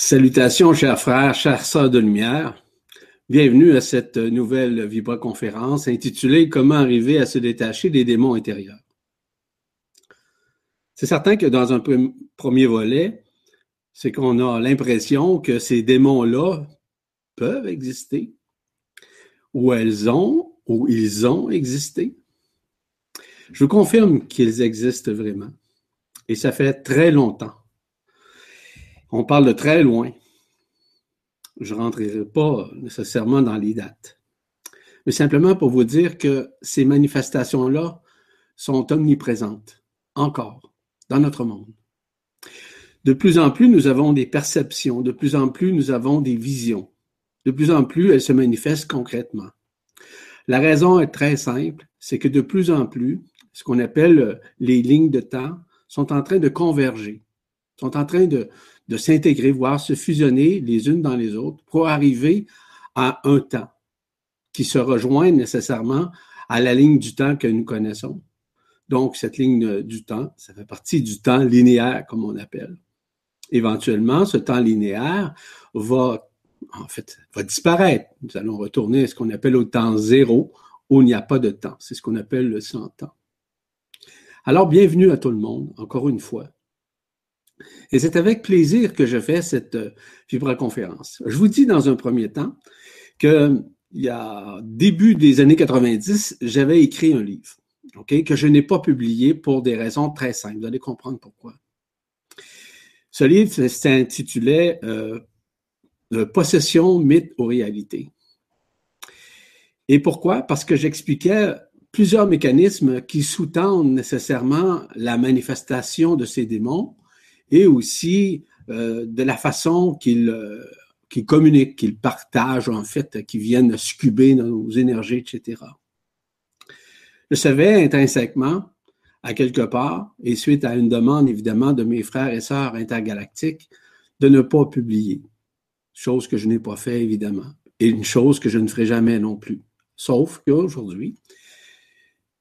Salutations, chers frères, chers sœurs de lumière. Bienvenue à cette nouvelle vibra-conférence intitulée Comment arriver à se détacher des démons intérieurs. C'est certain que dans un premier volet, c'est qu'on a l'impression que ces démons-là peuvent exister, ou elles ont, ou ils ont existé. Je vous confirme qu'ils existent vraiment. Et ça fait très longtemps. On parle de très loin. Je ne rentrerai pas nécessairement dans les dates. Mais simplement pour vous dire que ces manifestations-là sont omniprésentes, encore, dans notre monde. De plus en plus, nous avons des perceptions, de plus en plus, nous avons des visions. De plus en plus, elles se manifestent concrètement. La raison est très simple, c'est que de plus en plus, ce qu'on appelle les lignes de temps sont en train de converger, sont en train de, de s'intégrer, voire se fusionner les unes dans les autres pour arriver à un temps qui se rejoint nécessairement à la ligne du temps que nous connaissons. Donc, cette ligne du temps, ça fait partie du temps linéaire, comme on appelle. Éventuellement, ce temps linéaire va, en fait, va disparaître. Nous allons retourner à ce qu'on appelle au temps zéro, où il n'y a pas de temps. C'est ce qu'on appelle le sans-temps. Alors, bienvenue à tout le monde, encore une fois. Et c'est avec plaisir que je fais cette euh, conférence. Je vous dis dans un premier temps que il y a début des années 90, j'avais écrit un livre, ok, que je n'ai pas publié pour des raisons très simples. Vous allez comprendre pourquoi. Ce livre s'intitulait euh, Possession, mythe ou réalité. Et pourquoi? Parce que j'expliquais plusieurs mécanismes qui sous-tendent nécessairement la manifestation de ces démons et aussi euh, de la façon qu'ils euh, communiquent, qu'ils partagent, en fait, qu'ils viennent scuber nos énergies, etc. Je savais intrinsèquement, à quelque part, et suite à une demande évidemment de mes frères et sœurs intergalactiques, de ne pas publier. Chose que je n'ai pas fait, évidemment. Et une chose que je ne ferai jamais non plus. Sauf qu'aujourd'hui,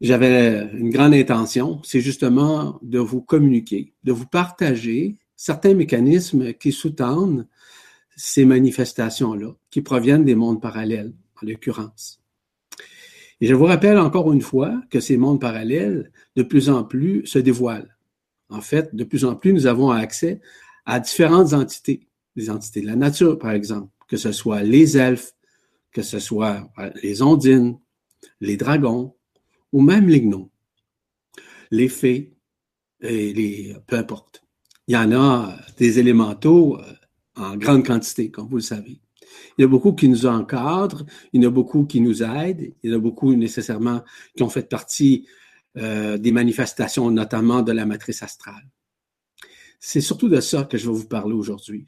j'avais une grande intention, c'est justement de vous communiquer, de vous partager certains mécanismes qui sous-tendent ces manifestations-là, qui proviennent des mondes parallèles, en l'occurrence. Et je vous rappelle encore une fois que ces mondes parallèles, de plus en plus, se dévoilent. En fait, de plus en plus, nous avons accès à différentes entités, les entités de la nature, par exemple, que ce soit les elfes, que ce soit les ondines, les dragons, ou même les gnomes, les fées, et les, peu importe. Il y en a des élémentaux euh, en grande quantité, comme vous le savez. Il y a beaucoup qui nous encadrent, il y en a beaucoup qui nous aident, il y en a beaucoup nécessairement qui ont fait partie euh, des manifestations, notamment de la matrice astrale. C'est surtout de ça que je vais vous parler aujourd'hui.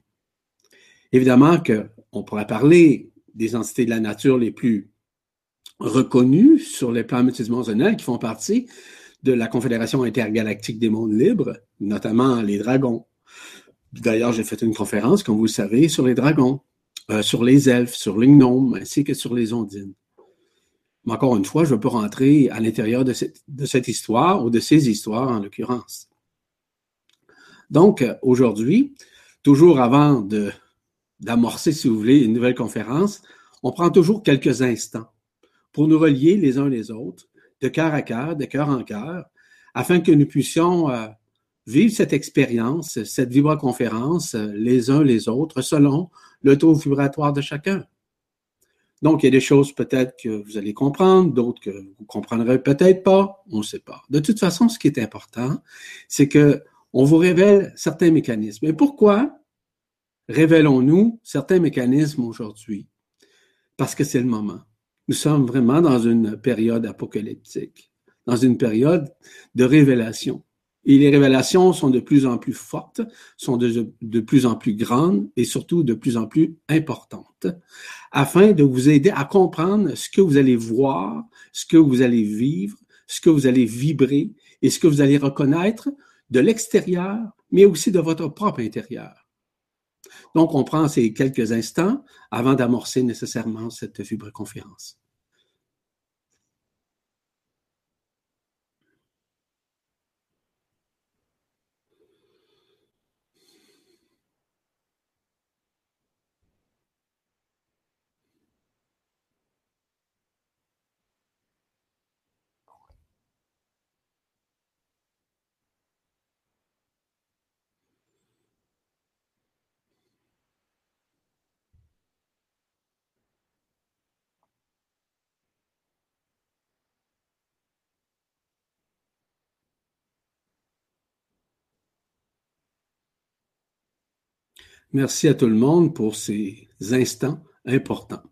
Évidemment qu'on pourrait parler des entités de la nature les plus reconnus sur les plans multidimensionnels qui font partie de la Confédération intergalactique des mondes libres, notamment les dragons. D'ailleurs, j'ai fait une conférence, comme vous le savez, sur les dragons, euh, sur les elfes, sur les gnomes, ainsi que sur les ondines. Mais encore une fois, je ne veux pas rentrer à l'intérieur de cette, de cette histoire ou de ces histoires en l'occurrence. Donc, aujourd'hui, toujours avant d'amorcer, si vous voulez, une nouvelle conférence, on prend toujours quelques instants pour nous relier les uns les autres, de cœur à cœur, de cœur en cœur, afin que nous puissions euh, vivre cette expérience, cette vibra-conférence euh, les uns les autres selon le taux vibratoire de chacun. Donc, il y a des choses peut-être que vous allez comprendre, d'autres que vous comprendrez peut-être pas, on ne sait pas. De toute façon, ce qui est important, c'est que on vous révèle certains mécanismes. Et pourquoi révélons-nous certains mécanismes aujourd'hui? Parce que c'est le moment. Nous sommes vraiment dans une période apocalyptique, dans une période de révélation. Et les révélations sont de plus en plus fortes, sont de, de, plus en plus grandes et surtout de plus en plus importantes, afin de vous aider à comprendre ce que vous allez voir, ce que vous allez vivre, ce que vous allez vibrer et ce que vous allez reconnaître de l'extérieur, mais aussi de votre propre intérieur. Donc, on prend ces quelques instants avant d'amorcer nécessairement cette vibra-conférence. Merci à tout le monde pour ces instants importants.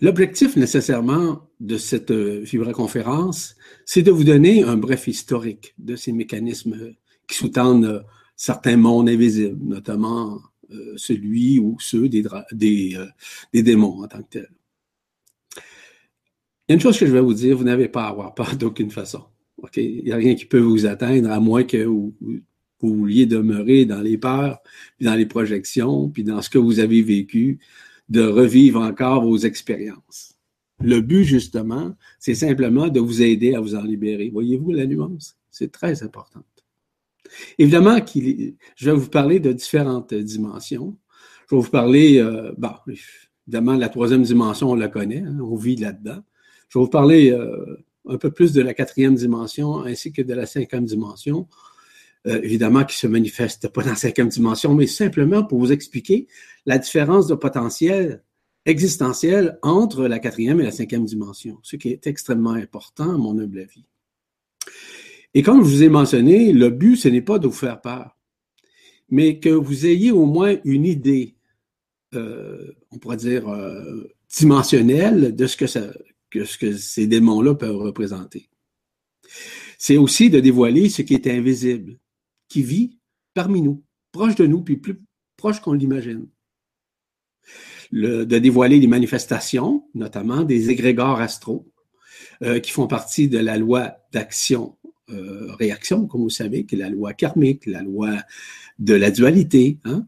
L'objectif nécessairement de cette vibra-conférence, c'est de vous donner un bref historique de ces mécanismes qui sous-tendent certains mondes invisibles, notamment euh, celui ou ceux des, euh, des, démons en tant que tels. Il y a une chose que je vais vous dire, vous n'avez pas à avoir peur d'aucune façon. Il n'y a rien qui peut vous atteindre à moins que vous, vous vouliez demeurer dans les peurs, puis dans les projections, puis dans ce que vous avez vécu, de revivre encore vos expériences. Le but, justement, c'est simplement de vous aider à vous en libérer. Voyez-vous la nuance? C'est très important. Évidemment, je vais vous parler de différentes dimensions. Je vais vous parler, euh, bon, évidemment, la troisième dimension, on la connaît, hein, on vit là-dedans. Je vais vous parler euh, un peu plus de la quatrième dimension ainsi que de la cinquième dimension. Euh, évidemment, qui se manifeste pas dans la cinquième dimension, mais simplement pour vous expliquer la différence de potentiel existentiel entre la quatrième et la cinquième dimension, ce qui est extrêmement important à mon humble avis. Et comme je vous ai mentionné, le but, ce n'est pas de vous faire peur, mais que vous ayez au moins une idée, euh, on pourrait dire, euh, dimensionnelle de ce que, ça, que, ce que ces démons-là peuvent représenter. C'est aussi de dévoiler ce qui est invisible, qui vit parmi nous, proche de nous, puis plus proche qu'on l'imagine. de dévoiler les manifestations, notamment des égrégores astraux, euh, qui font partie de la loi d'action euh, comme vous savez, qui est la loi karmique, la loi de la dualité. Hein?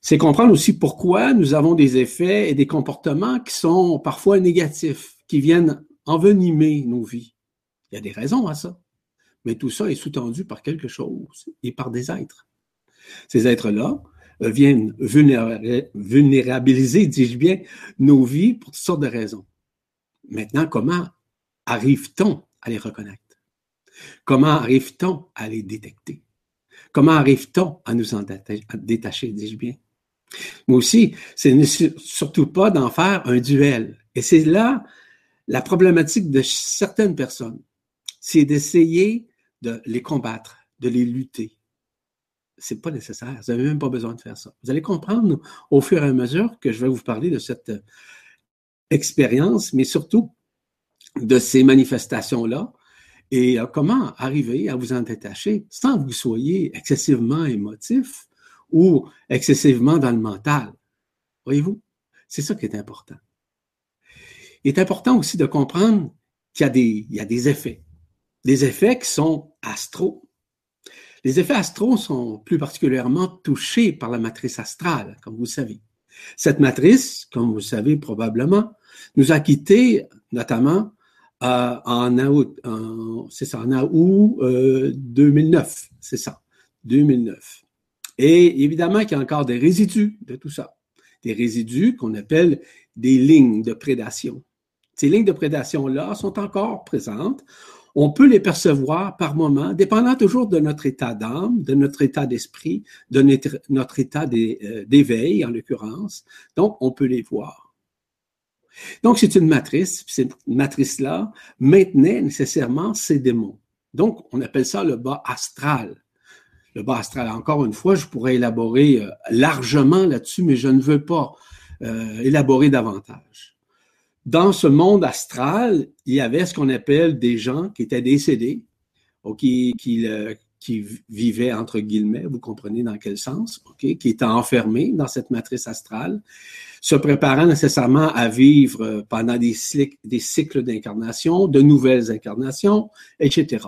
C'est comprendre aussi pourquoi nous avons des effets et des comportements qui sont parfois négatifs, qui viennent envenimer nos vies. Il y a des raisons à ça. Mais tout ça est sous-tendu par quelque chose et par des êtres. Ces êtres-là euh, viennent vulnérabiliser, dis-je bien, nos vies pour toutes sortes de raisons. Maintenant, comment arrive-t-on à les reconnaître? Comment arrive-t-on à les détecter? Comment arrive-t-on à nous en détacher, dis-je bien? Mais aussi, c'est surtout pas d'en faire un duel. Et c'est là la problématique de certaines personnes. C'est d'essayer de les combattre, de les lutter. C'est pas nécessaire. Vous n'avez même pas besoin de faire ça. Vous allez comprendre au fur et à mesure que je vais vous parler de cette expérience, mais surtout de ces manifestations-là et euh, comment arriver à vous en détacher sans que vous soyez excessivement émotif ou excessivement dans le mental? Voyez-vous? C'est ça qui est important. Il est important aussi de comprendre qu'il y a des effets. Des effets qui sont astraux. Les effets astraux sont plus particulièrement touchés par la matrice astrale, comme vous savez. Cette matrice, comme vous le savez probablement, nous a quittés notamment euh, en août, c'est ça, en août 2009, euh, c'est ça, 2009. Et évidemment qu'il y a encore des résidus de tout ça, des résidus qu'on appelle des lignes de prédation. Ces lignes de prédation-là sont encore présentes. On peut les percevoir par moment, dépendant toujours de notre état d'âme, de notre état d'esprit, de notre, notre état euh, d'éveil en l'occurrence. Donc, on peut les voir. Donc, c'est une matrice. Cette matrice-là maintenait nécessairement ces démons. Donc, on appelle ça le bas astral. Le bas astral, encore une fois, je pourrais élaborer euh, largement là-dessus, mais je ne veux pas euh, élaborer davantage. Dans ce monde astral, il y avait ce qu'on appelle des gens qui étaient décédés, ou qui, vivaient, entre guillemets, vous comprenez dans quel sens, qui étaient enfermés dans cette matrice astrale se préparant nécessairement à vivre euh, pendant des, cycles d'incarnation, de nouvelles incarnations, etc.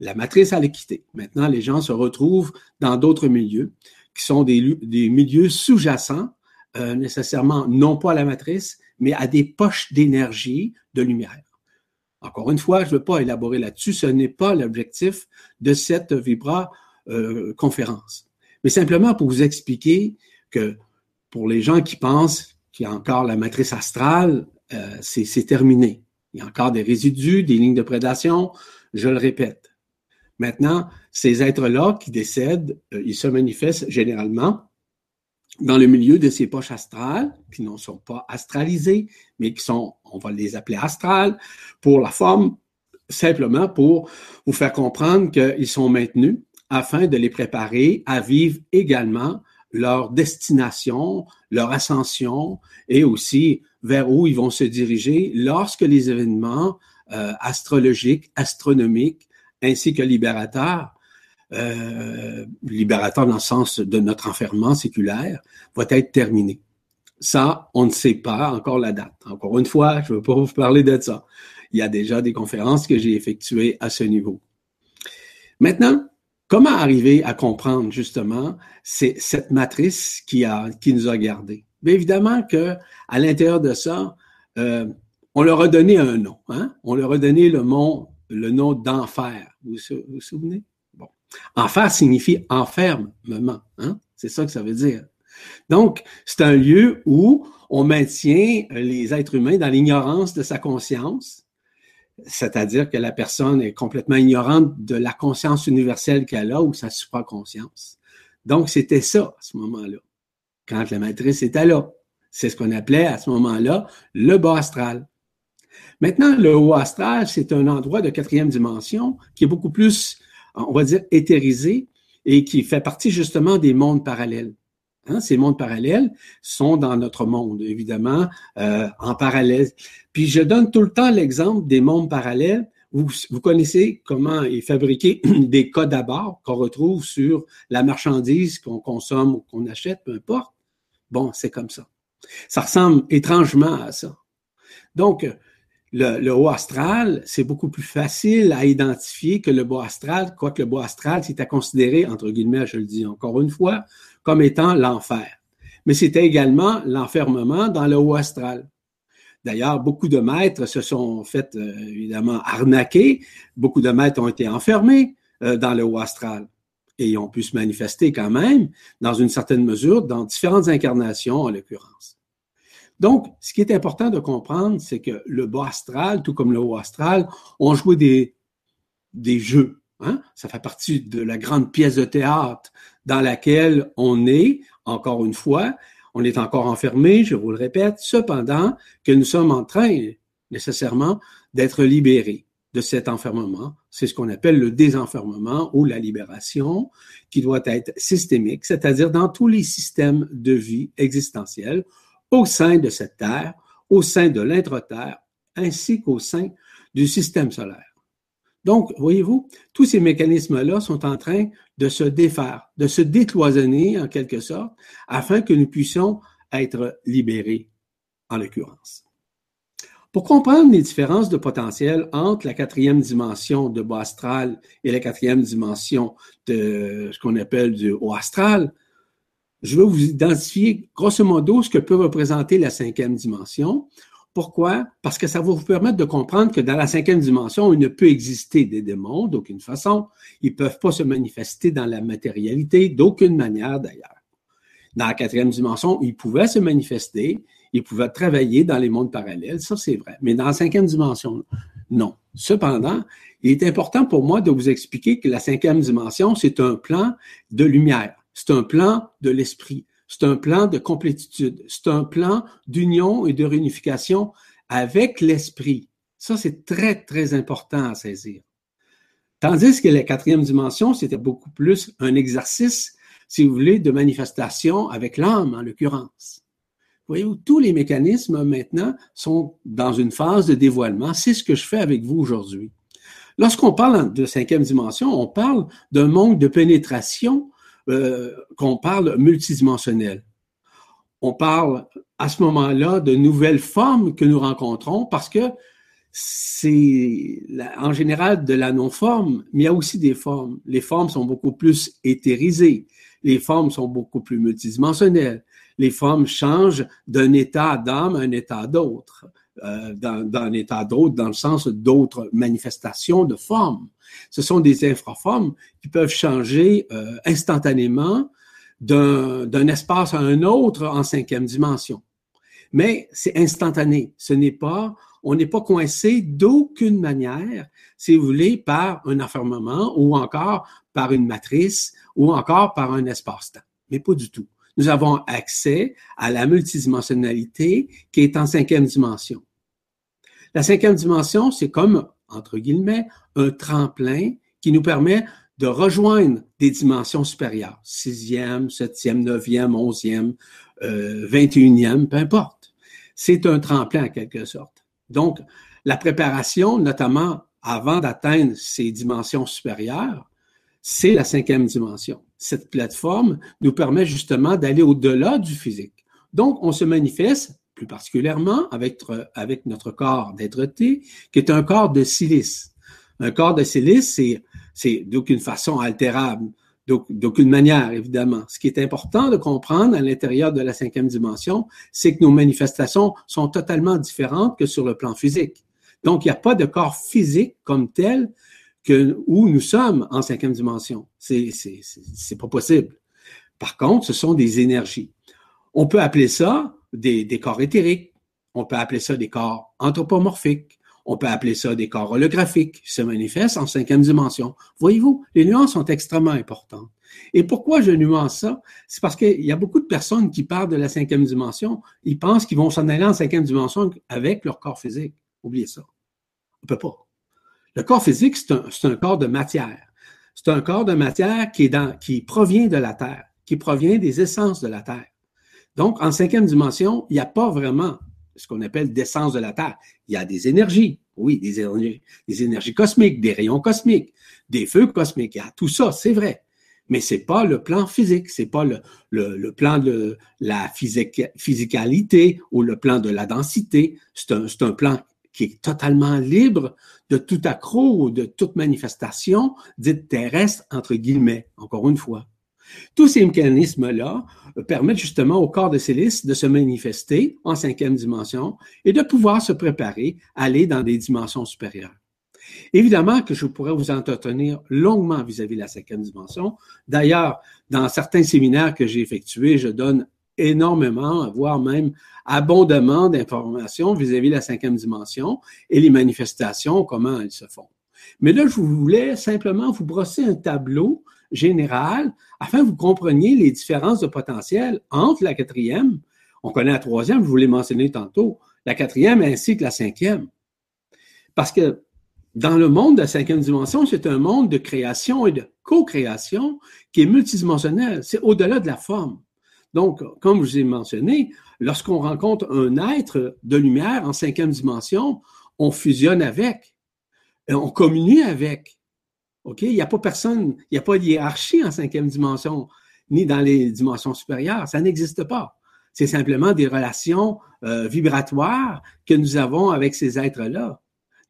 La matrice allait quitter. Maintenant, les gens se retrouvent dans d'autres milieux qui sont des, des milieux sous-jacents, euh, nécessairement non pas à la matrice, mais à des poches d'énergie, de lumière. Encore une fois, je ne veux pas élaborer là-dessus, ce n'est pas l'objectif de cette Vibra euh, conférence. Mais simplement pour vous expliquer que pour les gens qui pensent qu'il y a encore la matrice astrale, euh, c'est terminé. Il y a encore des résidus, des lignes de prédation, je le répète. Maintenant, ces êtres-là qui décèdent, euh, ils se manifestent généralement dans le milieu de ces poches astrales, qui ne sont pas astralisées, mais qui sont, on va les appeler astrales, pour la forme, simplement pour vous faire comprendre qu'ils sont maintenus afin de les préparer à vivre également leur destination, leur ascension et aussi vers où ils vont se diriger lorsque les événements euh, astrologiques, astronomiques, ainsi que libérateurs, euh, libérateurs dans le sens de notre enfermement séculaire, vont être terminés. Ça, on ne sait pas encore la date. Encore une fois, je ne veux pas vous parler de ça. Il y a déjà des conférences que j'ai effectuées à ce niveau. Maintenant, comment arriver à comprendre justement cette matrice qui, a, qui nous a gardés? Bien évidemment que à l'intérieur de ça, euh, on leur a donné un nom. Hein? On leur a donné le, le nom d'enfer. Vous, vous souvenez? Enfer signifie enfermement. Hein? C'est ça que ça veut dire. Donc, c'est un lieu où on maintient les êtres humains dans l'ignorance de sa conscience, c'est-à-dire que la personne est complètement ignorante de la conscience universelle qu'elle a ou sa supraconscience. Donc, c'était ça à ce moment-là, quand la matrice était là. C'est ce qu'on appelait à ce moment-là le bas astral. Maintenant, le haut astral, c'est un endroit de quatrième dimension qui est beaucoup plus, on va dire, éthérisé et qui fait partie justement des mondes parallèles. Hein, ces mondes parallèles sont dans notre monde, évidemment, euh, en parallèle. Puis je donne tout le temps l'exemple des mondes parallèles. Vous, vous connaissez comment est fabriqué des codes à bord qu'on retrouve sur la marchandise qu'on consomme ou qu'on achète, peu importe. Bon, c'est comme ça. Ça ressemble étrangement à ça. Donc, le, haut astral, c'est beaucoup plus facile à identifier que le bas astral, quoique le bas astral, c'est à considérer, entre guillemets, je le dis encore une fois, comme étant l'enfer. Mais c'était également l'enfermement dans le haut astral. D'ailleurs, beaucoup de maîtres se sont fait euh, évidemment arnaquer, beaucoup de maîtres ont été enfermés euh, dans le haut astral et ont pu se manifester quand même, dans une certaine mesure, dans différentes incarnations en l'occurrence. Donc, ce qui est important de comprendre, c'est que le bas astral, tout comme le haut astral, ont joué des, des jeux. Hein? Ça fait partie de la grande pièce de théâtre dans laquelle on est, encore une fois, on est encore enfermé, je vous le répète, cependant que nous sommes en train nécessairement d'être libérés de cet enfermement. C'est ce qu'on appelle le désenfermement ou la libération, qui doit être systémique, c'est-à-dire dans tous les systèmes de vie existentiels, au sein de cette Terre, au sein de l'intra-Terre, ainsi qu'au sein du système solaire. Donc, voyez-vous, tous ces mécanismes-là sont en train de se défaire, de se décloisonner en quelque sorte, afin que nous puissions être libérés, en l'occurrence. Pour comprendre les différences de potentiel entre la quatrième dimension de bas astral et la quatrième dimension de ce qu'on appelle du haut astral, je vais vous identifier grosso modo ce que peut représenter la cinquième dimension pourquoi? Parce que ça va vous permettre de comprendre que dans la cinquième dimension, il ne peut exister des démons d'aucune façon. Ils ne peuvent pas se manifester dans la matérialité d'aucune manière d'ailleurs. Dans la quatrième dimension, ils pouvaient se manifester, ils pouvaient travailler dans les mondes parallèles, ça c'est vrai. Mais dans la cinquième dimension, non. Cependant, il est important pour moi de vous expliquer que la cinquième dimension, c'est un plan de lumière, c'est un plan de l'esprit. C'est un plan de complétude. C'est un plan d'union et de réunification avec l'esprit. Ça, c'est très, très important à saisir. Tandis que la quatrième dimension, c'était beaucoup plus un exercice, si vous voulez, de manifestation avec l'âme, en l'occurrence. Voyez-vous, tous les mécanismes maintenant sont dans une phase de dévoilement. C'est ce que je fais avec vous aujourd'hui. Lorsqu'on parle de cinquième dimension, on parle d'un manque de pénétration euh, qu'on parle multidimensionnel. On parle à ce moment-là de nouvelles formes que nous rencontrons parce que c'est en général de la non-forme, mais il y a aussi des formes. Les formes sont beaucoup plus éthérisées, les formes sont beaucoup plus multidimensionnelles, les formes changent d'un état d'âme à un état d'autre. Euh, dans, un état d'autre, dans le sens d'autres manifestations de formes. Ce sont des infraformes qui peuvent changer euh, instantanément d'un espace à un autre en cinquième dimension. Mais c'est instantané. Ce n'est pas, on n'est pas coincé d'aucune manière, si vous voulez, par un enfermement ou encore par une matrice ou encore par un espace-temps. Mais pas du tout nous avons accès à la multidimensionnalité qui est en cinquième dimension. La cinquième dimension, c'est comme, entre guillemets, un tremplin qui nous permet de rejoindre des dimensions supérieures, sixième, septième, neuvième, onzième, euh, vingt et unième, peu importe. C'est un tremplin en quelque sorte. Donc, la préparation, notamment avant d'atteindre ces dimensions supérieures, c'est la cinquième dimension. Cette plateforme nous permet justement d'aller au-delà du physique. Donc, on se manifeste plus particulièrement avec, avec notre corps d'être-té, qui est un corps de silice. Un corps de silice, c'est d'aucune façon altérable, d'aucune manière, évidemment. Ce qui est important de comprendre à l'intérieur de la cinquième dimension, c'est que nos manifestations sont totalement différentes que sur le plan physique. Donc, il n'y a pas de corps physique comme tel que, où nous sommes en cinquième dimension. C'est pas possible. Par contre, ce sont des énergies. On peut appeler ça des, corps éthériques. On peut appeler ça des corps anthropomorphiques. On peut appeler ça des corps holographiques qui se manifestent en cinquième dimension. Voyez-vous, les nuances sont extrêmement importantes. Et pourquoi je nuance ça? C'est parce qu'il y a beaucoup de personnes qui parlent de la cinquième dimension. Ils pensent qu'ils vont s'en aller en cinquième dimension avec leur corps physique. Oubliez ça. On peut pas. Le corps physique, c'est un, corps de matière. C'est un corps de matière qui provient de la Terre, qui provient des essences de la Terre. Donc, en cinquième dimension, il n'y a pas vraiment ce qu'on appelle d'essence de la Terre. Il y a des énergies, oui, des énergies, cosmiques, des rayons cosmiques, des feux cosmiques, il y a tout ça, c'est vrai. Mais c'est pas le plan physique, c'est pas le, plan de la physicalité ou le plan de la densité. C'est un, un plan qui est totalement libre de tout accroc ou de toute manifestation dite terrestre, entre guillemets, encore une fois. Tous ces mécanismes-là permettent justement au corps de Célis de se manifester en cinquième dimension et de pouvoir se préparer à aller dans des dimensions supérieures. Évidemment que je pourrais vous entretenir longuement vis-à-vis de la cinquième dimension. D'ailleurs, dans certains séminaires que j'ai effectués, je donne énormément, voire même abondamment d'informations vis-à-vis de la cinquième dimension et les manifestations, comment elles se font. Mais là, je voulais simplement vous brosser un tableau général afin que vous compreniez les différences de potentiel entre la quatrième, on connaît la troisième, je vous l'ai mentionné tantôt, la quatrième ainsi que la cinquième. Parce que dans le monde de la cinquième dimension, c'est un monde de création et de co-création qui est multidimensionnel. C'est au-delà de la forme. Donc, comme je vous ai mentionné, lorsqu'on rencontre un être de lumière en cinquième dimension, on fusionne avec, on communie avec, OK? Il n'y a pas personne, il n'y a pas de hiérarchie en cinquième dimension, ni dans les dimensions supérieures. Ça n'existe pas. C'est simplement des relations euh, vibratoires que nous avons avec ces êtres-là.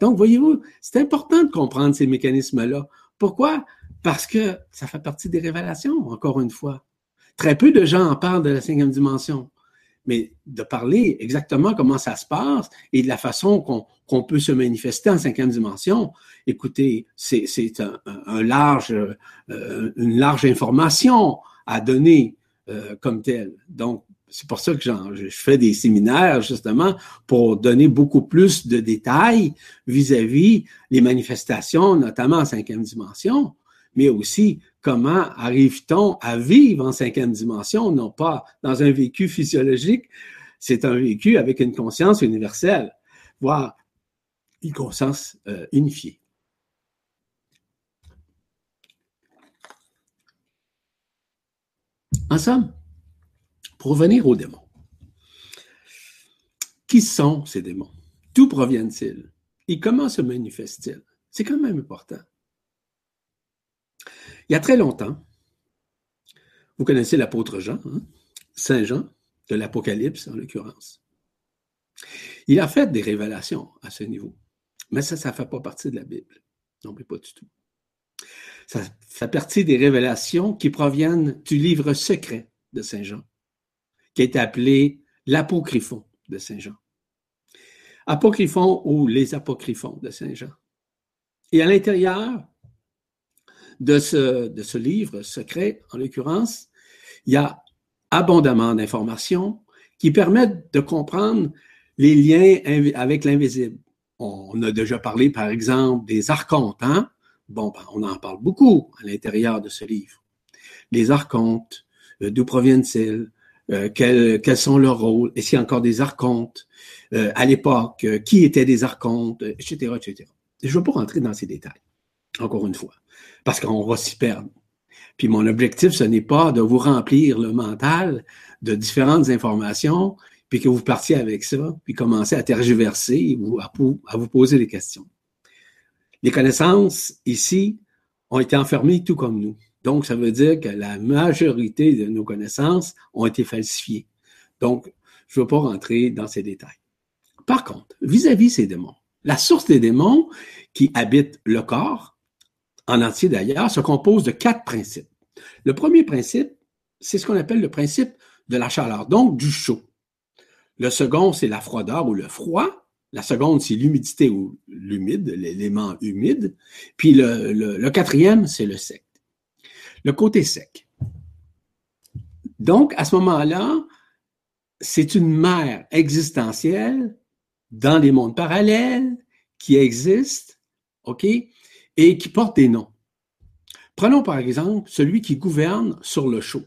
Donc, voyez-vous, c'est important de comprendre ces mécanismes-là. Pourquoi? Parce que ça fait partie des révélations, encore une fois. Très peu de gens en parlent de la cinquième dimension mais de parler exactement comment ça se passe et de la façon qu'on peut se manifester en cinquième dimension. Écoutez, c'est un, large, euh, une large information à donner euh, comme telle. Donc, c'est pour ça que je fais des séminaires justement pour donner beaucoup plus de détails vis-à-vis -vis les manifestations, notamment en cinquième dimension, mais aussi comment arrive-t-on à vivre en cinquième dimension, non pas dans un vécu physiologique, c'est un vécu avec une conscience universelle, voire une conscience euh, unifiée. En somme, pour revenir aux démons, qui sont ces démons? D'où proviennent-ils? Et comment se manifestent-ils? C'est quand même important. Il y a très longtemps, vous connaissez l'apôtre Jean, hein? Saint Jean, de l'Apocalypse en l'occurrence. Il a fait des révélations à ce niveau, mais ça, ça ne fait pas partie de la Bible. Non, mais pas du tout. Ça fait partie des révélations qui proviennent du livre secret de Saint Jean, qui est appelé l'Apocryphon de Saint Jean. Apocryphon ou les Apocryphons de Saint Jean. Et à l'intérieur, de ce, livre secret, en l'occurrence, il y a abondamment d'informations qui permettent de comprendre les liens avec l'invisible. On a déjà parlé, par exemple, des archontes. Hein? Bon, ben, on en parle beaucoup à l'intérieur de ce livre. Les archontes, euh, d'où proviennent-ils? Euh, quels, quels, sont leurs rôles? Est-ce qu'il y a encore des archontes? Euh, à l'époque, qui étaient des archontes? Etc., etc. Je ne vais pas rentrer dans ces détails. Encore une fois, parce qu'on va s'y perdre. Puis mon objectif, ce n'est pas de vous remplir le mental de différentes informations, puis que vous partiez avec ça, puis commencez à tergiverser ou à, vous poser des questions. Les connaissannes ici ont été enfermées tout comme nous. Donc, ça veut dire que la majorité de nos connaissances ont été falsifiées. Donc, je ne veux pas rentrer dans ces détails. Par contre, vis-à-vis ces démons, la source des démons qui habitent le corps, en entier d'ailleurs, se compose de quatre principes. Le premier principe, c'est ce qu'on appelle le principe de la chaleur, donc du chaud. Le second, c'est la froideur ou le froid. La seconde, c'est l'humidité ou l'humide, l'élément humide. Puis le, quatrième, c'est le sec. Le côté sec. Donc, à ce moment-là, c'est une mer existentielle dans des mondes parallèles qui existent, OK, et qui portent des noms. Prenons par exemple celui qui gouverne sur le chaud.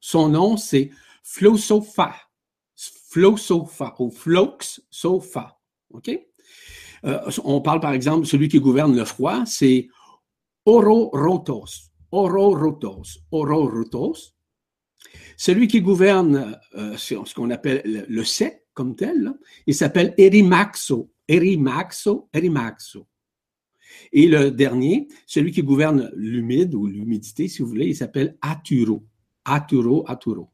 Son nom, c'est Flosofa. Flosofa ou Flox-Sofa. OK? Euh, on parle par exemple celui qui gouverne le froid, c'est Ororotos. Ororotos. Ororotos. Celui qui gouverne euh, ce qu'on appelle le, sec comme tel, il s'appelle Erimaxo. Erimaxo, Erimaxo. Et le dernier, celui qui gouverne l'humide ou l'humidité, si vous voulez, il s'appelle Aturo. Aturo, Aturo.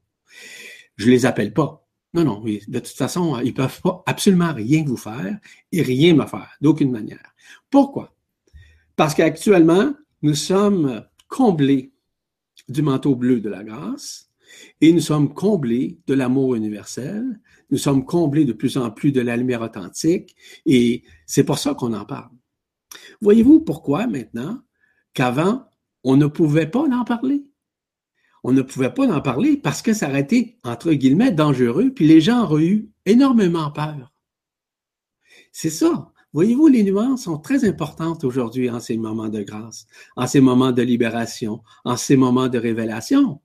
Je les appelle pas. Non, non, de toute façon, ils peuvent pas absolument rien vous faire et rien me faire, d'aucune manière. Pourquoi? Parce qu'actuellement, nous sommes comblés du manteau bleu de la grâce et nous sommes comblés de l'amour universel. Nous sommes comblés de plus en plus de la lumière authentique et c'est pour ça qu'on en parle. Voyez-vous pourquoi maintenant qu'avant, on ne pouvait pas en parler? On ne pouvait pas en parler parce que ça aurait été, entre guillemets, dangereux, puis les gens auraient eu énormément peur. C'est ça. Voyez-vous, les nuances sont très importantes aujourd'hui en ces moments de grâce, en ces moments de libération, en ces moments de révélation.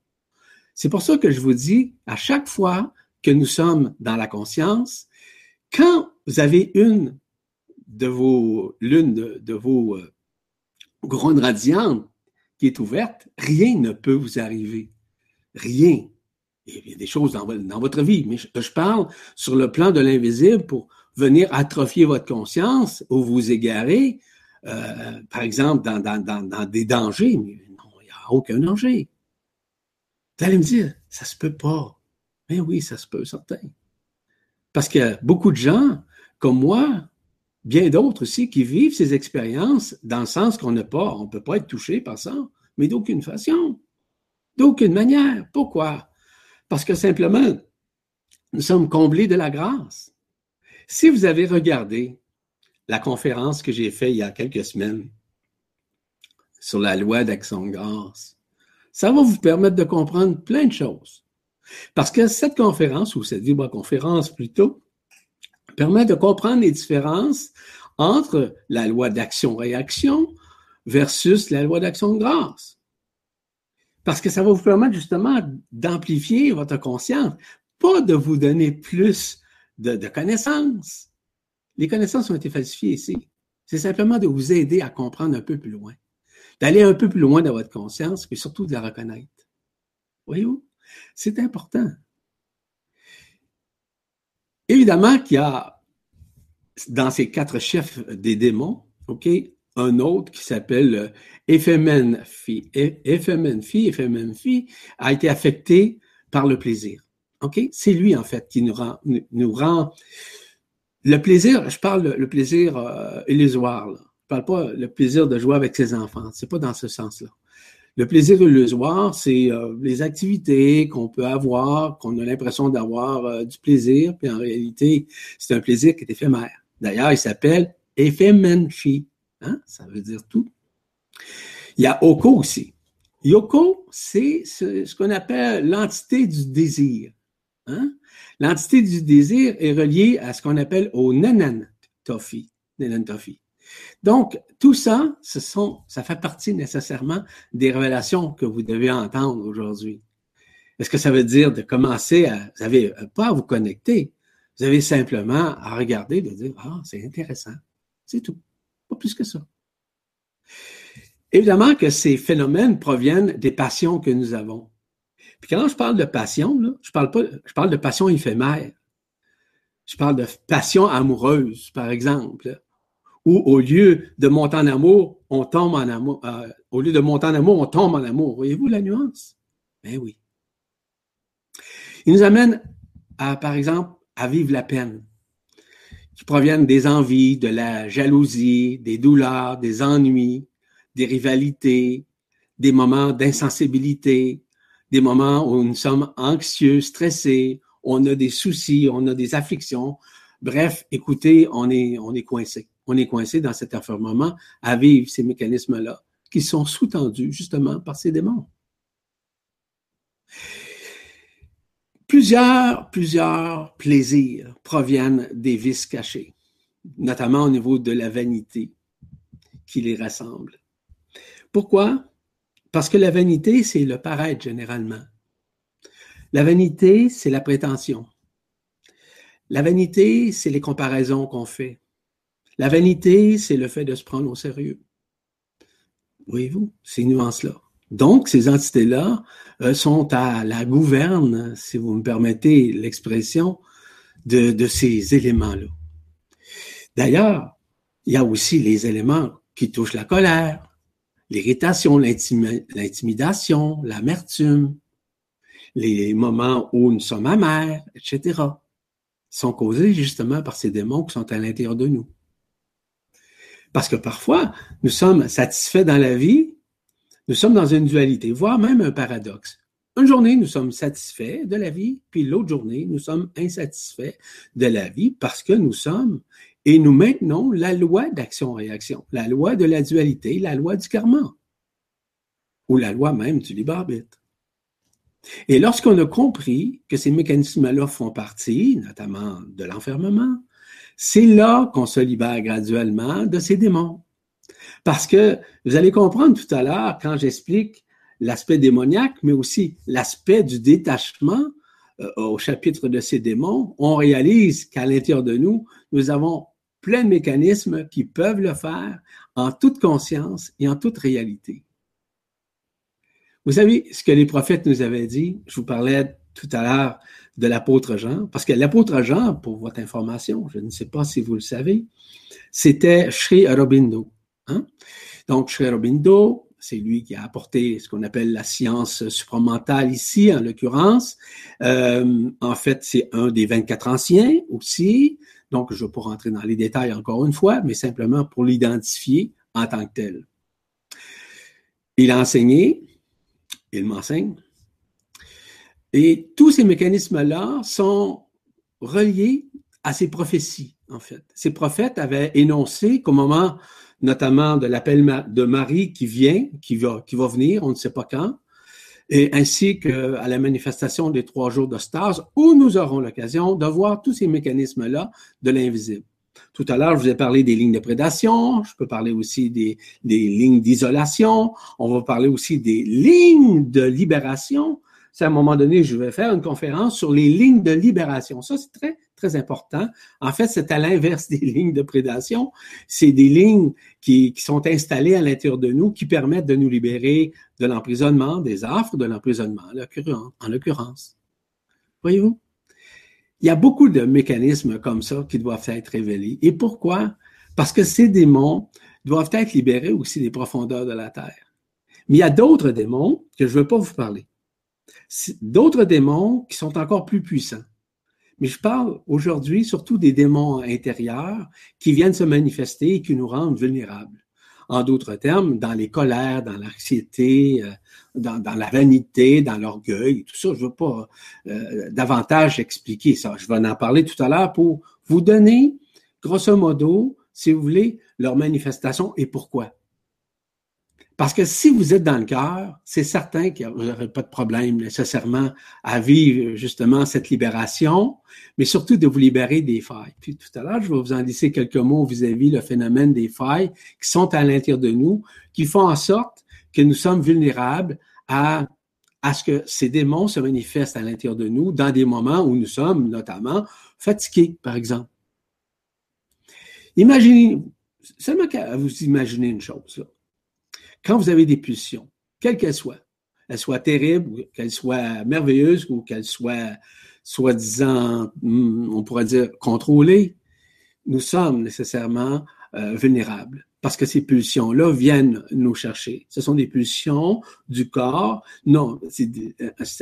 C'est pour ça que je vous dis, à chaque fois que nous sommes dans la conscience, quand vous avez une de vos, l'une de, vos euh, grandes radiantes qui est ouverte, rien ne peut vous arriver. Rien. Il y a des choses dans, votre vie, mais je, parle sur le plan de l'invisible pour venir atrophier votre conscience ou vous égarer, euh, par exemple, dans, des dangers. Mais non, il n'y a aucun danger. Vous allez me dire, ça se peut pas. Mais oui, ça se peut, certain. Parce que beaucoup de gens, comme moi, bien d'autres aussi qui vivent ces expériences dans le sens qu'on n'a pas, on ne peut pas être touché par ça, mais d'aucune façon, d'aucune manière. Pourquoi? Parce que simplement, nous sommes comblés de la grâce. Si vous avez regardé la conférence que j'ai faite il y a quelques semaines sur la loi d'action de grâce, ça va vous permettre de comprendre plein de choses. Parce que cette conférence, ou cette vibra-conférence plutôt, permet de comprendre les différences entre la loi d'action-réaction versus la loi d'action de grâce. Parce que ça va vous permettre justement d'amplifier votre conscience, pas de vous donner plus de, de connaissances. Les connaissances ont été falsifiées ici. C'est simplement de vous aider à comprendre un peu plus loin, d'aller un peu plus loin dans votre conscience, mais surtout de la reconnaître. Voyez-vous? C'est important. Évidemment qu'il y a dans ces quatre chefs des démons, OK, un autre qui s'appelle Ephemenfi. Ephemenfi, Ephemenfi a été affecté par le plaisir. OK? C'est lui, en fait, qui nous rend, nous rend le plaisir, je parle le plaisir euh, illusoire. Là. Je parle pas le plaisir de jouer avec ses enfants. C'est pas dans ce sens-là. Le plaisir illusoire, c'est euh, les activités qu'on peut avoir, qu'on a l'impression d'avoir euh, du plaisir, puis en réalité, c'est un plaisir qui est éphémère. D'ailleurs, il s'appelle éphémenchi. Hein? Ça veut dire tout. Il y a Oko aussi. Yoko, c'est ce, qu'on appelle l'entité du désir. Hein? L'entité du désir est reliée à ce qu'on appelle au Nanan Tofi. Donc, tout ça, ça fait partie nécessairement des révélations que vous devez entendre aujourd'hui. Est-ce que ça veut dire de commencer à, vous n'avez pas à vous connecter, vous avez simplement à regarder, de dire, ah, c'est intéressant. C'est tout. Pas plus que ça. Évidemment que ces phénomènes proviennent des passions que nous avons. Puis quand je parle de passion, je parle pas, je parle de passion éphémère. Je parle de passion amoureuse, par exemple, où au lieu de monter en amour, on tombe en amour. Euh, au lieu de monter en amour, on tombe en amour. Voyez-vous la nuance? Ben oui. Il nous amène par exemple, à vivre la peine qui proviennent des envies, de la jalousie, des douleurs, des ennuis, des rivalités, des moments d'insensibilité, des moments où nous sommes anxieux, stressés, on a des soucis, on a des afflictions. Bref, écoutez, on est, on est coincé. On est coincé dans cet enfermement à vivre ces mécanismes-là qui sont sous-tendus justement par ces démons. Plusieurs, plusieurs plaisirs proviennent des vices cachés, notamment au niveau de la vanité qui les rassemble. Pourquoi? Parce que la vanité, c'est le paraître généralement. La vanité, c'est la prétention. La vanité, c'est les comparaisons qu'on fait. La vanité, c'est le fait de se prendre au sérieux. Voyez-vous, ces nuances-là. Donc, ces entités-là euh, sont à la gouverne, si vous me permettez l'expression, de, de ces éléments-là. D'ailleurs, il y a aussi les éléments qui touchent la colère, l'irritation, l'intimidation, l'amertume, les moments où nous sommes amers, etc., sont causés justement par ces démons qui sont à l'intérieur de nous. Parce que parfois, nous sommes satisfaits dans la vie, nous sommes dans une dualité, voire même un paradoxe. Une journée, nous sommes satisfaits de la vie, puis l'autre journée, nous sommes insatisfaits de la vie parce que nous sommes et nous maintenons la loi d'action-réaction, la loi de la dualité, la loi du karma, ou la loi même du libre arbitre. Et lorsqu'on a compris que ces mécanismes-là font partie, notamment de l'enfermement, c'est là qu'on se libère graduellement de ces démons. Parce que vous allez comprendre tout à l'heure quand j'explique l'aspect démoniaque, mais aussi l'aspect du détachement euh, au chapitre de ces démons, on réalise qu'à l'intérieur de nous, nous avons plein de mécanismes qui peuvent le faire en toute conscience et en toute réalité. Vous savez ce que les prophètes nous avaient dit? Je vous parlais tout à l'heure de l'apôtre Jean, parce que l'apôtre Jean, pour votre information, je ne sais pas si vous le savez, c'était Sri Aurobindo. Hein? Donc, Sri Aurobindo, c'est lui qui a apporté ce qu'on appelle la science supramentale ici, en l'occurrence. Euh, en fait, c'est un des 24 anciens aussi. Donc, je ne vais pas rentrer dans les détails encore une fois, mais simplement pour l'identifier en tant que tel. Il a enseigné, il m'enseigne, et tous ces mécanismes-là sont reliés à ces prophéties, en fait. Ces prophètes avaient énoncé qu'au moment, notamment de l'appel de Marie qui vient, qui va, venir, on ne sait pas quand, et ainsi qu'à la manifestation des trois jours de où nous aurons l'occasion de voir tous ces mécanismes-là de l'invisible. Tout à l'heure, je vous ai parlé des lignes de prédation, je peux parler aussi des lignes d'isolation, on va parler aussi des lignes de libération. C'est à un moment donné, je vais faire une conférence sur les lignes de libération. Ça, c'est très, très important. En fait, c'est à l'inverse des lignes de prédation. C'est des lignes qui, qui, sont installées à l'intérieur de nous qui permettent de nous libérer de l'emprisonnement, des affres de l'emprisonnement, en l'occurrence. Voyez-vous? Il y a beaucoup de mécanismes comme ça qui doivent être révélés. Et pourquoi? Parce que ces démons doivent être libérés aussi des profondeurs de la terre. Mais il y a d'autres démons que je ne veux pas vous parler. D'autres démons qui sont encore plus puissants. Mais je parle aujourd'hui surtout des démons intérieurs qui viennent se manifester et qui nous rendent vulnérables. En d'autres termes, dans les colères, dans l'anxiété, euh, dans, la vanité, dans l'orgueil, tout ça, je ne veux pas euh, davantage expliquer ça. Je vais en parler tout à l'heure pour vous donner, grosso modo, si vous voulez, leur manifestation et pourquoi. Parce que si vous êtes dans le cœur, c'est certain que vous n'aurez pas de problème nécessairement à vivre justement cette libération, mais surtout de vous libérer des failles. Puis tout à l'heure, je vais vous en laisser quelques mots vis-à-vis le phénomène des failles qui sont à l'intérieur de nous, qui font en sorte que nous sommes vulnérables à, à ce que ces démons se manifestent à l'intérieur de nous dans des moments où nous sommes notamment fatigués, par exemple. Imaginez, seulement vous imaginer une chose. Là quand vous avez des pulsions, quelles qu'elles soient, qu'elles soient terribles, qu'elles soient merveilleuses ou qu'elles soient soi-disant, hmm, on pourrait dire, contrôlées, nous sommes nécessairement euh, vulnérables parce que ces pulsions-là viennent nous chercher. Ce sont des pulsions du corps. Non, c'est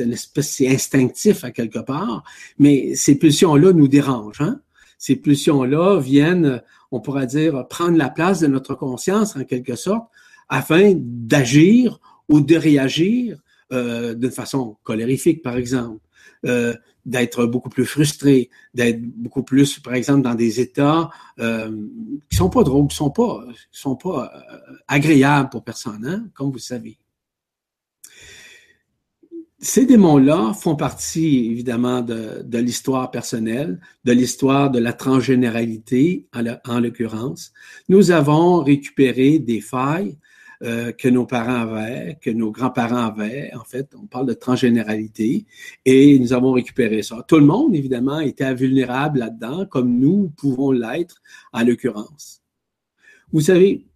une espèce, c'est instinctif à quelque part, mais ces pulsions-là nous dérangent. Hein? Ces pulsions-là viennent, on pourrait dire, prendre la place de notre conscience en quelque sorte, afin d'agir ou de réagir euh, d'une façon colérifique, par exemple, euh, d'être beaucoup plus frustré, d'être beaucoup plus, par exemple, dans des états euh, qui sont pas drôles, qui sont pas, sont pas euh, agréables pour personne, hein, comme vous savez. Ces démons-là font partie, évidemment, de, de l'histoire personnelle, de l'histoire de la transgénéralité, en l'occurrence. Nous avons récupéré des failles euh, que nos parents avaient, que nos grands-parents avaient. En fait, on parle de transgénéralité et nous avons récupéré ça. Tout le monde, évidemment, était vulnérable là-dedans, comme nous pouvons l'être en l'occurrence. Vous savez,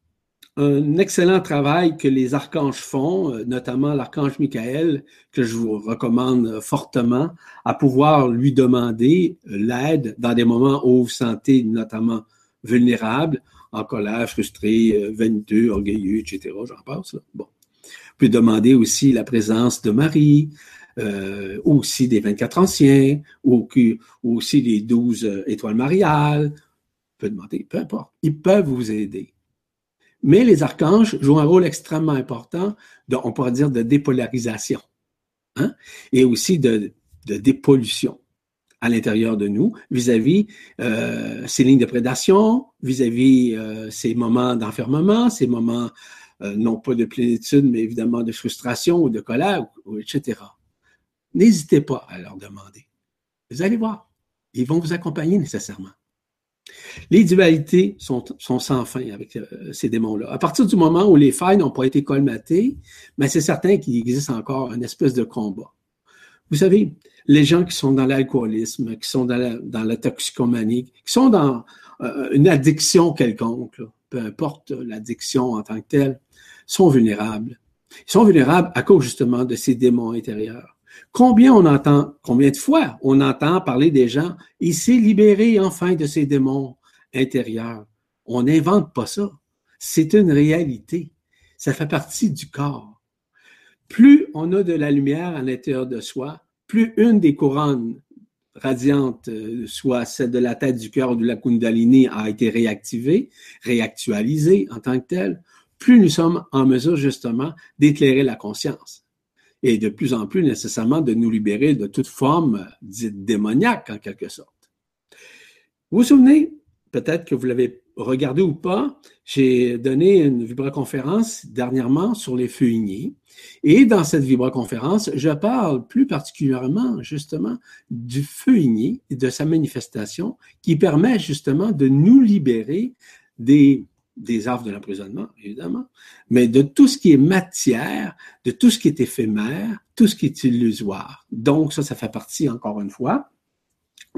un excellent travail que les archanges font, euh, notamment l'archange Michael, que je vous recommande fortement, à pouvoir lui demander l'aide dans des moments où vous vous sentez notamment vulnérable, en colère, frustré, euh, vaniteux, orgueilleux, etc. J'en passe. Là. Bon. Vous pouvez demander aussi la présence de Marie, euh, aussi des 24 anciens, ou, aussi les 12 euh, étoiles mariales. Vous pouvez demander, peu importe. Ils peuvent vous aider. Mais les archanges jouent un rôle extrêmement important, de, on pourrait dire, de dépolarisation, hein? et aussi de, de dépollution à l'intérieur de nous vis-à-vis euh, ces lignes de prédation, vis-à-vis euh, ces moments d'enfermement, ces moments euh, non pas de plénitude, mais évidemment de frustration ou de colère, ou, etc. N'hésitez pas à leur demander. Vous allez voir, ils vont vous accompagner nécessairement. Les dualités sont, sont sans fin avec euh, ces démons-là. À partir du moment où les failles n'ont pas été colmatées, mais c'est certain qu'il existe encore une espèce de combat. Vous savez, les gens qui sont dans l'alcoolisme, qui sont dans la, toxicomanie, qui sont dans euh, une addiction quelconque, peu importe l'addiction en tant que telle, sont vulnérables. Ils sont vulnérables à cause justement de ces démons intérieurs. Combien on entend, combien de fois on entend parler des gens, il s'est libéré enfin de ces démons intérieurs. On n'invente pas ça. C'est une réalité. Ça fait partie du corps. Plus on a de la lumière à l'intérieur de soi, plus une des couronnes radiantes, euh, soit celle de la tête du cœur ou de la Kundalini, a été réactivée, réactualisée en tant que telle, plus nous sommes en mesure justement d'éclairer la conscience et de plus en plus nécessairement de nous libérer de toute forme dite démoniaque en quelque sorte. Vous vous souvenez, peut-être que vous l'avez regardé ou pas, j'ai donné une vibra-conférence dernièrement sur les feuilliers. Et dans cette vibra-conférence, je parle plus particulièrement justement du feuillier et de sa manifestation qui permet justement de nous libérer des, des affres de l'emprisonnement, évidemment, mais de tout ce qui est matière, de tout ce qui est éphémère, tout ce qui est illusoire. Donc ça, ça fait partie, encore une fois,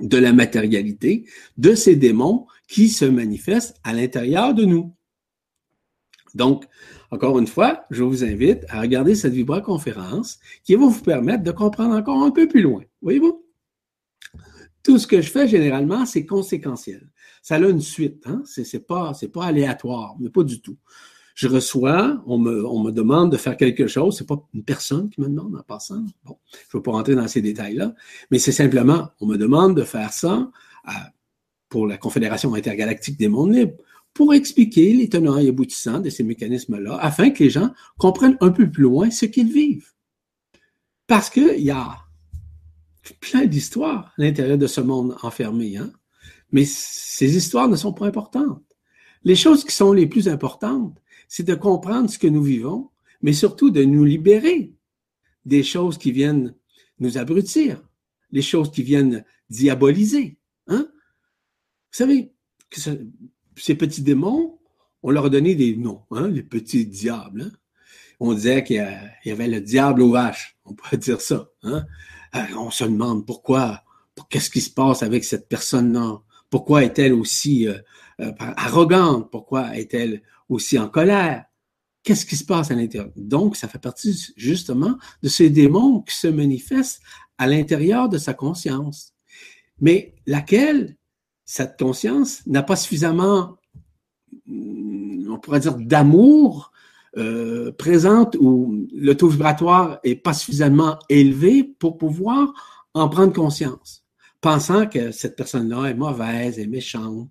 de la matérialité, de ces démons qui se manifestent à l'intérieur de nous. Donc, encore une fois, je vous invite à regarder cette vibra-conférence qui va vous permettre de comprendre encore un peu plus loin. Voyez-vous? Tout ce que je fais généralement, c'est conséquentiel. Ça a une suite, hein? C'est pas, pas aléatoire, mais pas du tout. Je reçois, on me, on me demande de faire quelque chose. C'est pas une personne qui me demande en passant. Bon, je ne veux pas rentrer dans ces détails-là, mais c'est simplement, on me demande de faire ça pour la Confédération intergalactique des mondes libres pour expliquer les tenants et aboutissants de ces mécanismes-là, afin que les gens comprennent un peu plus loin ce qu'ils vivent. Parce qu'il y a plein d'histoires à l'intérieur de ce monde enfermé, hein? mais ces histoires ne sont pas importantes. Les choses qui sont les plus importantes, c'est de comprendre ce que nous vivons, mais surtout de nous libérer des choses qui viennent nous abrutir, les choses qui viennent diaboliser. Hein? Vous savez, que ces petits démons, on leur a donné des noms, hein, les petits diables. Hein. On disait qu'il y avait le diable aux vaches, on pourrait dire ça. Hein. Euh, on se demande pourquoi, qu'est-ce qui se passe avec cette personne-là? Pourquoi est-elle aussi euh, euh, arrogante? Pourquoi est-elle aussi en colère? qu'est-ce qui se passe à l'intérieur? Donc, ça fait partie justement de ces démons qui se manifestent à l'intérieur de sa conscience. Mais laquelle, cette conscience, n'a pas suffisamment, on pourrait dire, d'amour euh, présente ou le taux vibratoire est pas suffisamment élevé pour pouvoir en prendre conscience, pensant que cette personne-là est mauvaise, est méchante,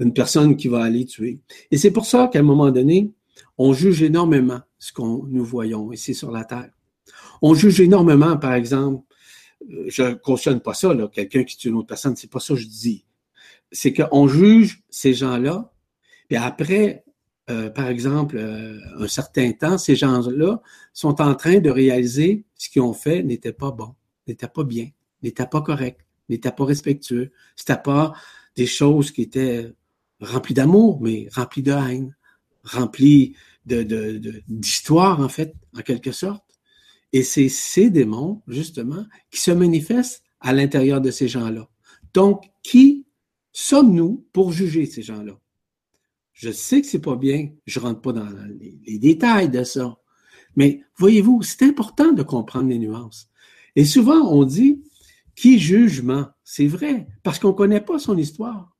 une personne qui va aller tuer. Et c'est pour ça qu'à un moment donné, on juge énormément ce qu'on nous voyons ici sur la Terre. On juge énormément, par exemple, euh, je ne cautionne pas ça, quelqu'un qui tue une autre personne, c'est pas ça que je dis. C'est qu'on juge ces gens-là, puis après, euh, par exemple, euh, un certain temps, ces gens-là sont en train de réaliser ce qu'ils ont fait n'était pas bon, n'était pas bien, n'était pas correct, n'était pas respectueux, c'était pas des choses qui étaient remplies d'amour, mais remplies de haine, remplies d'histoire, en fait, en quelque sorte. Et c'est ces démons, justement, qui se manifestent à l'intérieur de ces gens-là. Donc, qui sommes-nous pour juger ces gens-là? Je sais que c'est pas bien, je rentre pas dans les, détails de ça. Mais voyez-vous, c'est important de comprendre les nuances. Et souvent, on dit, qui jugement? C'est vrai, parce qu'on ne connaît pas son histoire.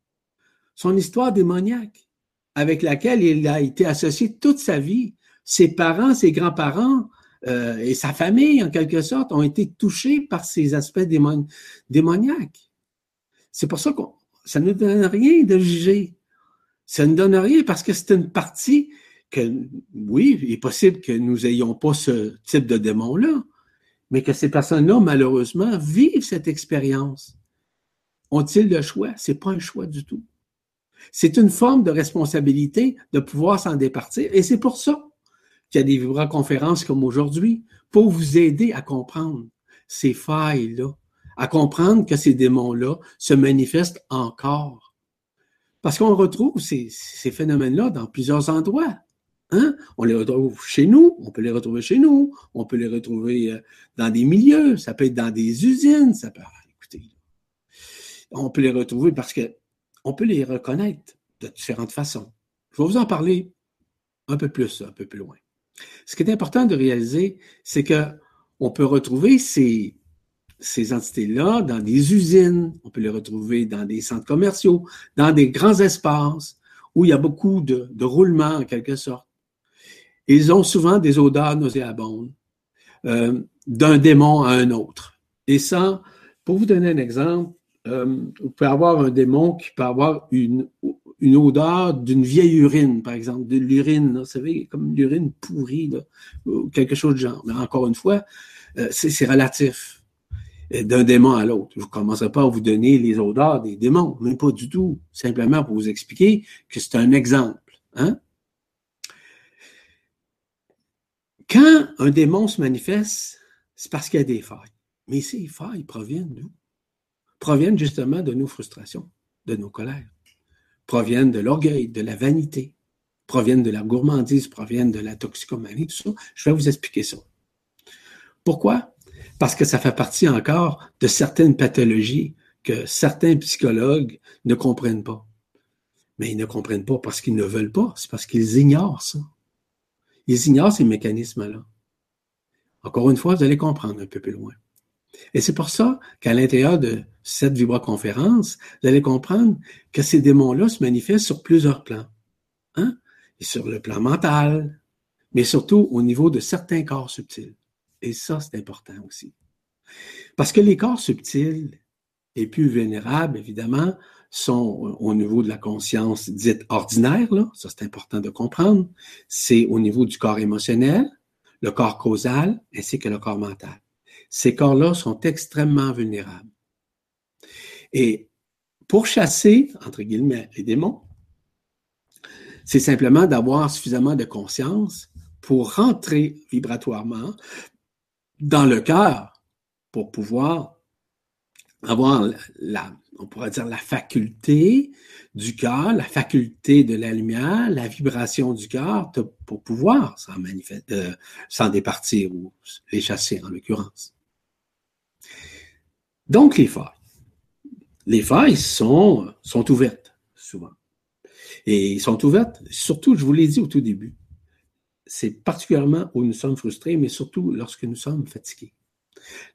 Son histoire démoniaque, avec laquelle il a été associé toute sa vie. Ses parents, ses grands-parents, euh, et sa famille, en quelque sorte, ont été touchés par ces aspects démoniaques. C'est pour ça que ça ne donne rien de juger. Ça ne donne rien parce que c'est une partie que, oui, il est possible que nous ayons pas ce type de démon-là, mais que ces personnes-là, malheureusement, vivent cette expérience. Ont-ils le choix? C'est pas un choix du tout. C'est une forme de responsabilité de pouvoir s'en départir et c'est pour ça qu'il y a des vibra-conférences comme aujourd'hui pour vous aider à comprendre ces failles-là, à comprendre que ces démons-là se manifestent encore. Parce qu'on retrouve ces, phénomènes-là dans plusieurs endroits. Hein? On les retrouve chez nous, on peut les retrouver chez nous, on peut les retrouver euh, dans des milieux, ça peut être dans des usines, ça peut. Écoutez, on peut les retrouver parce que on peut les reconnaître de différentes façons. Je vais vous en parler un peu plus, un peu plus loin. Ce qui est important de réaliser, c'est que on peut retrouver ces, entités-là dans des usines, on peut les retrouver dans des centres commerciaux, dans des grands espaces où il y a beaucoup de, de roulement en quelque sorte. Ils ont souvent des odeurs nauséabondes euh, d'un démon à un autre. Et ça, pour vous donner un exemple, euh, vous pouvez avoir un démon qui peut avoir une, odeur d'une vieille urine, par exemple, de l'urine, vous savez, comme l'urine pourrie, ou quelque chose de genre. Mais encore une fois, euh, c'est relatif euh, d'un démon à l'autre. Je ne commencerai pas à vous donner les odeurs des démons, même pas du tout. Simplement pour vous expliquer que c'est un exemple. Hein? Quand un démon se manifeste, c'est parce qu'il y a des failles. Mais ces failles proviennent d'où? Proviennent justement de nos frustrations, de nos colères proviennent de l'orgueil, de la vanité, proviennent de la gourmandise, proviennent de la toxicomanie, tout ça. Je vais vous expliquer ça. Pourquoi? Parce que ça fait partie encore de certaines pathologies que certains psychologues ne comprennent pas. Mais ils ne comprennent pas parce qu'ils ne veulent pas, c'est parce qu'ils ignorent ça. Ils ignorent ces mécanismes-là. Encore une fois, vous allez comprendre un peu plus loin. Et c'est pour ça qu'à l'intérieur de cette vibra-conférence, vous allez comprendre que ces démons-là se manifestent sur plusieurs plans. Hein? Et sur le plan mental, mais surtout au niveau de certains corps subtils. Et ça, c'est important aussi. Parce que les corps subtils et plus vulnérables, évidemment, sont au niveau de la conscience dite ordinaire, là, ça c'est important de comprendre, c'est au niveau du corps émotionnel, le corps causal ainsi que le corps mental ces corps-là sont extrêmement vulnérables. Et pour chasser, entre guillemets, les démons, c'est simplement d'avoir suffisamment de conscience pour rentrer vibratoirement dans le cœur pour pouvoir avoir la, on pourrait dire la faculté du cœur, la faculté de la lumière, la vibration du cœur pour pouvoir s'en euh, s'en départir ou les chasser en l'occurrence. Donc, les failles. Les failles sont, sont ouvertes, souvent. Et sont ouvertes, surtout, je vous l'ai dit au tout début, c'est particulièrement où nous sommes frustrés, mais surtout lorsque nous sommes fatigués.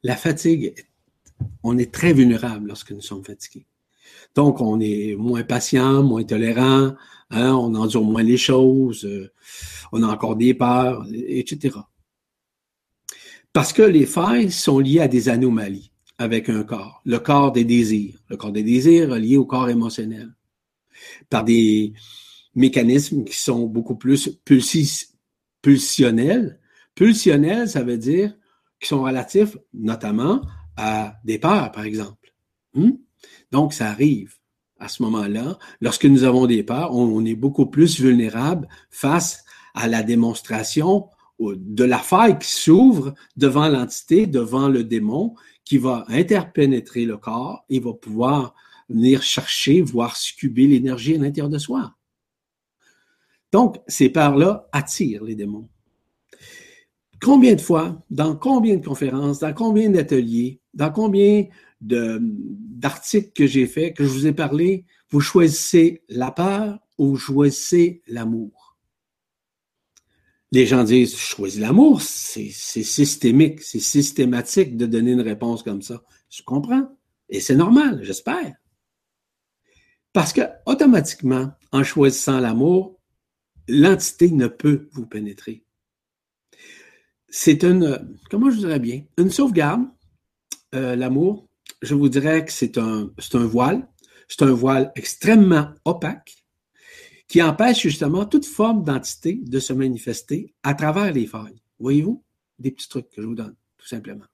La fatigue, on est très vulnérable lorsque nous sommes fatigués. Donc, on est moins patient, moins tolérant, hein, on endure moins les choses, euh, on a encore des peurs, etc. Parce que les failles sont liées à des anomalies avec un corps. Le corps des désirs. Le corps des désirs lié au corps émotionnel. Par des mécanismes qui sont beaucoup plus pulsionnels. Pulsionnels, ça veut dire qui sont relatifs notamment à des peurs, par exemple. Hmm? Donc, ça arrive à ce moment-là. Lorsque nous avons des peurs, on, est beaucoup plus vulnérable face à la démonstration de la faille qui s'ouvre devant l'entité, devant le démon, qui va interpénétrer le corps et va pouvoir venir chercher, voire succuber l'énergie à l'intérieur de soi. Donc, ces peurs-là attirent les démons. Combien de fois, dans combien de conférences, dans combien d'ateliers, dans combien d'articles que j'ai faits, que je vous ai parlé, vous choisissez la peur ou choisissez l'amour? Les gens disent, choisis l'amour, c'est systémique, c'est systématique de donner une réponse comme ça. Je comprends. Et c'est normal, j'espère. Parce que automatiquement, en choisissant l'amour, l'entité ne peut vous pénétrer. C'est une, comment je dirais bien, une sauvegarde, euh, l'amour. Je vous dirais que c'est un, c'est un voile. C'est un voile extrêmement opaque qui empêche justement toute forme d'entité de se manifester à travers les failles. Voyez-vous? Des petits trucs que je vous donne, tout simplement.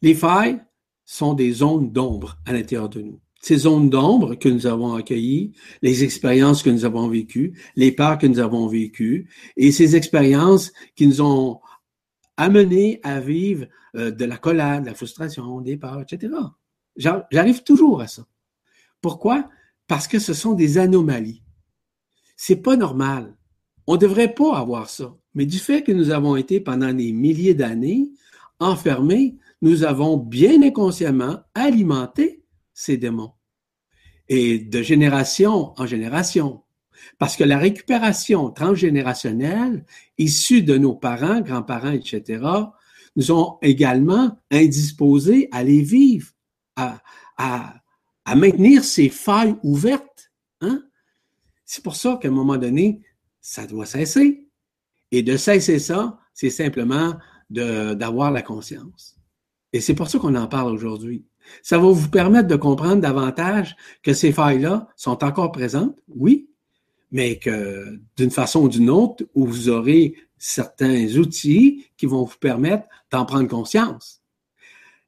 Les failles sont des zones d'ombre à l'intérieur de nous. Ces zones d'ombre que nous avons accueillies, les expériences que nous avons vécues, les peurs que nous avons vécues, et ces expériences qui nous ont amenés à vivre euh, de la colère, de la frustration, des peurs, etc. J'arrive toujours à ça. Pourquoi? Parce que ce sont des anomalies. C'est pas normal. On ne devrait pas avoir ça. Mais du fait que nous avons été pendant des milliers d'années enfermés, nous avons bien inconsciemment alimenté ces démons. Et de génération en génération. Parce que la récupération transgénérationnelle, issue de nos parents, grands-parents, etc., nous ont également indisposés à les vivre, à, à à maintenir ces failles ouvertes. Hein? C'est pour ça qu'à un moment donné, ça doit cesser. Et de cesser ça, c'est simplement d'avoir la conscience. Et c'est pour ça qu'on en parle aujourd'hui. Ça va vous permettre de comprendre davantage que ces failles-là sont encore présentes, oui, mais que d'une façon ou d'une autre, vous aurez certains outils qui vont vous permettre d'en prendre conscience.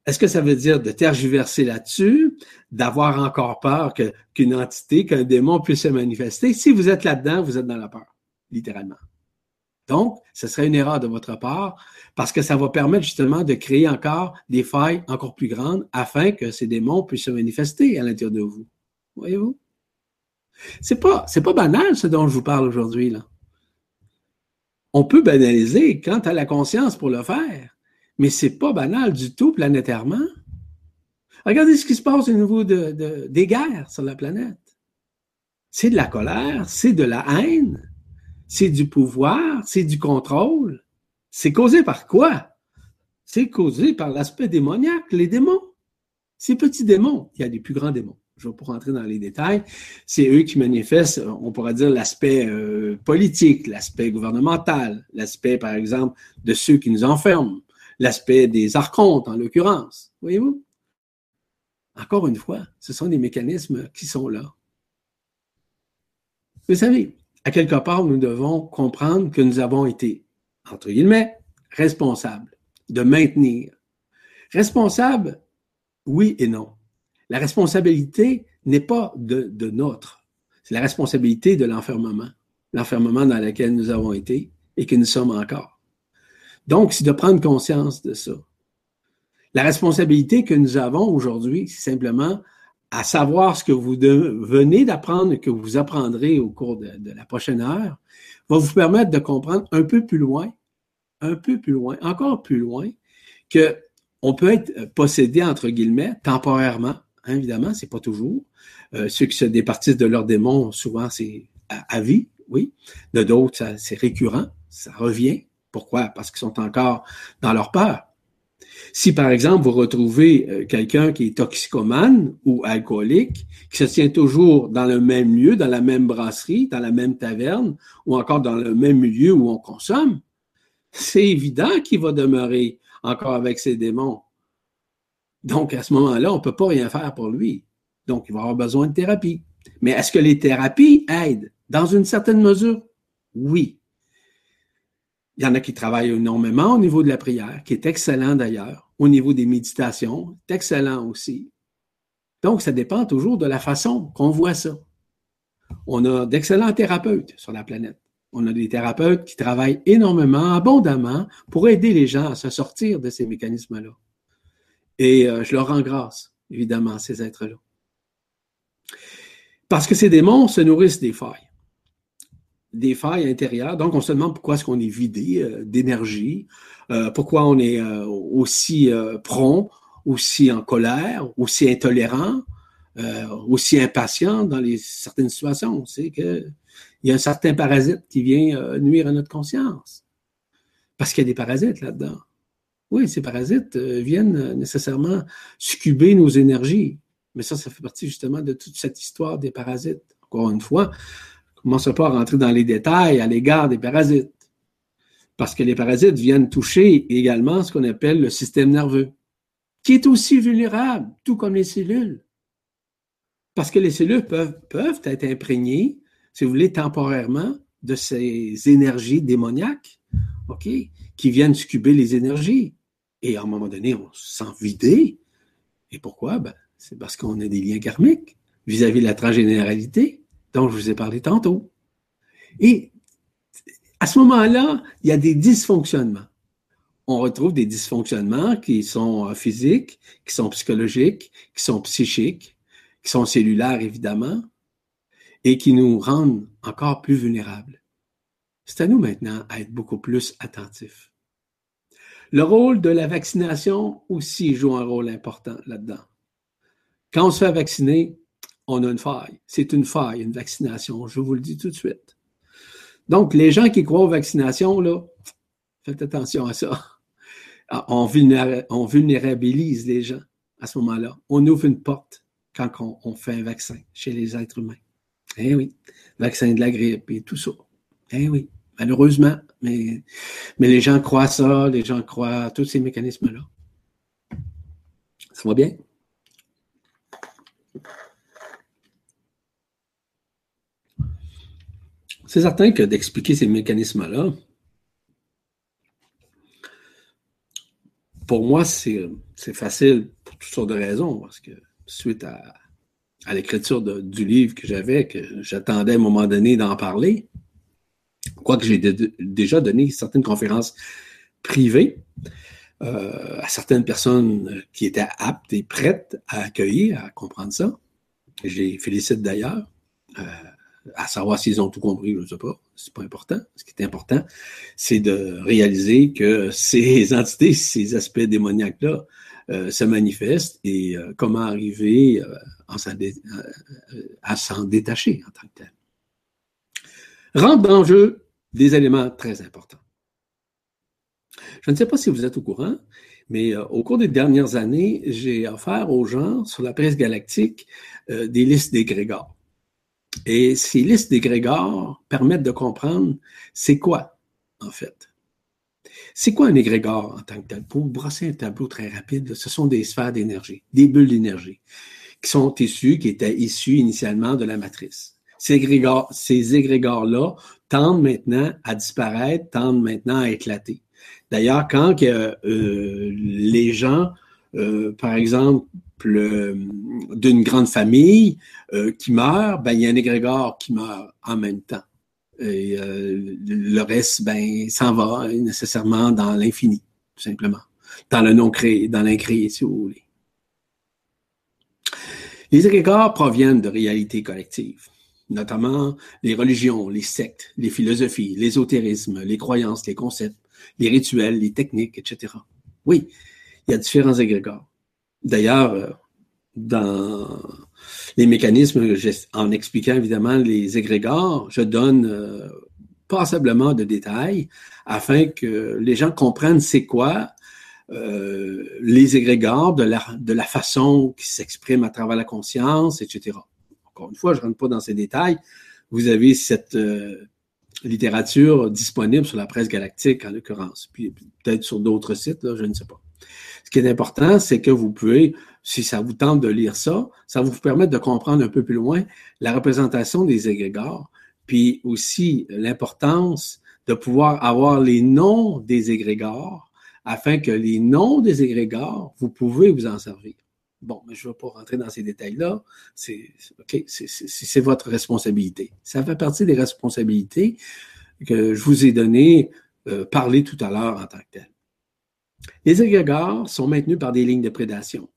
Est-ce que ça veut dire de tergiverser là-dessus, d'avoir encore peur qu'une entité, qu'un démon puisse se manifester? Si vous êtes là-dedans, vous êtes dans la peur, littéralement. Donc, ce serait une erreur de votre part parce que ça va permettre justement de créer encore des failles encore plus grandes afin que ces démons puissent se manifester à l'intérieur de vous. Voyez-vous? C'est pas, c'est pas banal ce dont je vous parle aujourd'hui, là. On peut banaliser quant à la conscience pour le faire mais c'est pas banal du tout planétairement. Regardez ce qui se passe au niveau de, des guerres sur la planète. C'est de la colère, c'est de la haine, c'est du pouvoir, c'est du contrôle. C'est causé par quoi? C'est causé par l'aspect démoniaque, les démons. Ces petits démons, il y a des plus grands démons. Je vais pas rentrer dans les détails. C'est eux qui manifestent, on pourrait dire, l'aspect euh, politique, l'aspect gouvernemental, l'aspect, par exemple, de ceux qui nous enferment, l'aspect des archontes, en l'occurrence. Voyez-vous? Encore une fois, ce sont des mécanismes qui sont là. Vous savez, à quelque part, nous devons comprendre que nous avons été, entre guillemets, responsables de maintenir. Responsables, oui et non. La responsabilité n'est pas de, de notre, c'est la responsabilité de l'enfermement, l'enfermement dans lequel nous avons été et que nous sommes encore. Donc, c'est de prendre conscience de ça. La responsabilité que nous avons aujourd'hui, c'est simplement à savoir ce que vous venez d'apprendre et que vous apprendrez au cours de, la prochaine heure, va vous permettre de comprendre un peu plus loin, un peu plus loin, encore plus loin, que on peut être possédé, entre guillemets, temporairement, hein, évidemment, c'est pas toujours. Euh, ceux qui se départissent de leurs démons, souvent, c'est à, vie, oui. De d'autres, c'est récurrent, ça revient. Pourquoi? Parce qu'ils sont encore dans leur peur. Si, par exemple, vous retrouvez euh, quelqu'un qui est toxicomane ou alcoolique, qui se tient toujours dans le même lieu, dans la même brasserie, dans la même taverne, ou encore dans le même milieu où on consomme, c'est évident qu'il va demeurer encore avec ses démons. Donc, à ce moment-là, on ne peut pas rien faire pour lui. Donc, il va avoir besoin de thérapie. Mais est-ce que les thérapies aident? Dans une certaine mesure, oui. Il y en a qui travaillent énormément au niveau de la prière, qui est excellent d'ailleurs, au niveau des méditations, c'est excellent aussi. Donc, ça dépend toujours de la façon qu'on voit ça. On a d'excellents thérapeutes sur la planète. On a des thérapeutes qui travaillent énormément, abondamment, pour aider les gens à se sortir de ces mécanismes-là. Et euh, je leur rends grâce, évidemment, ces êtres-là. Parce que ces démons se nourrissent des failles des failles intérieures. Donc, on se demande pourquoi est-ce qu'on est vidé euh, d'énergie, euh, pourquoi on est euh, aussi prompt, aussi en colère, aussi intolérant, aussi impatient dans certaines situations. C'est qu'il y a un certain parasite qui vient nuire à notre conscience. Parce qu'il y a des parasites là-dedans. Oui, ces parasites viennent nécessairement succuber nos énergies. Mais ça, ça fait partie justement de toute cette histoire des parasites. Encore une fois, commence pas à dans les détails à l'égard des parasites. Parce que les parasites viennent toucher également ce qu'on appelle le système nerveux, qui est aussi vulnérable, tout comme les cellules. Parce que les cellules peuvent, être imprégnées, si vous voulez, temporairement, de ces énergies démoniaques, qui viennent scuber les énergies. Et à un moment donné, on se sent vidé. Et pourquoi? Ben, c'est parce qu'on a des liens karmiques vis-à-vis -vis de la transgénéralité dont je vous ai parlé tantôt. Et à ce moment-là, il y a des dysfonctionnements. On retrouve des dysfonctionnements qui sont euh, physiques, qui sont psychologiques, qui sont psychiques, qui sont cellulaires, évidemment, et qui nous rendent encore plus vulnérables. C'est à nous maintenant à être beaucoup plus attentifs. Le rôle de la vaccination aussi joue un rôle important là-dedans. Quand on se fait vacciner, on a une faille. C'est une faille, une vaccination. Je vous le dis tout de suite. Donc, les gens qui croient aux vaccinations, là, faites attention à ça. Ah, on, vulnérabilise les gens à ce moment-là. On ouvre une porte quand on, fait un vaccin chez les êtres humains. Eh oui, vaccin de la grippe et tout ça. Eh oui, malheureusement, mais, mais les gens croient ça, les gens croient à tous ces mécanismes-là. Ça va bien? C'est certain que d'expliquer ces mécanismes-là, pour moi, c'est facile pour toutes sortes de raisons, parce que suite à, l'écriture du livre que j'avais, que j'attendais à un moment donné d'en parler, quoique j'ai déjà donné certaines conférences privées euh, à certaines personnes qui étaient aptes et prêtes à accueillir, à comprendre ça. Je les félicite d'ailleurs. Euh, à savoir s'ils ont tout compris, je ne sais pas, c'est pas important. Ce qui est important, c'est de réaliser que ces entités, ces aspects démoniaques-là, euh, se manifestent et euh, comment arriver euh, à s'en détacher en tant que tel. Rentre dans jeu des éléments très importants. Je ne sais pas si vous êtes au courant, mais au cours des dernières années, j'ai offert aux gens sur la presse galactique des listes d'égrégores. Et ces listes d'égrégores permettent de comprendre c'est quoi, en fait. C'est quoi un égrégore en tant que tel? Pour brosser un tableau très rapide, ce sont des sphères d'énergie, des bulles d'énergie, qui sont issues, qui étaient issues initialement de la matrice. Ces égrégores, ces égrégores-là tendent maintenant à disparaître, tendent maintenant à éclater. D'ailleurs, quand euh, les gens, euh, par exemple, d'une grande famille euh, qui meurt, ben, il y a un égrégore qui meurt en même temps. Et euh, le reste, ben, s'en va nécessairement dans l'infini, tout simplement. Dans le non créé, dans l'incréé, si vous voulez. Les égrégores proviennent de réalités collectives, notamment les religions, les sectes, les philosophies, l'ésotérisme, les croyances, les concepts, les rituels, les techniques, etc. Oui, il y a différents égrégores. D'ailleurs, euh, dans les mécanismes, en expliquant évidemment les égrégores, je donne euh, passablement de détails afin que les gens comprennent c'est quoi euh, les égrégores de la, façon qui s'exprime à travers la conscience, etc. Encore une fois, je ne rentre pas dans ces détails. Vous avez cette littérature disponible sur la presse galactique, en l'occurrence, puis peut-être sur d'autres sites, je ne sais pas. Ce qui est important, c'est que vous pouvez, si ça vous tente de lire ça, ça vous permettre de comprendre un peu plus loin la représentation des égrégores, puis aussi l'importance de pouvoir avoir les noms des égrégores afin que les noms des égrégores, vous pouvez vous en servir. Bon, mais je ne vais pas rentrer dans ces détails-là. C'est OK, c'est votre responsabilité. Ça fait partie des responsabilités que je vous ai donné euh, parler tout à l'heure en tant que tel. Les égrégores sont maintenus par des lignes de prédation.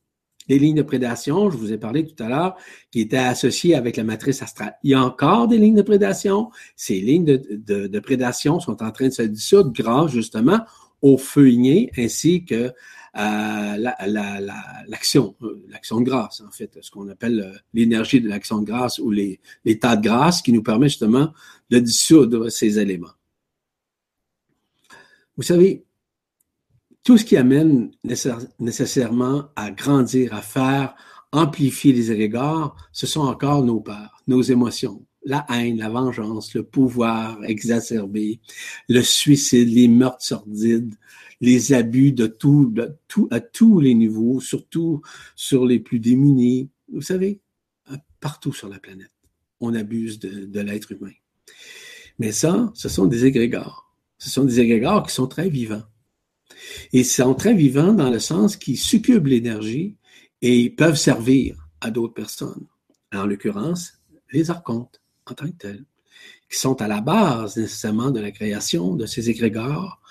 Les lignes de prédation, je vous ai parlé tout à l'heure, qui étaient associées avec la matrice astrale. Il y a encore des lignes de prédation. Ces lignes de, prédation sont en train de se dissoudre grâce justement au feu ainsi que à l'action, euh, l'action de grâce, en fait, ce qu'on appelle euh, l'énergie de l'action de grâce ou l'état de grâce qui nous permet justement de dissoudre ces éléments. Vous savez, tout ce qui amène nécessairement à grandir, à faire amplifier les égrégores, ce sont encore nos peurs, nos émotions, la haine, la vengeance, le pouvoir exacerbé, le suicide, les meurtres sordides, les abus de tout, de tout, à tous les niveaux, surtout sur les plus démunis. Vous savez, partout sur la planète, on abuse de, de l'être humain. Mais ça, ce sont des égrégores. Ce sont des égrégores qui sont très vivants. Ils sont très vivants dans le sens qu'ils succubent l'énergie et peuvent servir à d'autres personnes. En l'occurrence, les archontes en tant que tels, qui sont à la base nécessairement de la création de ces égrégores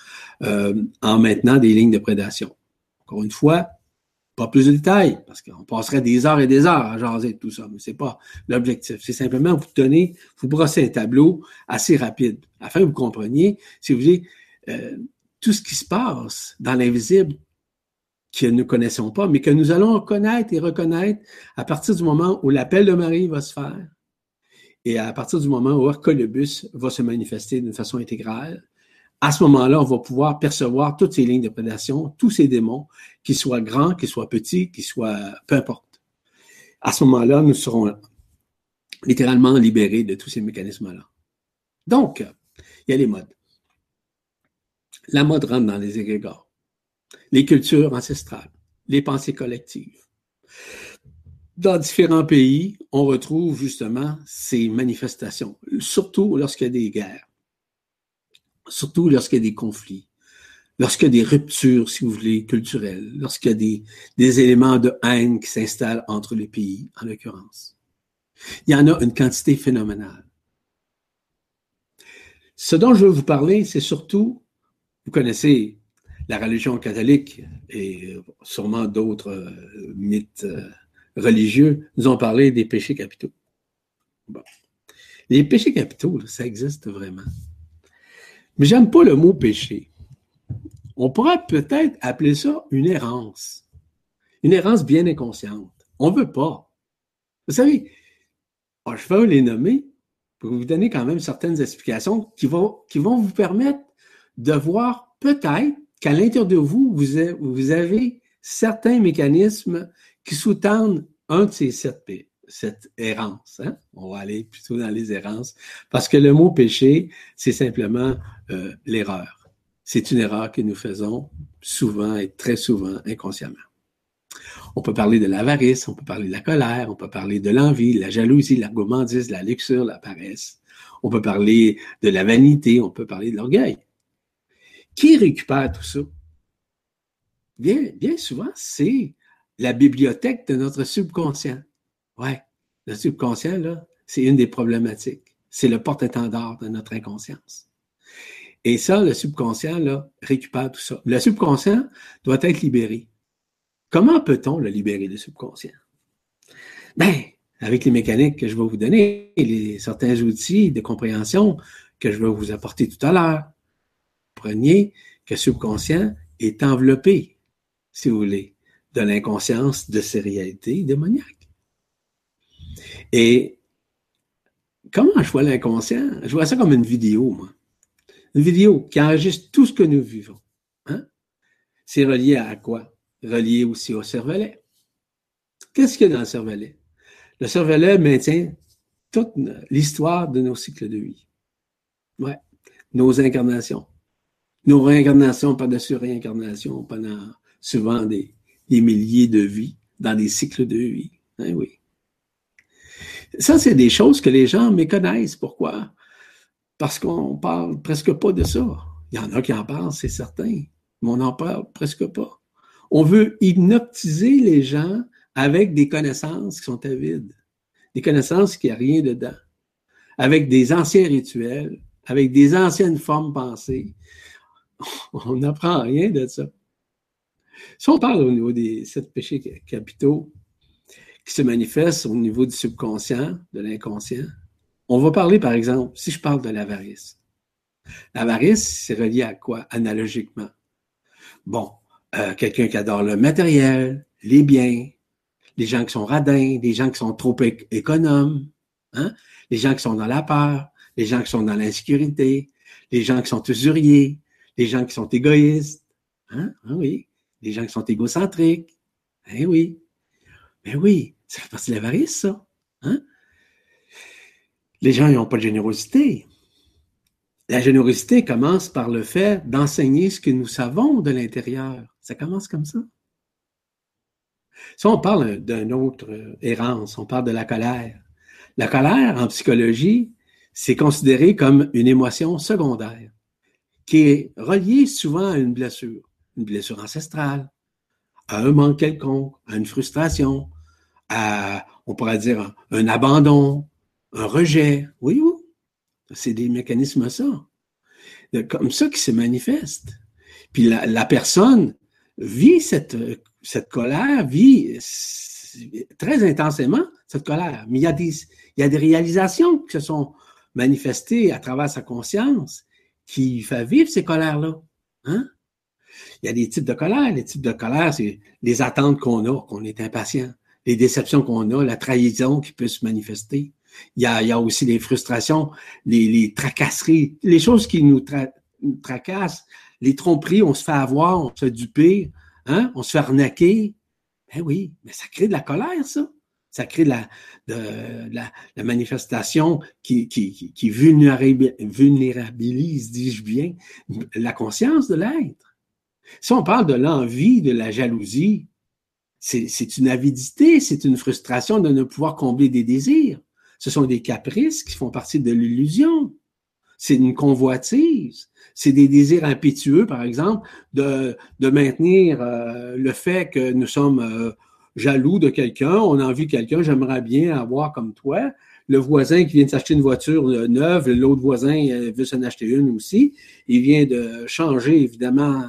euh, en maintenant des lignes de prédation. Encore une fois, pas plus de détails, parce qu'on passerait des heures et des heures à jaser de tout ça, mais c'est pas l'objectif. C'est simplement vous donner, vous brosser un tableau assez rapide, afin que vous compreniez, si vous voulez, euh, tout ce qui se passe dans l'invisible que nous ne connaissons pas, mais que nous allons connaître et reconnaître à partir du moment où l'appel de Marie va se faire et à partir du moment où Arcolobus va se manifester d'une façon intégrale. À ce moment-là, on va pouvoir percevoir toutes ces lignes de prédation, tous ces démons, qu'ils soient grands, qu'ils soient petits, qu'ils soient peu importe. À ce moment-là, nous serons littéralement libérés de tous ces mécanismes-là. Donc, il y a les modes. La mode rentre dans les égrégores, les cultures ancestrales, les pensées collectives. Dans différents pays, on retrouve justement ces manifestations, surtout lorsqu'il y a des guerres, surtout lorsqu'il y a des conflits, lorsqu'il y a des ruptures, si vous voulez, culturelles, lorsqu'il y a des, des éléments de haine qui s'installent entre les pays, en l'occurrence. Il y en a une quantité phénoménale. Ce dont je veux vous parler, c'est surtout vous connaissez la religion catholique et sûrement d'autres euh, mythes euh, religieux nous ont parlé des péchés capitaux. Les péchés capitaux, ça existe vraiment. Mais j'aime pas le mot péché. On pourrait peut-être appeler ça une errance. Une errance bien inconsciente. On veut pas. Vous savez, ah, je vais les nommer pour vous donner quand même certaines explications qui vont, qui vont vous permettre de voir peut-être qu'à l'intérieur de vous, vous avez, certains mécanismes qui sous-tendent un de ces sept P, cette errance. Hein? On va aller plutôt dans les errances, parce que le mot péché, c'est simplement euh, l'erreur. C'est une erreur que nous faisons souvent et très souvent inconsciemment. On peut parler de l'avarice, on peut parler de la colère, on peut parler de l'envie, la jalousie, la gourmandise, la luxure, la paresse. On peut parler de la vanité, on peut parler de l'orgueil. Qui récupère tout ça? Bien, bien souvent, c'est la bibliothèque de notre subconscient. Ouais, le subconscient, là, c'est une des problématiques. C'est le porte-étendard de notre inconscience. Et ça, le subconscient, là, récupère tout ça. Le subconscient doit être libéré. Comment peut-on le libérer, le subconscient? Ben, avec les mécaniques que je vais vous donner, les, certains outils de compréhension que je vais vous apporter tout à l'heure, comprenez que le subconscient est enveloppé, si vous voulez, de l'inconscience de ces réalités démoniaques. Et comment je vois l'inconscient? Je vois ça comme une vidéo, moi. Une vidéo qui enregistre tout ce que nous vivons. Hein? C'est relié à quoi? Relié aussi au cervelet. Qu'est-ce qu'il y a dans le cervelet? Le cervelet maintient toute l'histoire de nos cycles de vie. Ouais. Nos incarnations. Nos réincarnations par-dessus réincarnations pendant souvent des, des milliers de vies dans des cycles de vie. Hein, oui. Ça, c'est des choses que les gens méconnaissent. Pourquoi? Parce qu'on parle presque pas de ça. Il y en a qui en parlent, c'est certain, mais on n'en parle presque pas. On veut hypnotiser les gens avec des connaissances qui sont avides, des connaissances qui a rien dedans, avec des anciens rituels, avec des anciennes formes pensées. On n'apprend rien de ça. Si on parle au niveau des sept péchés capitaux qui se manifestent au niveau du subconscient, de l'inconscient, on va parler, par exemple, si je parle de l'avarice. L'avarice, c'est relié à quoi, analogiquement? Bon, euh, quelqu'un qui adore le matériel, les biens, les gens qui sont radins, les gens qui sont trop économes, hein? les gens qui sont dans la peur, les gens qui sont dans l'insécurité, les gens qui sont usuriers, les gens qui sont égoïstes. Hein? Ah oui des gens qui sont égocentriques. Eh oui. Ben oui, ça fait partie de l'avarice, ça. Hein? Les gens n'ont pas de générosité. La générosité commence par le fait d'enseigner ce que nous savons de l'intérieur. Ça commence comme ça. Si on parle d'une autre errance, on parle de la colère. La colère, en psychologie, c'est considéré comme une émotion secondaire qui est reliée souvent à une blessure une blessure ancestrale, à un manque quelconque, à une frustration, à, on pourrait dire, un, abandon, un rejet. Oui, oui. C'est des mécanismes ça. Comme ça qui se manifeste. Puis la, personne vit cette, cette colère, vit très intensément cette colère. Mais il y a des réalisations qui se sont manifestées à travers sa conscience qui fait vivre ces colères-là. Hein? Il y a des types de colère. Les types de colère, c'est les attentes qu'on a, qu'on est impatient, les déceptions qu'on a, la trahison qui peut se manifester. Il y a, aussi les frustrations, les, les tracasseries, les choses qui nous, tracassent, les tromperies, on se fait avoir, on se fait duper, hein? on se fait arnaquer. Ben oui, mais ça crée de la colère, ça. Ça crée de la, de, la, la, manifestation qui, qui, qui vulnérabilise, dis-je bien, la conscience de l'être. Si on parle de l'envie, de la jalousie, c'est une avidité, c'est une frustration de ne pouvoir combler des désirs. Ce sont des caprices qui font partie de l'illusion. C'est une convoitise. C'est des désirs impétueux, par exemple, de, de maintenir euh, le fait que nous sommes euh, jaloux de quelqu'un, on a envie quelqu'un, j'aimerais bien avoir comme toi. Le voisin qui vient de une voiture euh, neuve, l'autre voisin veut s'en acheter une aussi. Il vient de changer, évidemment,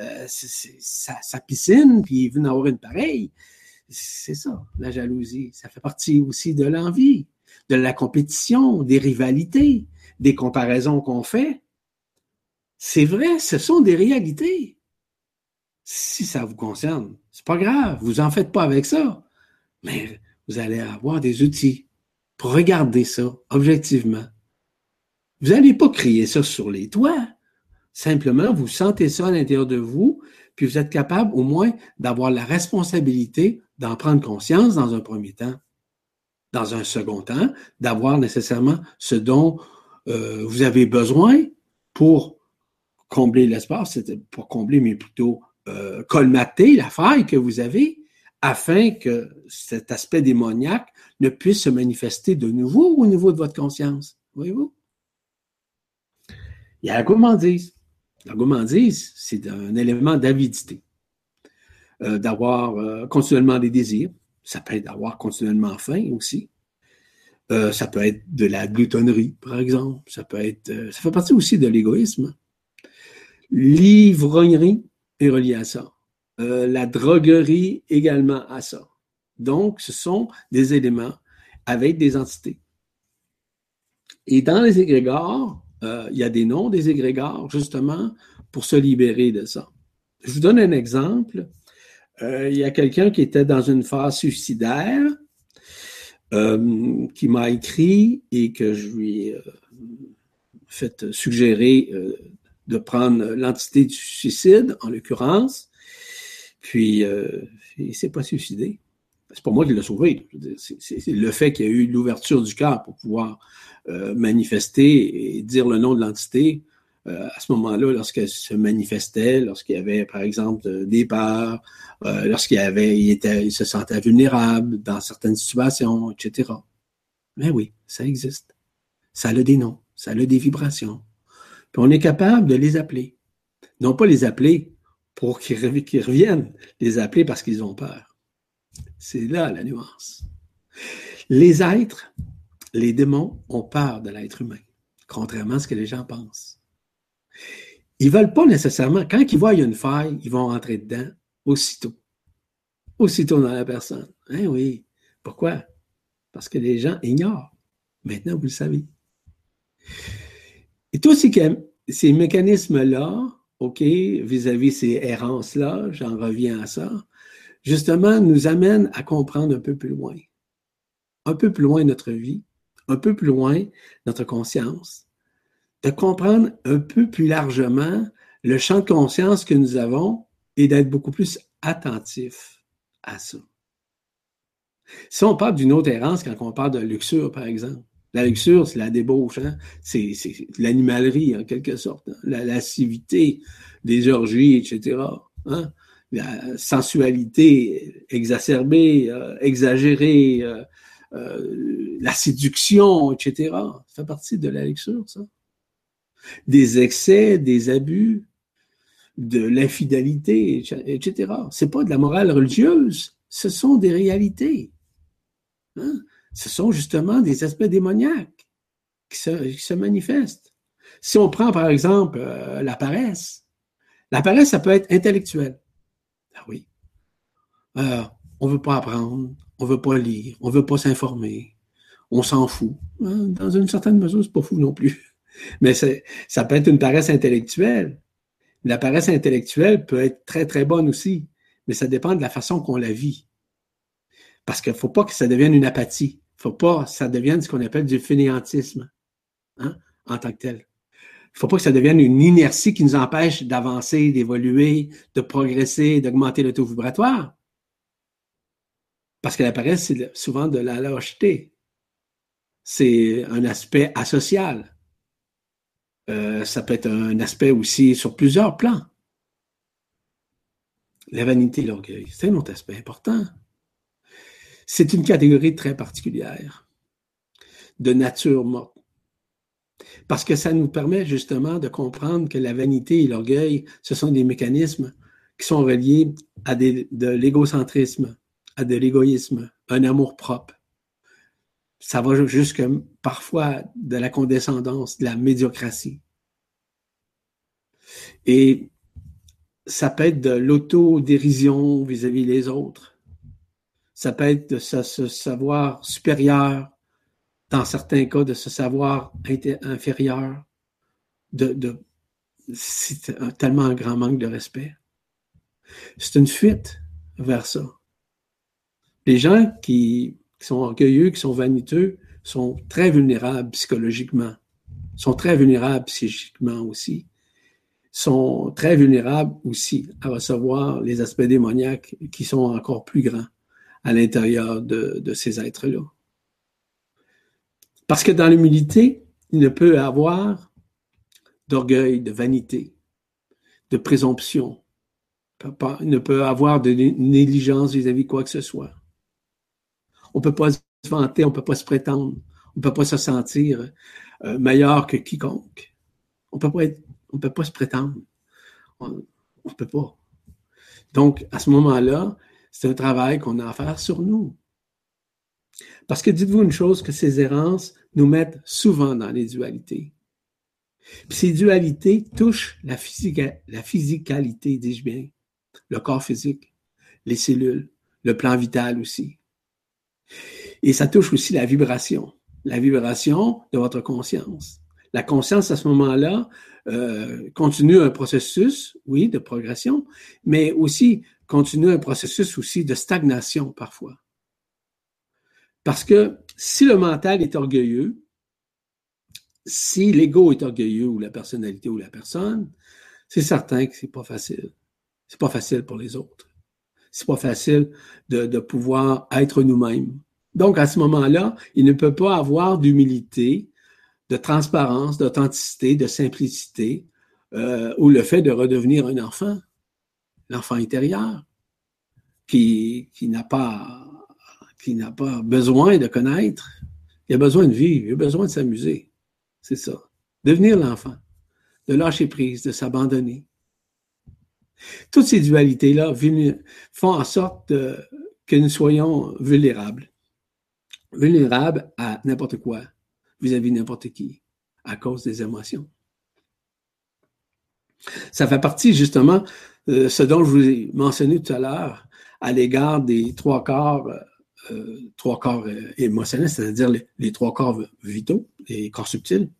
euh, sa, piscine, puis il veut en avoir une pareille. C'est ça, la jalousie. Ça fait partie aussi de l'envie, de la compétition, des rivalités, des comparaisons qu'on fait. C'est vrai, ce sont des réalités. Si ça vous concerne, c'est pas grave, vous en faites pas avec ça. Mais vous allez avoir des outils pour regarder ça objectivement. Vous n'allez pas crier ça sur les toits. Simplement, vous sentez ça à l'intérieur de vous, puis vous êtes capable au moins d'avoir la responsabilité d'en prendre conscience dans un premier temps. Dans un second temps, d'avoir nécessairement ce dont euh, vous avez besoin pour combler l'espace, pour combler, mais plutôt euh, colmater la faille que vous avez, afin que cet aspect démoniaque ne puisse se manifester de nouveau au niveau de votre conscience. Voyez-vous? Il y a la gourmandise. La gourmandise, c'est un élément d'avidité, euh, d'avoir euh, continuellement des désirs. Ça peut être d'avoir continuellement faim aussi. Ça peut être de la gloutonnerie, par exemple. Ça peut être, ça fait partie aussi de l'égoïsme. L'ivrognerie est reliée à ça. la droguerie également à ça. Donc, ce sont des éléments avec des entités. Et dans les égrégores, euh, il y a des noms des égrégores, justement, pour se libérer de ça. Je vous donne un exemple. euh, il y a quelqu'un qui était dans une phase suicidaire, euh, qui m'a écrit et que je lui ai fait suggérer de prendre l'entité du suicide, en l'occurrence. Puis, il ne s'est pas suicidé. C'est pas moi qui l'ai sauvé. C'est le fait qu'il y a eu l'ouverture du cœur pour pouvoir manifester et dire le nom de l'entité euh, à ce moment-là, lorsqu'elle se manifestait, lorsqu'il y avait, par exemple, des peurs, euh, lorsqu'il avait, il, il se sentait vulnérable dans certaines situations, etc. Mais oui, ça existe. Ça a des noms, ça a des vibrations. On est capable de les appeler. Non pas les appeler pour qu'ils reviennent, les appeler parce qu'ils ont peur. C'est là la nuance. Les êtres, les démons ont peur de l'être humain, contrairement à ce que les gens pensent. Ils veulent pas nécessairement, quand ils voient une faille, ils vont rentrer dedans aussitôt. Aussitôt dans la personne. Hein, oui. Pourquoi? Parce que les gens ignorent. Maintenant, vous le savez. Et tous ces, ces mécanismes-là, OK, vis-à-vis ces errances-là, j'en reviens à ça, justement, nous amènent à comprendre un peu plus loin. Un peu plus loin notre vie, un peu plus loin notre conscience, de comprendre un peu plus largement le champ de conscience que nous avons et d'être beaucoup plus attentif à ça. Si on parle d'une autre errance, quand on parle de luxure, par exemple, la luxure, c'est la débauche, hein? c'est l'animalerie en quelque sorte, hein? la lascivité, des orgies, etc. Hein? La sensualité exacerbée, euh, exagérée, euh, euh, la séduction, etc. Ça fait partie de la luxure, ça des excès, des abus, de l'infidélité, etc. C'est pas de la morale religieuse, ce sont des réalités. Ce sont justement des aspects démoniaques qui se, manifestent. Si on prend par exemple euh, la paresse, la paresse, ça peut être intellectuel. Ah oui. Euh, on veut pas apprendre, on veut pas lire, on veut pas s'informer, on s'en fout. Hein? Dans une certaine mesure, c'est pas fou non plus. Mais ça peut être une paresse intellectuelle. La paresse intellectuelle peut être très, très bonne aussi, mais ça dépend de la façon qu'on la vit. Parce qu'il ne faut pas que ça devienne une apathie. Faut pas que ça devienne ce qu'on appelle du fainéantisme hein, en tant que tel. Il faut pas que ça devienne une inertie qui nous empêche d'avancer, d'évoluer, de progresser, d'augmenter le taux vibratoire. Parce que la paresse, c'est souvent de la lâcheté. C'est un aspect asocial. Euh, ça peut être un aspect aussi sur plusieurs plans. La vanité et l'orgueil, c'est un autre aspect important. C'est une catégorie très particulière, de nature morte. Parce que ça nous permet justement de comprendre que la vanité et l'orgueil, ce sont des mécanismes qui sont reliés à de l'égocentrisme, à de l'égoïsme, un amour propre. Ça va jusque parfois de la condescendance, de la médiocratie. Et ça peut être de l'autodérision vis-à-vis des autres. Ça peut être de se, savoir supérieur, dans certains cas, de se savoir inférieur. De, c'est tellement un grand manque de respect. C'est une fuite vers ça. Les gens qui, qui sont orgueilleux, qui sont vaniteux, sont très vulnérables psychologiquement, sont très vulnérables psychiquement aussi sont très vulnérables aussi à recevoir les aspects démoniaques qui sont encore plus grands à l'intérieur de, ces êtres-là. Parce que dans l'humilité, il ne peut avoir d'orgueil, de vanité, de présomption. Il ne peut avoir de négligence vis-à-vis de quoi que ce soit. On ne peut pas se vanter, on ne peut pas se prétendre, on ne peut pas se sentir euh, meilleur que quiconque. On ne peut pas se prétendre. On ne peut pas. Donc, à ce moment-là, c'est un travail qu'on a à faire sur nous. Parce que dites-vous une chose, que ces errances nous mettent souvent dans les dualités. Puis ces dualités touchent la, physicalité, dis-je bien, le corps physique, les cellules, le plan vital aussi. Et ça touche aussi la vibration, la vibration de votre conscience. La conscience, à ce moment-là, euh, continue un processus, oui, de progression, mais aussi continue un processus aussi de stagnation parfois. Parce que si le mental est orgueilleux, si l'ego est orgueilleux ou la personnalité ou la personne, c'est certain que c'est pas facile. C'est pas facile pour les autres. C'est pas facile de, pouvoir être nous-mêmes. Donc, à ce moment-là, il ne peut pas avoir d'humilité, de transparence, d'authenticité, de simplicité, euh, ou le fait de redevenir un enfant, l'enfant intérieur, qui, qui n'a pas qui n'a pas besoin de connaître, il a besoin de vivre, il a besoin de s'amuser. C'est ça. Devenir l'enfant, de lâcher prise, de s'abandonner. Toutes ces dualités-là font en sorte que nous soyons vulnérables. Vulnérables à n'importe quoi, vis-à-vis n'importe qui, à cause des émotions. Ça fait partie justement de ce dont je vous ai mentionné tout à l'heure à l'égard des trois corps, euh, trois corps euh, émotionnels, c'est-à-dire les, trois corps vitaux, les corps subtils.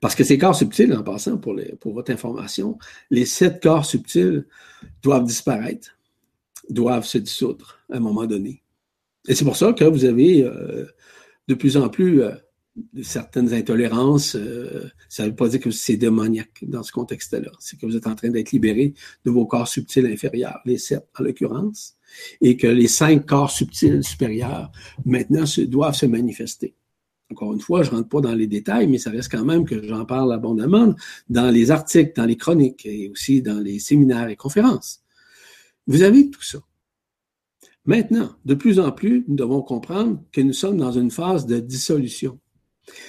Parce que ces corps subtils, en passant pour, pour votre information, les sept corps subtils doivent disparaître, doivent se dissoudre à un moment donné. Et c'est pour ça que vous avez euh, de plus en plus certaines intolérances, euh, ça ne veut pas dire que c'est démoniaque dans ce contexte-là. C'est que vous êtes en train d'être libéré de vos corps subtils inférieurs, les sept en l'occurrence, et que les cinq corps subtils supérieurs maintenant doivent se manifester. Encore une fois, je ne rentre pas dans les détails, mais ça reste quand même que j'en parle abondamment dans les articles, dans les chroniques et aussi dans les séminaires et conférences. Vous avez tout ça. Maintenant, de plus en plus, nous devons comprendre que nous sommes dans une phase de dissolution.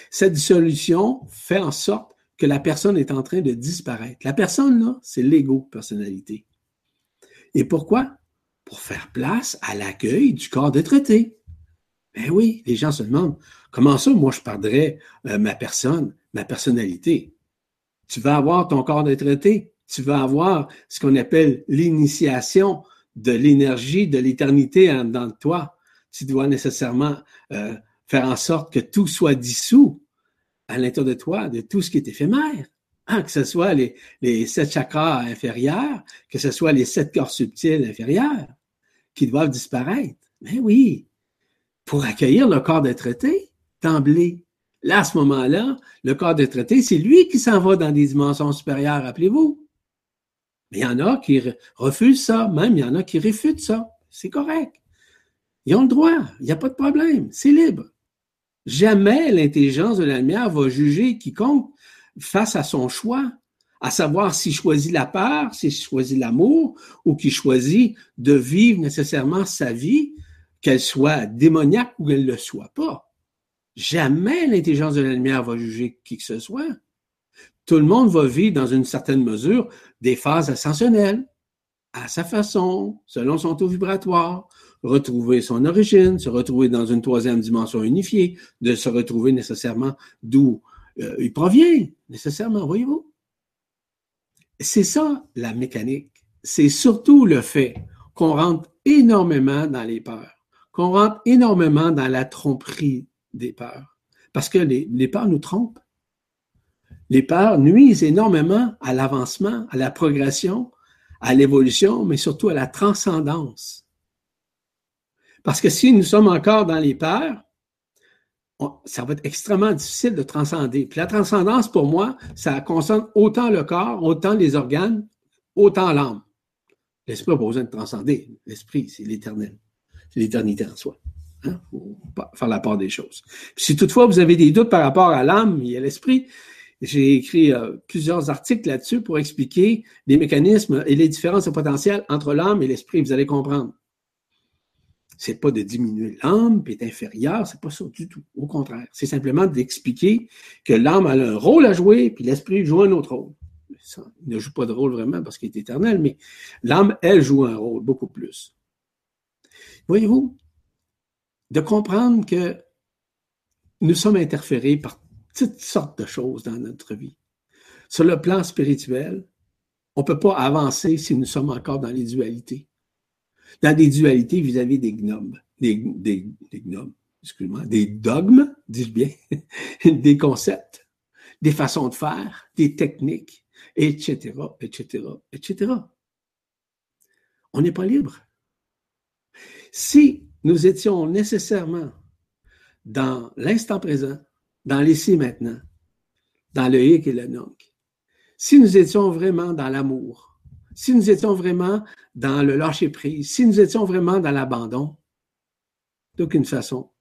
Cette dissolution fait en sorte que la personne est en train de disparaître. La personne, là, c'est l'ego personnalité. Et pourquoi? Pour faire place à l'accueil du corps de traité. Ben oui, les gens se demandent, comment ça, moi, je perdrais euh, ma personne, ma personnalité? Tu vas avoir ton corps de traité, tu vas avoir ce qu'on appelle l'initiation de l'énergie de l'éternité dans toi. Tu dois nécessairement euh, faire en sorte que tout soit dissous à l'intérieur de toi, de tout ce qui est éphémère. Hein, que ce soit les, sept chakras inférieurs, que ce soit les sept corps subtils inférieurs, qui doivent disparaître. Mais oui, pour accueillir le corps des traités, d'emblée. Là, à ce moment-là, le corps des traités, c'est lui qui s'en va dans des dimensions supérieures, rappelez-vous. Mais il y en a qui refusent ça, même il y en a qui réfutent ça. C'est correct. Ils ont le droit, il n'y a pas de problème, c'est libre. Jamais l'intelligence de la lumière va juger quiconque face à son choix, à savoir s'il choisit la peur, s'il choisit l'amour ou qu'il choisit de vivre nécessairement sa vie, qu'elle soit démoniaque ou qu'elle ne le soit pas. Jamais l'intelligence de la lumière va juger qui que ce soit. Tout le monde va vivre dans une certaine mesure des phases ascensionnelles, à sa façon, selon son taux vibratoire, retrouver son origine, se retrouver dans une troisième dimension unifiée, de se retrouver nécessairement d'où euh, il provient, nécessairement, voyez-vous? C'est ça la mécanique. C'est surtout le fait qu'on rentre énormément dans les peurs, qu'on rentre énormément dans la tromperie des peurs. Parce que les, les peurs nous trompent. Les peurs nuisent énormément à l'avancement, à la progression, à l'évolution, mais surtout à la transcendance. Parce que si nous sommes encore dans les peurs, ça va être extrêmement difficile de transcender. Puis la transcendance, pour moi, ça concerne autant le corps, autant les organes, autant l'âme. L'esprit n'a pas besoin de transcender. L'esprit, c'est l'éternel. C'est l'éternité en soi. Hein? faut faire la part des choses. Puis si toutefois vous avez des doutes par rapport à l'âme et à l'esprit, j'ai écrit euh, plusieurs articles là-dessus pour expliquer les mécanismes et les différences potentielles entre l'âme et l'esprit. Vous allez comprendre c'est pas de diminuer l'âme puis est inférieur, c'est pas ça du tout. Au contraire, c'est simplement d'expliquer que l'âme a un rôle à jouer puis l'esprit joue un autre rôle. il ne joue pas de rôle vraiment parce qu'il est éternel, mais l'âme, elle, joue un rôle beaucoup plus. Voyez-vous, de comprendre que nous sommes interférés par toutes sortes de choses dans notre vie. Sur le plan spirituel, on ne peut pas avancer si nous sommes encore dans les dualités dans des dualités vis-à-vis des gnomes, des, des, des gnomes, excuse-moi, des dogmes, dis-je bien, des concepts, des façons de faire, des techniques, etc., etc., etc. on n'est pas libre. Si nous étions nécessairement dans l'instant présent, dans l'ici maintenant, dans le hic et le nunc, si nous étions vraiment dans l'amour, si nous étions vraiment dans le lâcher-prise, si nous étions vraiment dans l'abandon, d'aucune façon,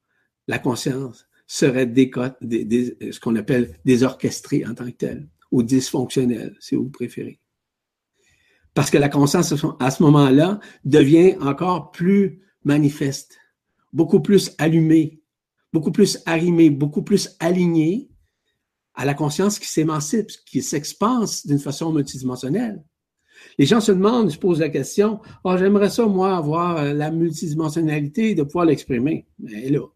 la conscience serait ce qu'on appelle désorchestrée en tant que telle, ou dysfonctionnelle, si vous préférez. Parce que la conscience, à ce moment-là, devient encore plus manifeste, beaucoup plus allumée, beaucoup plus arrimée, beaucoup plus alignée à la conscience qui s'émancipe, qui s'expanse d'une façon multidimensionnelle. Les gens se demandent, se posent la question, oh, j'aimerais ça, moi, avoir euh, la multidimensionnalité de pouvoir l'exprimer. Mais là,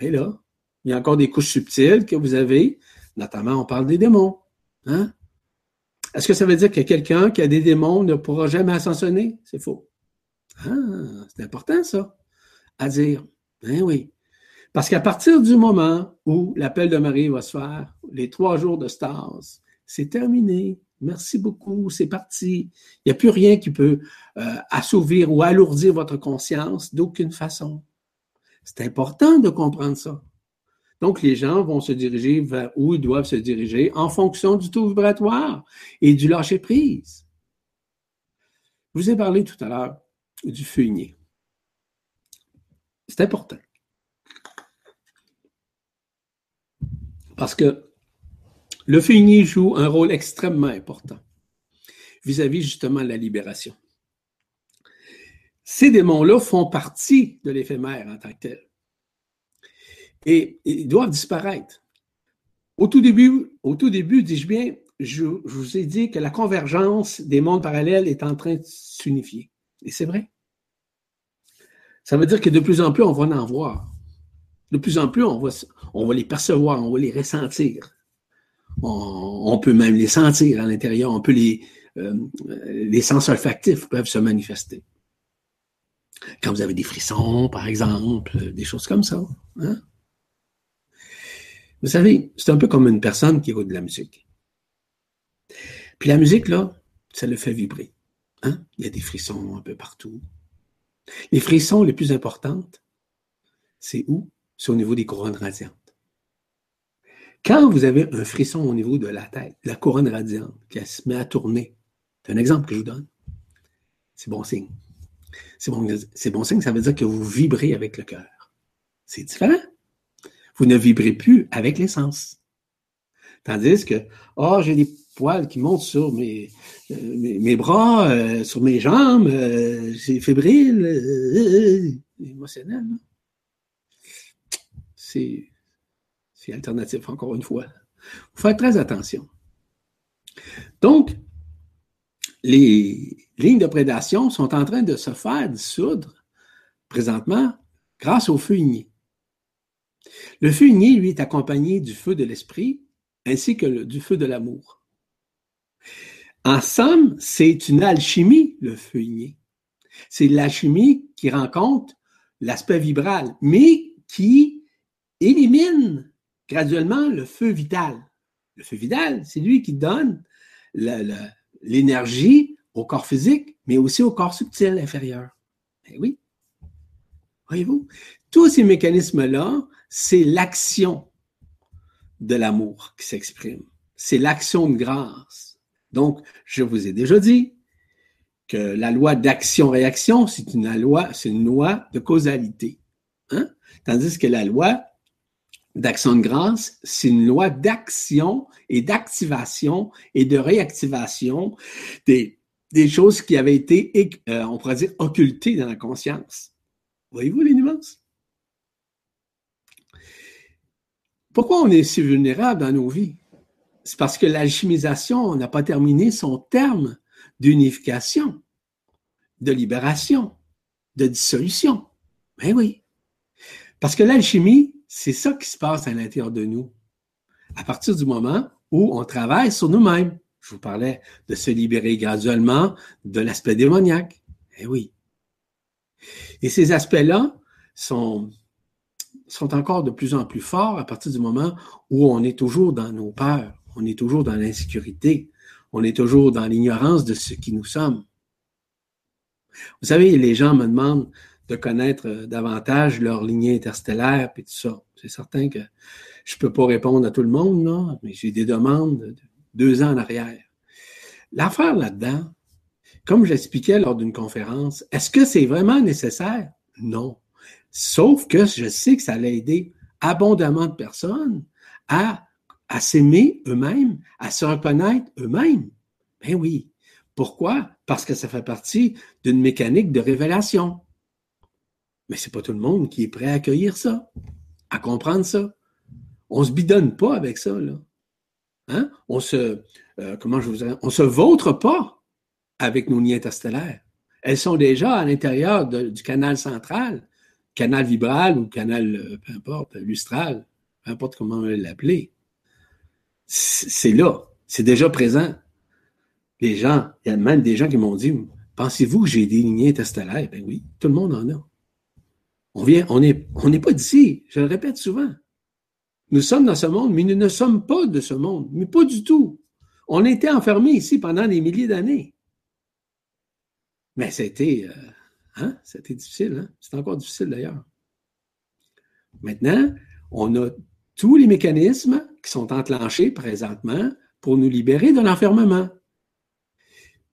et là, il y a encore des couches subtiles que vous avez, notamment on parle des démons. Hein? Est-ce que ça veut dire que quelqu'un qui a des démons ne pourra jamais ascensionner? C'est faux. Ah, c'est important ça, à dire. Ben oui. Parce qu'à partir du moment où l'appel de Marie va se faire, les trois jours de stase, c'est terminé. Merci beaucoup, c'est parti. Il n'y a plus rien qui peut euh, assouvir ou alourdir votre conscience d'aucune façon. C'est important de comprendre ça. Donc, les gens vont se diriger vers où ils doivent se diriger en fonction du taux vibratoire et du lâcher-prise. Je vous ai parlé tout à l'heure du feuillier. C'est important. Parce que le feuillier joue un rôle extrêmement important vis-à-vis justement de la libération. Ces démons-là font partie de l'éphémère en tant que tel. Et ils doivent disparaître. Au tout début, début, dis-je bien, je, vous ai dit que la convergence des mondes parallèles est en train de s'unifier. Et c'est vrai. Ça veut dire que de plus en plus, on va en voir. De plus en plus, on va les percevoir, on va les ressentir. On, peut même les sentir à l'intérieur. On peut les, euh, les sens olfactifs peuvent se manifester. Quand vous avez des frissons, par exemple, des choses comme ça. Hein? Vous savez, c'est un peu comme une personne qui écoute de la musique. Puis la musique, là, ça le fait vibrer. Hein? Il y a des frissons un peu partout. Les frissons les plus importantes, c'est où? C'est au niveau des couronnes radiantes. Quand vous avez un frisson au niveau de la tête, la couronne radiante, qui se met à tourner, c'est un exemple que je vous donne, c'est bon signe. C'est bon, signe, ça veut dire que vous vibrez avec le cœur. C'est différent. Vous ne vibrez plus avec l'essence. Tandis que, oh, j'ai des poils qui montent sur mes, euh, mes, bras, euh, sur mes jambes, euh, c'est fébrile, émotionnel. C'est, c'est alternatif, encore une fois. Il faut très attention. Donc, les lignes de prédation sont en train de se faire dissoudre présentement grâce au feu igné. Le feu igné, lui, est accompagné du feu de l'esprit ainsi que du feu de l'amour. En somme, c'est une alchimie, le feu igné. C'est l'alchimie qui rencontre l'aspect vibral, mais qui élimine graduellement le feu vital. Le feu vital, c'est lui qui donne l'énergie au corps physique, mais aussi au corps subtil inférieur. Eh oui. Voyez-vous? Tous ces mécanismes-là, c'est l'action de l'amour qui s'exprime. C'est l'action de grâce. Donc, je vous ai déjà dit que la loi d'action-réaction, c'est une loi, c'est une loi de causalité. Hein? Tandis que la loi d'action de grâce, c'est une loi d'action et d'activation et de réactivation des, choses qui avaient été, euh, on pourrait dire, occultées dans la conscience. Voyez-vous les nuances? Pourquoi on est si vulnérable dans nos vies? C'est parce que l'alchimisation n'a pas terminé son terme d'unification, de libération, de dissolution. Ben oui. Parce que l'alchimie, c'est ça qui se passe à l'intérieur de nous. À partir du moment où on travaille sur nous-mêmes. Je vous parlais de se libérer graduellement de l'aspect démoniaque. Eh oui. Et ces aspects-là sont, sont encore de plus en plus forts à partir du moment où on est toujours dans nos peurs, on est toujours dans l'insécurité, on est toujours dans l'ignorance de ce qui nous sommes. Vous savez, les gens me demandent de connaître euh, davantage leur lignée interstellaire et tout ça. C'est certain que je peux pas répondre à tout le monde, non, mais j'ai des demandes de deux ans en arrière. L'affaire là-dedans, comme j'expliquais lors d'une conférence, est-ce que c'est vraiment nécessaire? Non. Sauf que je sais que ça allait aider abondamment de personnes à, à s'aimer eux-mêmes, à se reconnaître eux-mêmes. Ben oui. Pourquoi? Parce que ça fait partie d'une mécanique de révélation. Mais c'est pas tout le monde qui est prêt à accueillir ça, à comprendre ça. On se bidonne pas avec ça, là. Hein? On se, euh, comment je vous dirais, on se vautre pas avec nos nids interstellaires. Elles sont déjà à l'intérieur du canal central, canal vibral ou canal, euh, peu importe, lustral, peu importe comment on l'appeler. C'est là, c'est déjà présent. Les gens, il y a même des gens qui m'ont dit, pensez-vous que j'ai des lignées interstellaires? Ben oui, tout le monde en a. On vient, on n'est pas d'ici, je le répète souvent. Nous sommes dans ce monde, mais nous ne sommes pas de ce monde, mais pas du tout. On été enfermés ici pendant des milliers d'années. Mais c'était, euh, hein, difficile, hein? c'est encore difficile d'ailleurs. Maintenant, on a tous les mécanismes qui sont enclenchés présentement pour nous libérer de l'enfermement.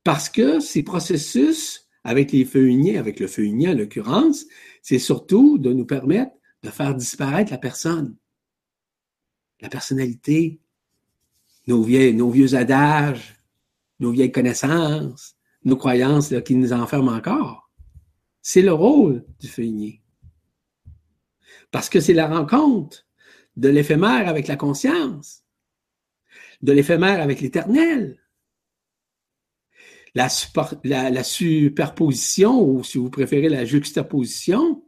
Parce que ces processus avec les feux uniers, avec le feu unien en l'occurrence, c'est surtout de nous permettre de faire disparaître la personne, la personnalité, nos, nos vieux adages, nos vieilles connaissances, nos croyances qui nous enferment encore. C'est le rôle du feuillier. Parce que c'est la rencontre de l'éphémère avec la conscience, de l'éphémère avec l'éternel. La, superposition, ou si vous préférez la juxtaposition,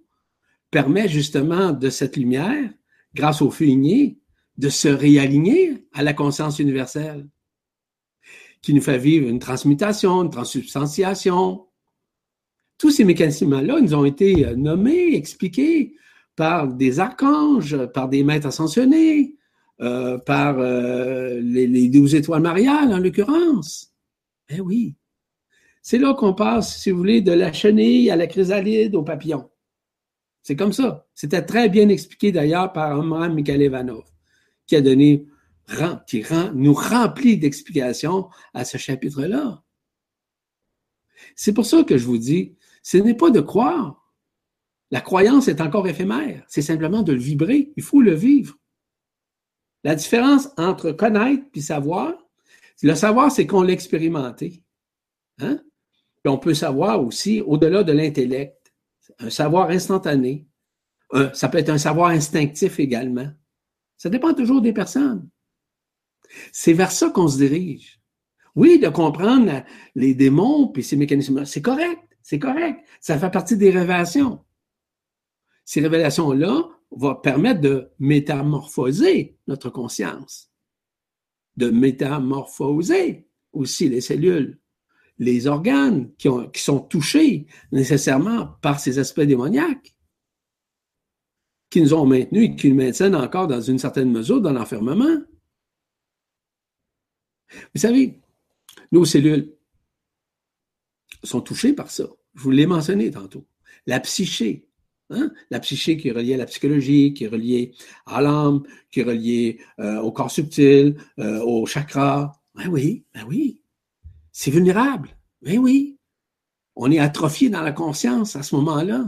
permet justement de cette lumière, grâce au feuillier, de se réaligner à la conscience universelle, qui nous fait vivre une transmutation, une transubstantiation. Tous ces mécanismes-là nous ont été euh, nommés, expliqués par des archanges, par des maîtres ascensionnés, euh, par euh, les, douze étoiles mariales en l'occurrence. Eh oui. C'est là qu'on passe, si vous voulez, de la chenille à la chrysalide au papillon. C'est comme ça. C'était très bien expliqué d'ailleurs par Omar Mikhail Ivanov qui a donné, qui nous remplit d'explications à ce chapitre-là. C'est pour ça que je vous dis, ce n'est pas de croire. La croyance est encore éphémère. C'est simplement de le vibrer. Il faut le vivre. La différence entre connaître et savoir, le savoir, c'est qu'on l'a expérimenté. Hein? On peut savoir aussi au-delà de l'intellect, un savoir instantané. ça peut être un savoir instinctif également. Ça dépend toujours des personnes. C'est vers ça qu'on se dirige. Oui, de comprendre les démons puis ces mécanismes-là, c'est correct, c'est correct. Ça fait partie des révélations. Ces révélations-là vont permettre de métamorphoser notre conscience, de métamorphoser aussi les cellules, les organes qui, sont touchés nécessairement par ces aspects démoniaques qui nous ont maintenus et qui nous maintiennent encore dans une certaine mesure dans l'enfermement. Vous savez, nos cellules sont touchées par ça. Je vous l'ai mentionné tantôt. La psyché, hein? la psyché qui est reliée à la psychologie, qui est reliée à l'âme, qui est reliée euh, au corps subtil, euh, au chakra. Ben oui, ben oui. C'est vulnérable. Ben oui. On est atrophié dans la conscience à ce moment-là.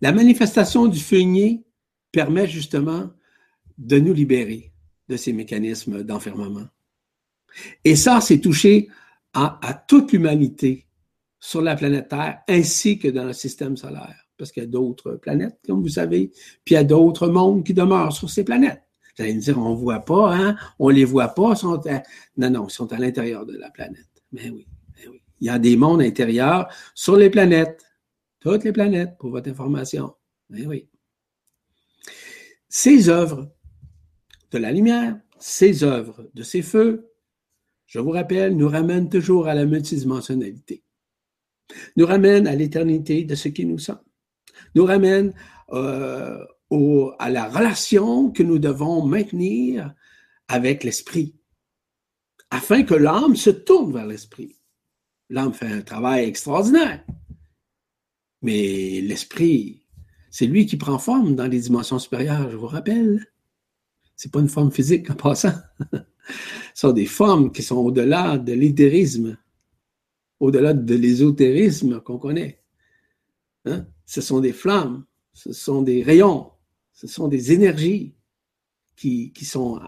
La manifestation du feuillet permet justement de nous libérer de ces mécanismes d'enfermement. Et ça, c'est touché à, toute l'humanité sur la planète Terre ainsi que dans le système solaire, parce qu'il y a d'autres planètes, comme vous savez, puis il y a d'autres mondes qui demeurent sur ces planètes. Vous allez me dire, on ne voit pas, hein? on les voit pas, sont non, non, ils sont à l'intérieur de la planète. Mais oui, mais oui. Il y a des mondes intérieurs sur les planètes. Toutes les planètes, pour votre information. Eh oui. Ces œuvres de la lumière, ces œuvres de ces feux, je vous rappelle, nous ramènent toujours à la multidimensionnalité. Nous ramènent à l'éternité de ce qui nous sommes. Nous ramènent euh, à la relation que nous devons maintenir avec l'esprit, afin que l'âme se tourne vers l'esprit. L'âme fait un travail extraordinaire. Mais l'esprit, c'est lui qui prend forme dans les dimensions supérieures, je vous rappelle. C'est pas une forme physique en passant. Ce sont des formes qui sont au-delà de l'éthérisme, au-delà de l'ésotérisme qu'on connaît. Hein? Ce sont des flammes, ce sont des rayons, ce sont des énergies qui, sont,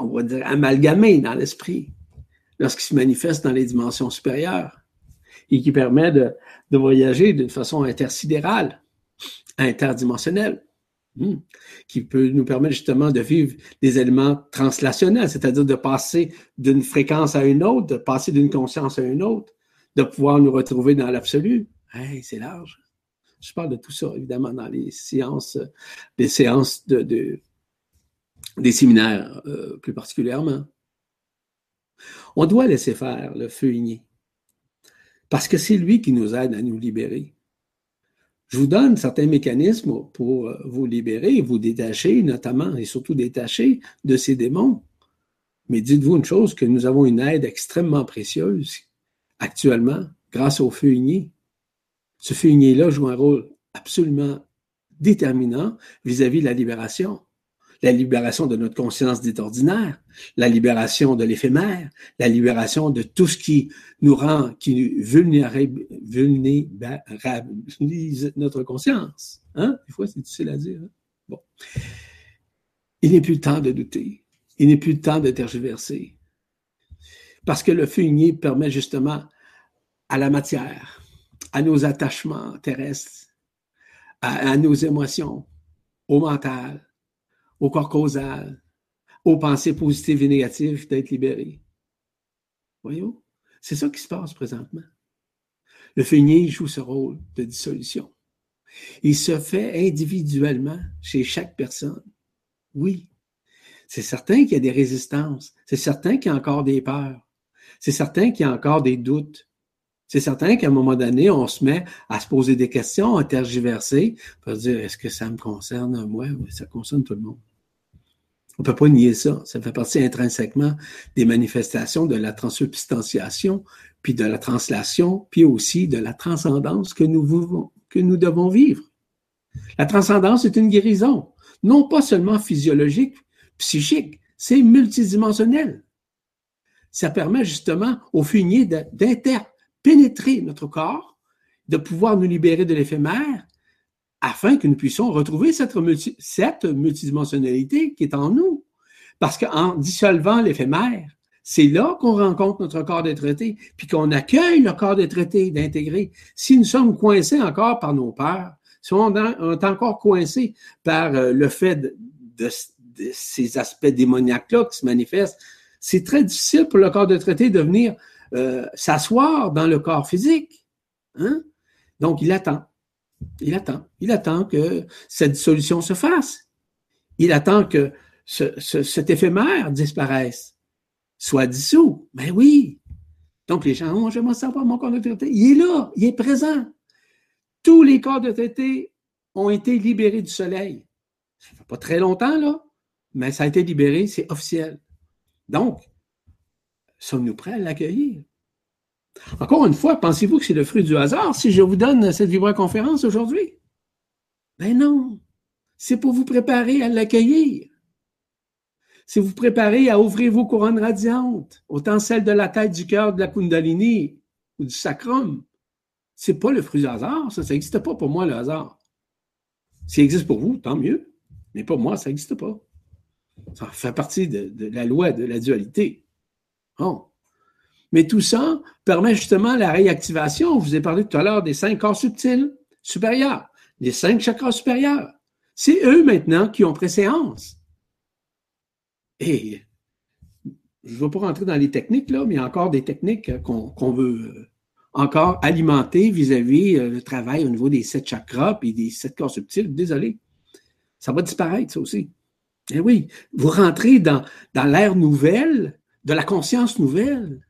on va dire, amalgamées dans l'esprit lorsqu'ils se manifestent dans les dimensions supérieures et qui permet de, voyager d'une façon intersidérale, interdimensionnelle, hmm, qui peut nous permettre justement de vivre des éléments translationnels, c'est-à-dire de passer d'une fréquence à une autre, de passer d'une conscience à une autre, de pouvoir nous retrouver dans l'absolu. C'est large. Je parle de tout ça, évidemment, dans les séances, les séances de, de des séminaires euh, plus particulièrement. On doit laisser faire le feu igné, parce que c'est lui qui nous aide à nous libérer. Je vous donne certains mécanismes pour euh, vous libérer, vous détacher, notamment et surtout détacher de ces démons. Mais dites-vous une chose, que nous avons une aide extrêmement précieuse actuellement grâce au feu igné. Ce igné-là joue un rôle absolument déterminant vis-à-vis -vis de la libération la libération de notre conscience dit ordinaire, la libération de l'éphémère, la libération de tout ce qui nous rend, qui vulnérabilise notre conscience. Hein? Des fois, c'est difficile à dire. Hein? Bon. Il n'est plus le temps de douter. Il n'est plus le temps de tergiverser. Parce que le feu igné permet justement à la matière, à nos attachements terrestres, à, nos émotions, au mental, au corps causal, aux pensées positives et négatives d'être libérées. Voyons, c'est ça qui se passe présentement. Le feigné joue ce rôle de dissolution. Il se fait individuellement chez chaque personne. Oui. C'est certain qu'il y a des résistances. C'est certain qu'il y a encore des peurs. C'est certain qu'il y a encore des doutes. C'est certain qu'à un moment donné, on se met à se poser des questions, à tergiverser, pour dire est-ce que ça me concerne moi? Ça concerne tout le monde. On ne peut pas nier ça. Ça fait partie intrinsèquement des manifestations de la transsubstantiation, puis de la translation, puis aussi de la transcendance que nous, devons vivre. La transcendance est une guérison, non pas seulement physiologique, psychique, c'est multidimensionnel. Ça permet justement au fumier d'interpénétrer notre corps, de pouvoir nous libérer de l'éphémère afin que nous puissions retrouver cette, multidimensionnalité qui est en nous. Parce qu'en dissolvant l'éphémère, c'est là qu'on rencontre notre corps d'être traité, puis qu'on accueille le corps d'être traité, d'intégrer. Si nous sommes coincés encore par nos peurs, si on est encore coincés par euh, le fait de, ces aspects démoniaques-là qui se manifestent, c'est très difficile pour le corps de traité de venir euh, s'asseoir dans le corps physique. Hein? Donc, il attend. Il attend. Il attend que cette dissolution se fasse. Il attend que cet éphémère disparaisse, soit dissous. Ben oui. Donc les gens, oh, j'aimerais savoir mon corps de traité. Il est là, il est présent. Tous les corps de traité ont été libérés du soleil. Ça fait pas très longtemps, là, mais ça a été libéré, c'est officiel. Donc, sommes-nous prêts à l'accueillir? Encore une fois, pensez-vous que c'est le fruit du hasard si je vous donne cette vibra-conférence aujourd'hui? Ben non. C'est pour vous préparer à l'accueillir. C'est vous préparer à ouvrir vos couronnes radiantes, autant celles de la tête, du cœur, de la Kundalini ou du sacrum. C'est pas le fruit du hasard, ça, ça n'existe pas pour moi, le hasard. S'il existe pour vous, tant mieux. Mais pour moi, ça n'existe pas. Ça fait partie de, de, la loi de la dualité. Mais tout ça permet justement la réactivation. Je vous ai parlé tout à l'heure des cinq corps subtils supérieurs, des cinq chakras supérieurs. C'est eux maintenant qui ont préséance. Et je ne vais pas rentrer dans les techniques, là, mais il y a encore des techniques qu'on veut euh, encore alimenter vis-à-vis -vis euh, le travail au niveau des sept chakras et des sept corps subtils. Désolé. Ça va disparaître, ça aussi. Eh oui, vous rentrez dans l'ère nouvelle, de la conscience nouvelle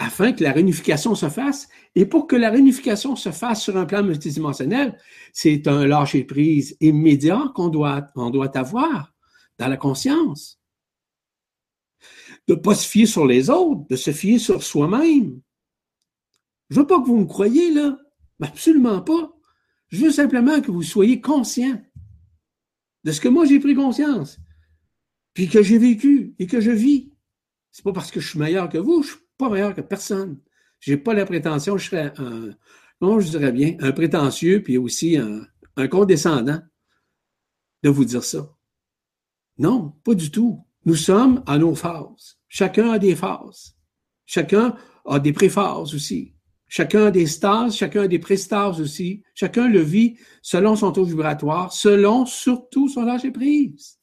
afin que la réunification se fasse. Et pour que la réunification se fasse sur un plan multidimensionnel, c'est un lâcher-prise immédiat qu'on doit, avoir dans la conscience. De ne pas se fier sur les autres, de se fier sur soi-même. Je veux pas que vous me croyiez, là. Absolument pas. Je veux simplement que vous soyez conscient de ce que moi j'ai pris conscience, puis que j'ai vécu et que je vis. C'est pas parce que je suis meilleur que vous, je suis pas meilleur que personne. J'ai pas la prétention, je serais un, je dirais bien, un prétentieux, puis aussi un, un condescendant de vous dire ça. Non, pas du tout. Nous sommes à nos phases. Chacun a des phases. Chacun a des préphases aussi. Chacun a des stages, chacun a des préstages aussi. Chacun le vit selon son taux vibratoire, selon surtout son lâcher prise.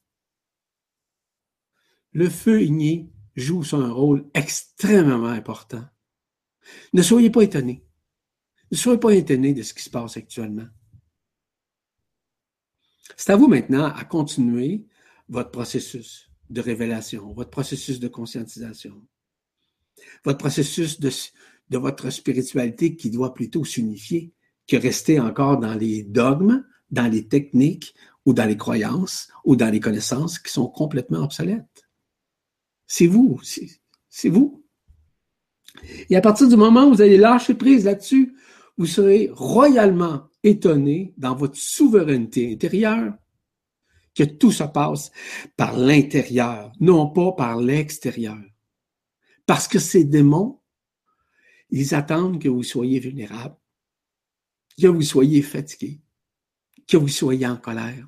Le feu igné joue un rôle extrêmement important. Ne soyez pas étonnés. Ne soyez pas étonnés de ce qui se passe actuellement. C'est à vous maintenant à continuer votre processus de révélation, votre processus de conscientisation, votre processus de, de votre spiritualité qui doit plutôt s'unifier que rester encore dans les dogmes, dans les techniques ou dans les croyances ou dans les connaissances qui sont complètement obsolètes. C'est vous, c'est vous. Et à partir du moment où vous allez lâcher prise là-dessus, vous serez royalement étonné dans votre souveraineté intérieure que tout se passe par l'intérieur, non pas par l'extérieur. Parce que ces démons, ils attendent que vous soyez vulnérable, que vous soyez fatigué, que vous soyez en colère.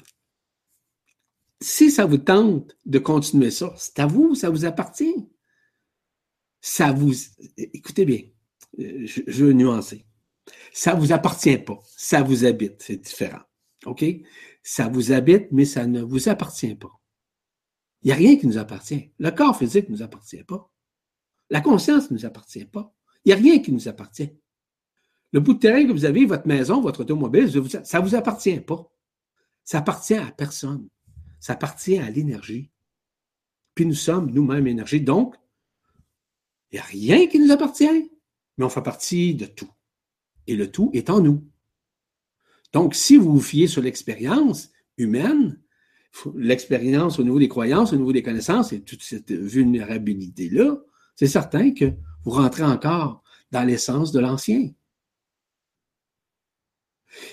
Si ça vous tente de continuer ça, c'est à vous, ça vous appartient. Ça vous... Écoutez bien, je, je veux nuancer. Ça vous appartient pas, ça vous habite, c'est différent. OK? Ça vous habite, mais ça ne vous appartient pas. Il n'y a rien qui nous appartient. Le corps physique ne nous appartient pas. La conscience ne nous appartient pas. Il n'y a rien qui nous appartient. Le bout de terrain que vous avez, votre maison, votre automobile, ça ne vous appartient pas. Ça appartient à personne. Ça appartient à l'énergie. Puis nous sommes nous-mêmes énergie. Donc, il n'y a rien qui nous appartient, mais on fait partie de tout. Et le tout est en nous. Donc, si vous vous fiez sur l'expérience humaine, l'expérience au niveau des croyances, au niveau des connaissances et toute cette vulnérabilité-là, c'est certain que vous rentrez encore dans l'essence de l'ancien.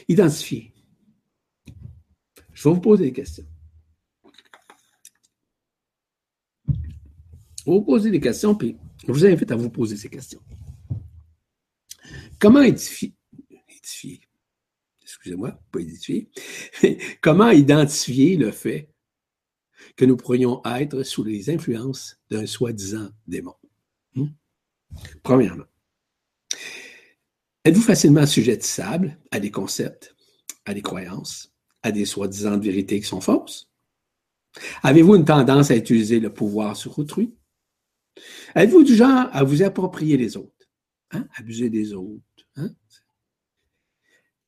Identifiez. Je vais vous poser des questions. Je vais vous poser des questions, puis je vous invite à vous poser ces questions. Comment identifier, excusez-moi, pas identifier, comment identifier le fait que nous pourrions être sous les influences d'un soi-disant démon? Hmm? Premièrement, êtes-vous facilement sujettissable à des concepts, à des croyances, à des soi-disant vérités qui sont fausses? Avez-vous une tendance à utiliser le pouvoir sur autrui? Êtes-vous du genre à vous approprier les autres, hein? abuser des autres? Hein?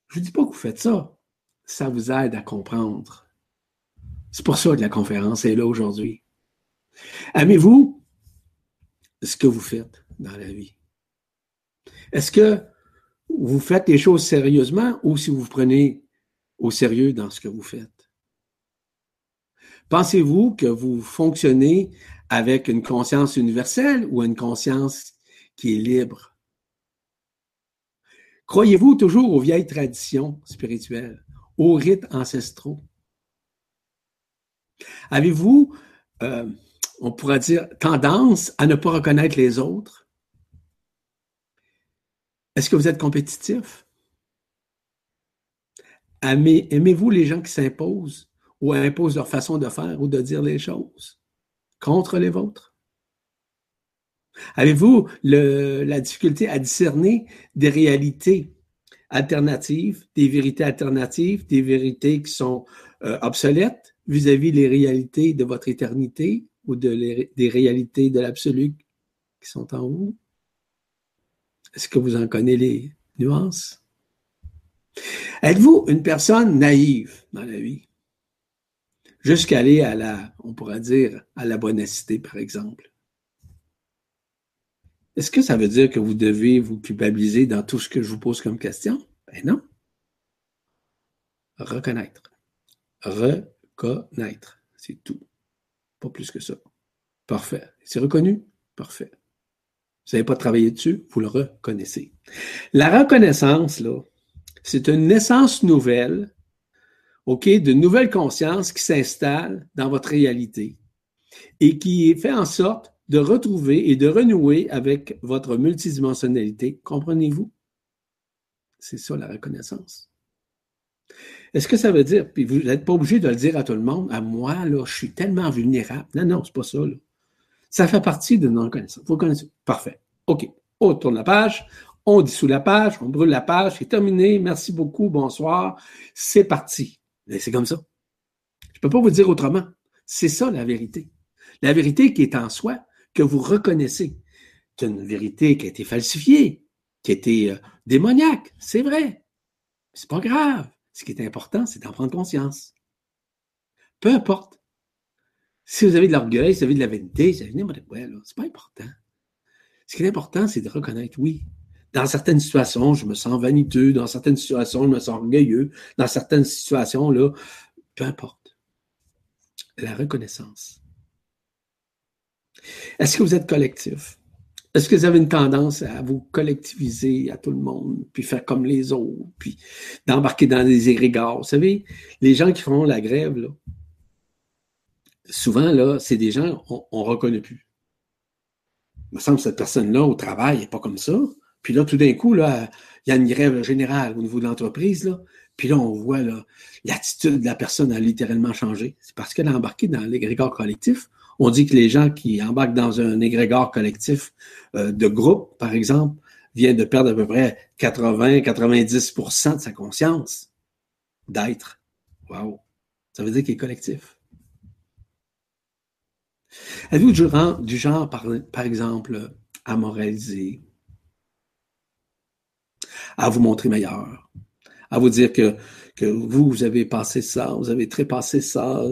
Je ne dis pas que vous faites ça. Ça vous aide à comprendre. C'est pour ça que la conférence est là aujourd'hui. Aimez-vous ce que vous faites dans la vie? Est-ce que vous faites les choses sérieusement ou si vous vous prenez au sérieux dans ce que vous faites? Pensez-vous que vous fonctionnez avec une conscience universelle ou une conscience qui est libre? Croyez-vous toujours aux vieilles traditions spirituelles, aux rites ancestraux? Avez-vous, euh, on pourrait dire, tendance à ne pas reconnaître les autres? Est-ce que vous êtes compétitif? Aimez-vous les gens qui s'imposent ou imposent leur façon de faire ou de dire les choses? Contre les vôtres? Avez-vous la difficulté à discerner des réalités alternatives, des vérités alternatives, des vérités qui sont euh, obsolètes vis-à-vis des réalités de votre éternité ou de des réalités de l'absolu qui sont en vous? Est-ce que vous en connaissez les nuances? Êtes-vous une personne naïve dans la vie? Jusqu'à aller à la, on pourrait dire, à la bonacité, par exemple. Est-ce que ça veut dire que vous devez vous culpabiliser dans tout ce que je vous pose comme question? Ben non. Reconnaître. Reconnaître. C'est tout. Pas plus que ça. Parfait. C'est reconnu? Parfait. Vous n'avez pas travaillé dessus, vous le reconnaissez. La reconnaissance, là, c'est une naissance nouvelle, OK, de nouvelle conscience qui s'installe dans votre réalité et qui fait en sorte de retrouver et de renouer avec votre multidimensionnalité. Comprenez-vous? C'est ça la reconnaissance. Est-ce que ça veut dire, puis vous n'êtes pas obligé de le dire à tout le monde, à moi, là, je suis tellement vulnérable. Non, non, c'est pas ça. Ça fait partie de notre connaissance. Vous connaissez. Parfait. OK. On tourne la page, on dissout la page, on brûle la page, c'est terminé. Merci beaucoup, bonsoir. C'est parti. C'est comme ça. Je ne peux pas vous dire autrement. C'est ça la vérité. La vérité qui est en soi, que vous reconnaissez. C'est une vérité qui a été falsifiée, qui a été euh, démoniaque, c'est vrai. C'est pas grave. Ce qui est important, c'est d'en prendre conscience. Peu importe. Si vous avez de l'orgueil, si vous avez de la vanité, si vous avez n'importe quoi, c'est pas important. Ce qui est important, c'est de reconnaître, oui, dans certaines situations, je me sens vaniteux, dans certaines situations, je me sens orgueilleux, dans certaines situations, là, peu importe. La reconnaissance. Est-ce que vous êtes collectif? Est-ce que vous avez une tendance à vous collectiviser à tout le monde, puis faire comme les autres, puis d'embarquer dans des égrégores? Vous savez, les gens qui font la grève, là, souvent, là, c'est des gens qu'on ne reconnaît plus. Il me semble que cette personne-là, au travail, n'est pas comme ça. Puis là, tout d'un coup, il y a une grève générale au niveau de l'entreprise, là. Puis là, on voit l'attitude de la personne a littéralement changé. C'est parce qu'elle a embarqué dans l'égrégore collectif. On dit que les gens qui embarquent dans un égrégore collectif euh, de groupe, par exemple, viennent de perdre à peu près 80-90% de sa conscience d'être. Wow! Ça veut dire qu'il est collectif. Avez-vous du genre, du genre par, par exemple, à moraliser, à vous montrer meilleur, à vous dire que, vous, vous avez passé ça, vous avez trépassé ça,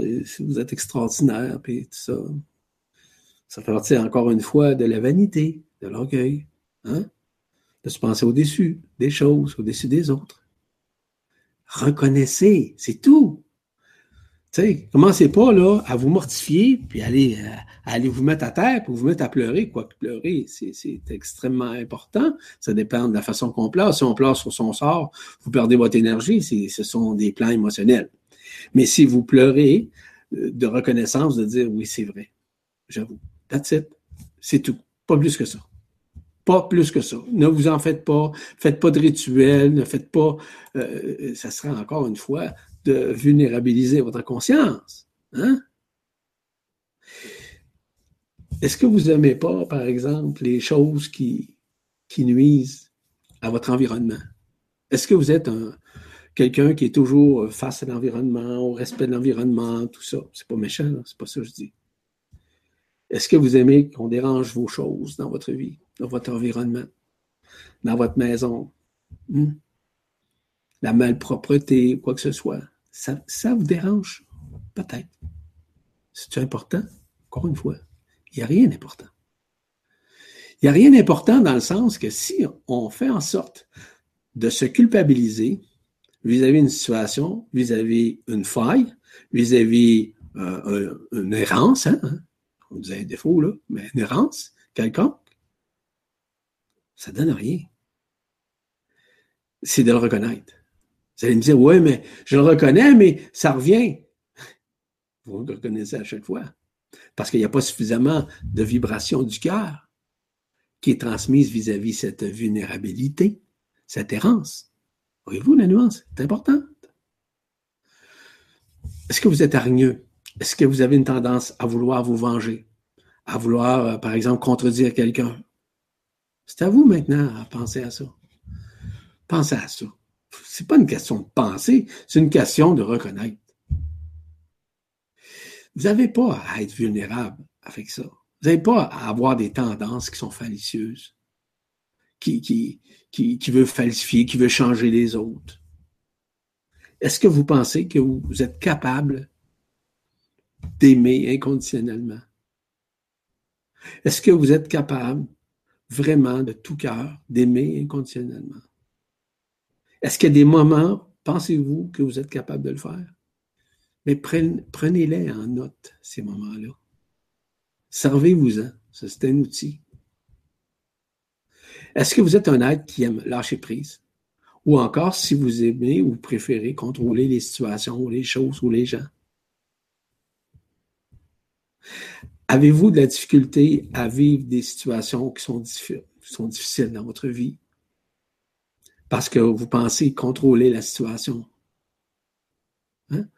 vous êtes extraordinaire, puis tout ça. Ça fait partie encore une fois de la vanité, de l'orgueil, hein? de se penser au-dessus des choses, au-dessus des autres. Reconnaissez, c'est tout. Sais, commencez pas là à vous mortifier, puis aller, euh, aller vous mettre à terre, puis vous mettre à pleurer. Quoique pleurer, c'est extrêmement important. Ça dépend de la façon qu'on pleure. Si on pleure sur son sort, vous perdez votre énergie. Ce sont des plans émotionnels. Mais si vous pleurez euh, de reconnaissance, de dire oui, c'est vrai, j'avoue. That's it. C'est tout. Pas plus que ça. Pas plus que ça. Ne vous en faites pas. Faites pas de rituel. Ne faites pas. Euh, ça sera encore une fois de vulnérabiliser votre conscience. Hein? Est-ce que vous n'aimez pas, par exemple, les choses qui, nuisent à votre environnement? Est-ce que vous êtes un, quelqu'un qui est toujours face à l'environnement, au respect de l'environnement, tout ça? C'est pas méchant, c'est pas ça que je dis. Est-ce que vous aimez qu'on dérange vos choses dans votre vie, dans votre environnement, dans votre maison? Hmm? La malpropreté, quoi que ce soit? Ça, vous dérange? Peut-être. C'est important? Encore une fois, il n'y a rien d'important. Il n'y a rien d'important dans le sens que si on fait en sorte de se culpabiliser vis-à-vis d'une situation, vis-à-vis une faille, vis-à-vis euh, une errance, hein, hein, on disait un défaut, là, mais une errance quelconque, ça ne donne rien. C'est de le reconnaître. Vous allez me dire, ouais, mais je le reconnais, mais ça revient. Vous le reconnaissez à chaque fois. Parce qu'il n'y a pas suffisamment de vibration du cœur qui est transmise vis-à-vis cette vulnérabilité, cette errance. Voyez-vous la nuance? C'est important. Est-ce que vous êtes hargneux? Est-ce que vous avez une tendance à vouloir vous venger? À vouloir, euh, par exemple, contredire quelqu'un? C'est à vous maintenant à penser à ça. Pensez à ça c'est pas une question de penser, c'est une question de reconnaître. Vous n'avez pas à être vulnérable avec ça. Vous n'avez pas à avoir des tendances qui sont fallicieuses, qui, qui, qui, veut falsifier, qui veut changer les autres. Est-ce que vous pensez que vous êtes capable d'aimer inconditionnellement? Est-ce que vous êtes capable vraiment de tout cœur d'aimer inconditionnellement? Est-ce qu'il y a des moments, pensez-vous, que vous êtes capable de le faire? Mais prenez-les en note, ces moments-là. Servez-vous-en. C'est un outil. Est-ce que vous êtes un être qui aime lâcher prise? Ou encore si vous aimez ou préférez contrôler les situations ou les choses ou les gens? Avez-vous de la difficulté à vivre des situations qui sont difficiles dans votre vie? Parce que vous pensez contrôler la situation. Hein?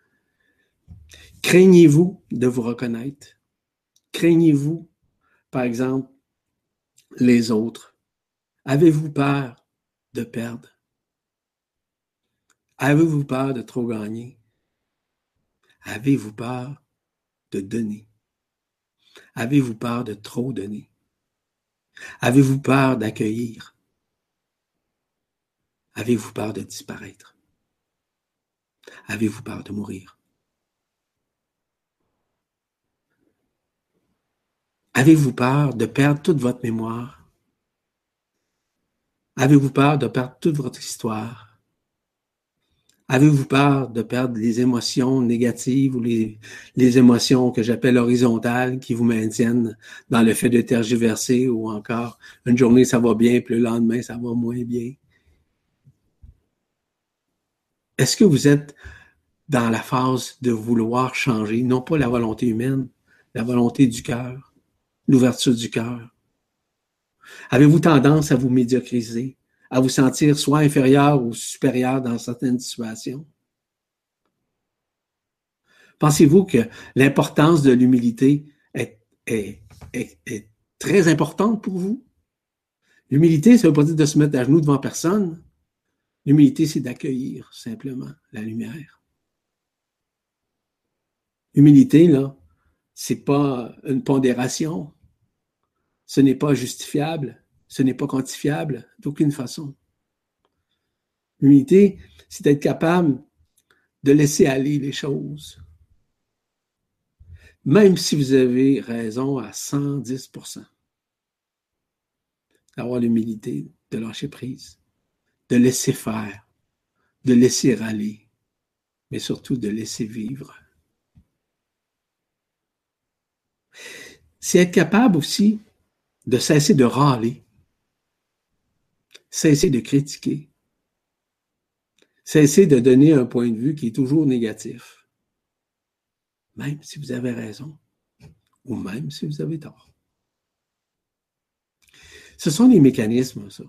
Craignez-vous de vous reconnaître? Craignez-vous, par exemple, les autres? Avez-vous peur de perdre? Avez-vous peur de trop gagner? Avez-vous peur de donner? Avez-vous peur de trop donner? Avez-vous peur d'accueillir? Avez-vous peur de disparaître? Avez-vous peur de mourir? Avez-vous peur de perdre toute votre mémoire? Avez-vous peur de perdre toute votre histoire? Avez-vous peur de perdre les émotions négatives ou les, émotions que j'appelle horizontales qui vous maintiennent dans le fait de tergiverser ou encore une journée ça va bien puis le lendemain ça va moins bien? Est-ce que vous êtes dans la phase de vouloir changer, non pas la volonté humaine, la volonté du cœur, l'ouverture du cœur? Avez-vous tendance à vous médiocriser? à vous sentir soit inférieur ou supérieur dans certaines situations? Pensez-vous que l'importance de l'humilité est, est, est, très importante pour vous? L'humilité, ça ne veut pas dire de se mettre à genoux devant personne. L'humilité, c'est d'accueillir simplement la lumière. L'humilité, là, c'est pas une pondération. Ce n'est pas justifiable. Ce n'est pas quantifiable d'aucune façon. L'humilité, c'est être capable de laisser aller les choses. Même si vous avez raison à 110% D'avoir l'humilité de lâcher prise, de laisser faire, de laisser aller, mais surtout de laisser vivre. C'est être capable aussi de cesser de râler Cessez de critiquer. Cessez de donner un point de vue qui est toujours négatif. Même si vous avez raison ou même si vous avez tort. Ce sont des mécanismes, ça.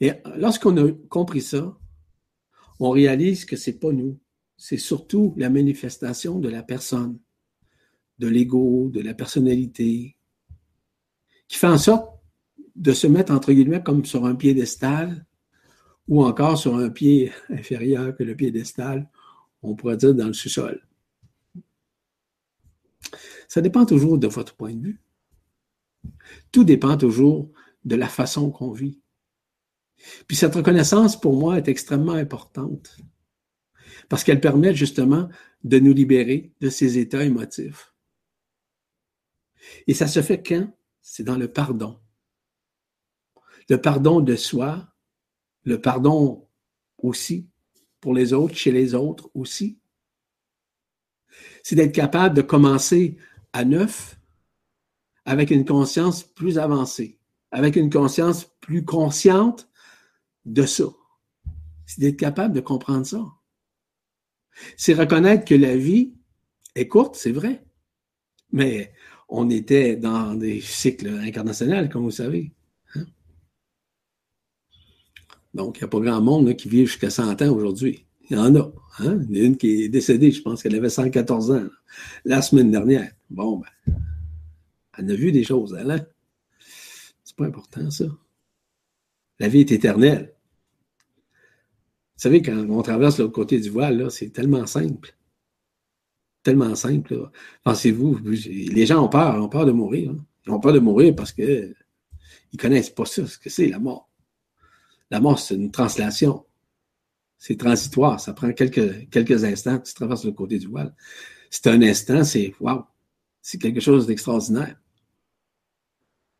Et lorsqu'on a compris ça, on réalise que c'est pas nous. C'est surtout la manifestation de la personne, de l'ego, de la personnalité, qui fait en sorte de se mettre entre guillemets comme sur un piédestal ou encore sur un pied inférieur que le piédestal, on pourrait dire dans le sous-sol. Ça dépend toujours de votre point de vue. Tout dépend toujours de la façon qu'on vit. Puis cette reconnaissance, pour moi, est extrêmement importante parce qu'elle permet justement de nous libérer de ces états émotifs. Et ça se fait quand? C'est dans le pardon le pardon de soi, le pardon aussi pour les autres, chez les autres aussi. C'est d'être capable de commencer à neuf avec une conscience plus avancée, avec une conscience plus consciente de ça. C'est d'être capable de comprendre ça. C'est reconnaître que la vie est courte, c'est vrai, mais on était dans des cycles incarnationnels, comme vous savez. Donc, il n'y a pas grand monde qui vit jusqu'à 100 ans aujourd'hui. Il y en a. Hein? Il y en a une qui est décédée, je pense qu'elle avait 114 ans, la semaine dernière. Bon, ben, elle a vu des choses, elle, hein? C'est pas important, ça. La vie est éternelle. Vous savez, quand on traverse l'autre côté du voile, c'est tellement simple. Tellement simple. Pensez-vous, les gens ont peur, ont peur de mourir. Hein. Ils ont peur de mourir parce qu'ils ne connaissent pas ça, ce que c'est la mort. La mort, c'est une translation. C'est transitoire. Ça prend quelques, quelques instants. Tu traverses le côté du voile. C'est un instant, c'est waouh. C'est quelque chose d'extraordinaire.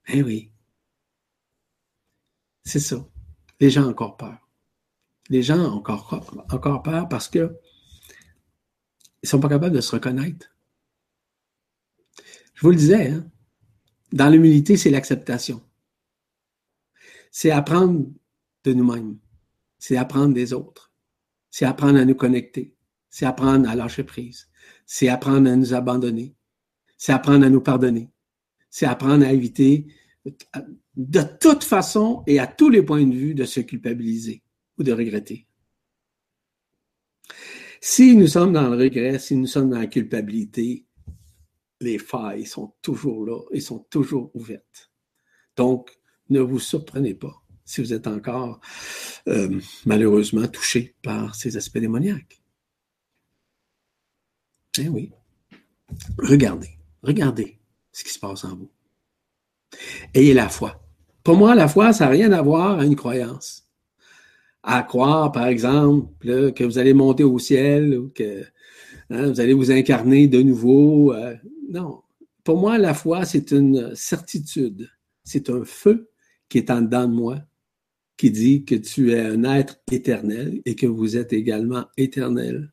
Eh oui. C'est ça. Les gens ont encore peur. Les gens ont encore, encore peur parce que ils sont pas capables de se reconnaître. Je vous le disais, hein? dans l'humilité, c'est l'acceptation. c'est apprendre de nous-mêmes, c'est apprendre des autres, c'est apprendre à nous connecter, c'est apprendre à lâcher prise, c'est apprendre à nous abandonner, c'est apprendre à nous pardonner, c'est apprendre à éviter de toute façon et à tous les points de vue de se culpabiliser ou de regretter. Si nous sommes dans le regret, si nous sommes dans la culpabilité, les failles sont toujours là et sont toujours ouvertes. Donc, ne vous surprenez pas si vous êtes encore euh, malheureusement touché par ces aspects démoniaques. Eh oui. Regardez, regardez ce qui se passe en vous. Ayez la foi. Pour moi, la foi, ça n'a rien à voir à une croyance. À croire, par exemple, que vous allez monter au ciel ou que hein, vous allez vous incarner de nouveau. Euh, non. Pour moi, la foi, c'est une certitude. C'est un feu qui est en dedans de moi, qui dit que tu es un être éternel et que vous êtes également éternel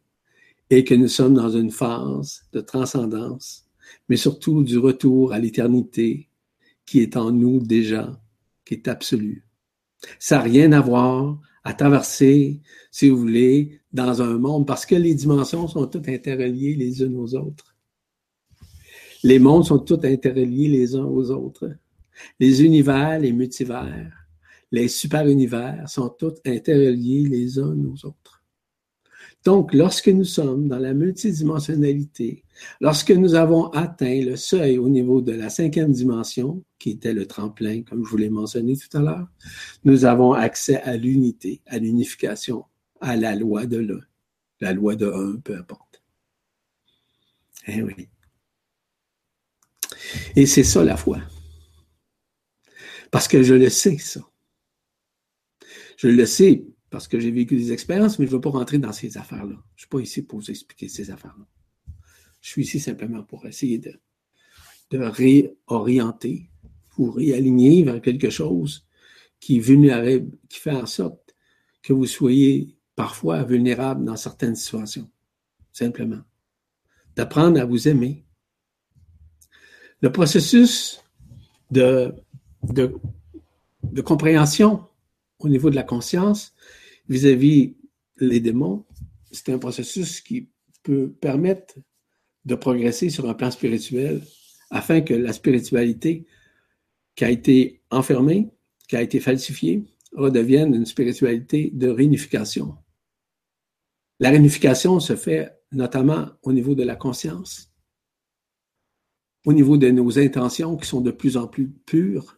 et que nous sommes dans une phase de transcendance, mais surtout du retour à l'éternité qui est en nous déjà, qui est absolue. Ça n'a rien à voir à traverser, si vous voulez, dans un monde, parce que les dimensions sont toutes interreliées les unes aux autres. Les mondes sont tous interreliés les uns aux autres. Les univers, les multivers, les super-univers sont tous interreliés les uns aux autres. Donc, lorsque nous sommes dans la multidimensionnalité, lorsque nous avons atteint le seuil au niveau de la cinquième dimension, qui était le tremplin, comme je vous l'ai mentionné tout à l'heure, nous avons accès à l'unité, à l'unification, à la loi de l'un, la loi de un, peu importe. Eh oui. Et c'est ça la foi. Parce que je le sais, ça. Je le sais parce que j'ai vécu des expériences, mais je ne veux pas rentrer dans ces affaires-là. Je ne suis pas ici pour vous expliquer ces affaires-là. Je suis ici simplement pour essayer de, de réorienter ou réaligner vers quelque chose qui est vulnérable, qui fait en sorte que vous soyez parfois vulnérable dans certaines situations. Simplement. D'apprendre à vous aimer. Le processus de, de, de compréhension au niveau de la conscience vis-à-vis les démons, c'est un processus qui peut permettre de progresser sur un plan spirituel afin que la spiritualité qui a été enfermée, qui a été falsifiée, redevienne une spiritualité de réunification. La réunification se fait notamment au niveau de la conscience, au niveau de nos intentions qui sont de plus en plus pures,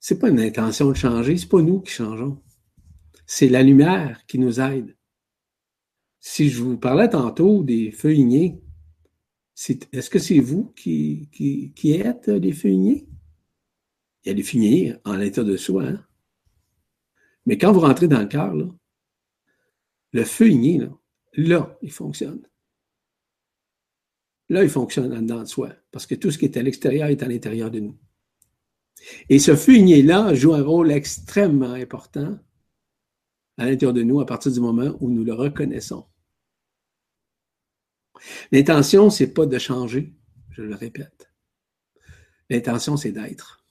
c'est pas une intention de changer, c'est pas nous qui changeons. C'est la lumière qui nous aide. Si je vous parlais tantôt des feuilliniers, est-ce que c'est vous qui, êtes des feuilliniers? Il y a des feuilliniers en l'état de soi. Hein? Mais quand vous rentrez dans le cœur, le feuillinier, là, là, il fonctionne. Là, il fonctionne en dedans de soi, parce que tout ce qui est à l'extérieur est à l'intérieur de nous. Et ce fumier-là joue un rôle extrêmement important à l'intérieur de nous à partir du moment où nous le reconnaissons. L'intention, c'est pas de changer, je le répète. L'intention, c'est d'être.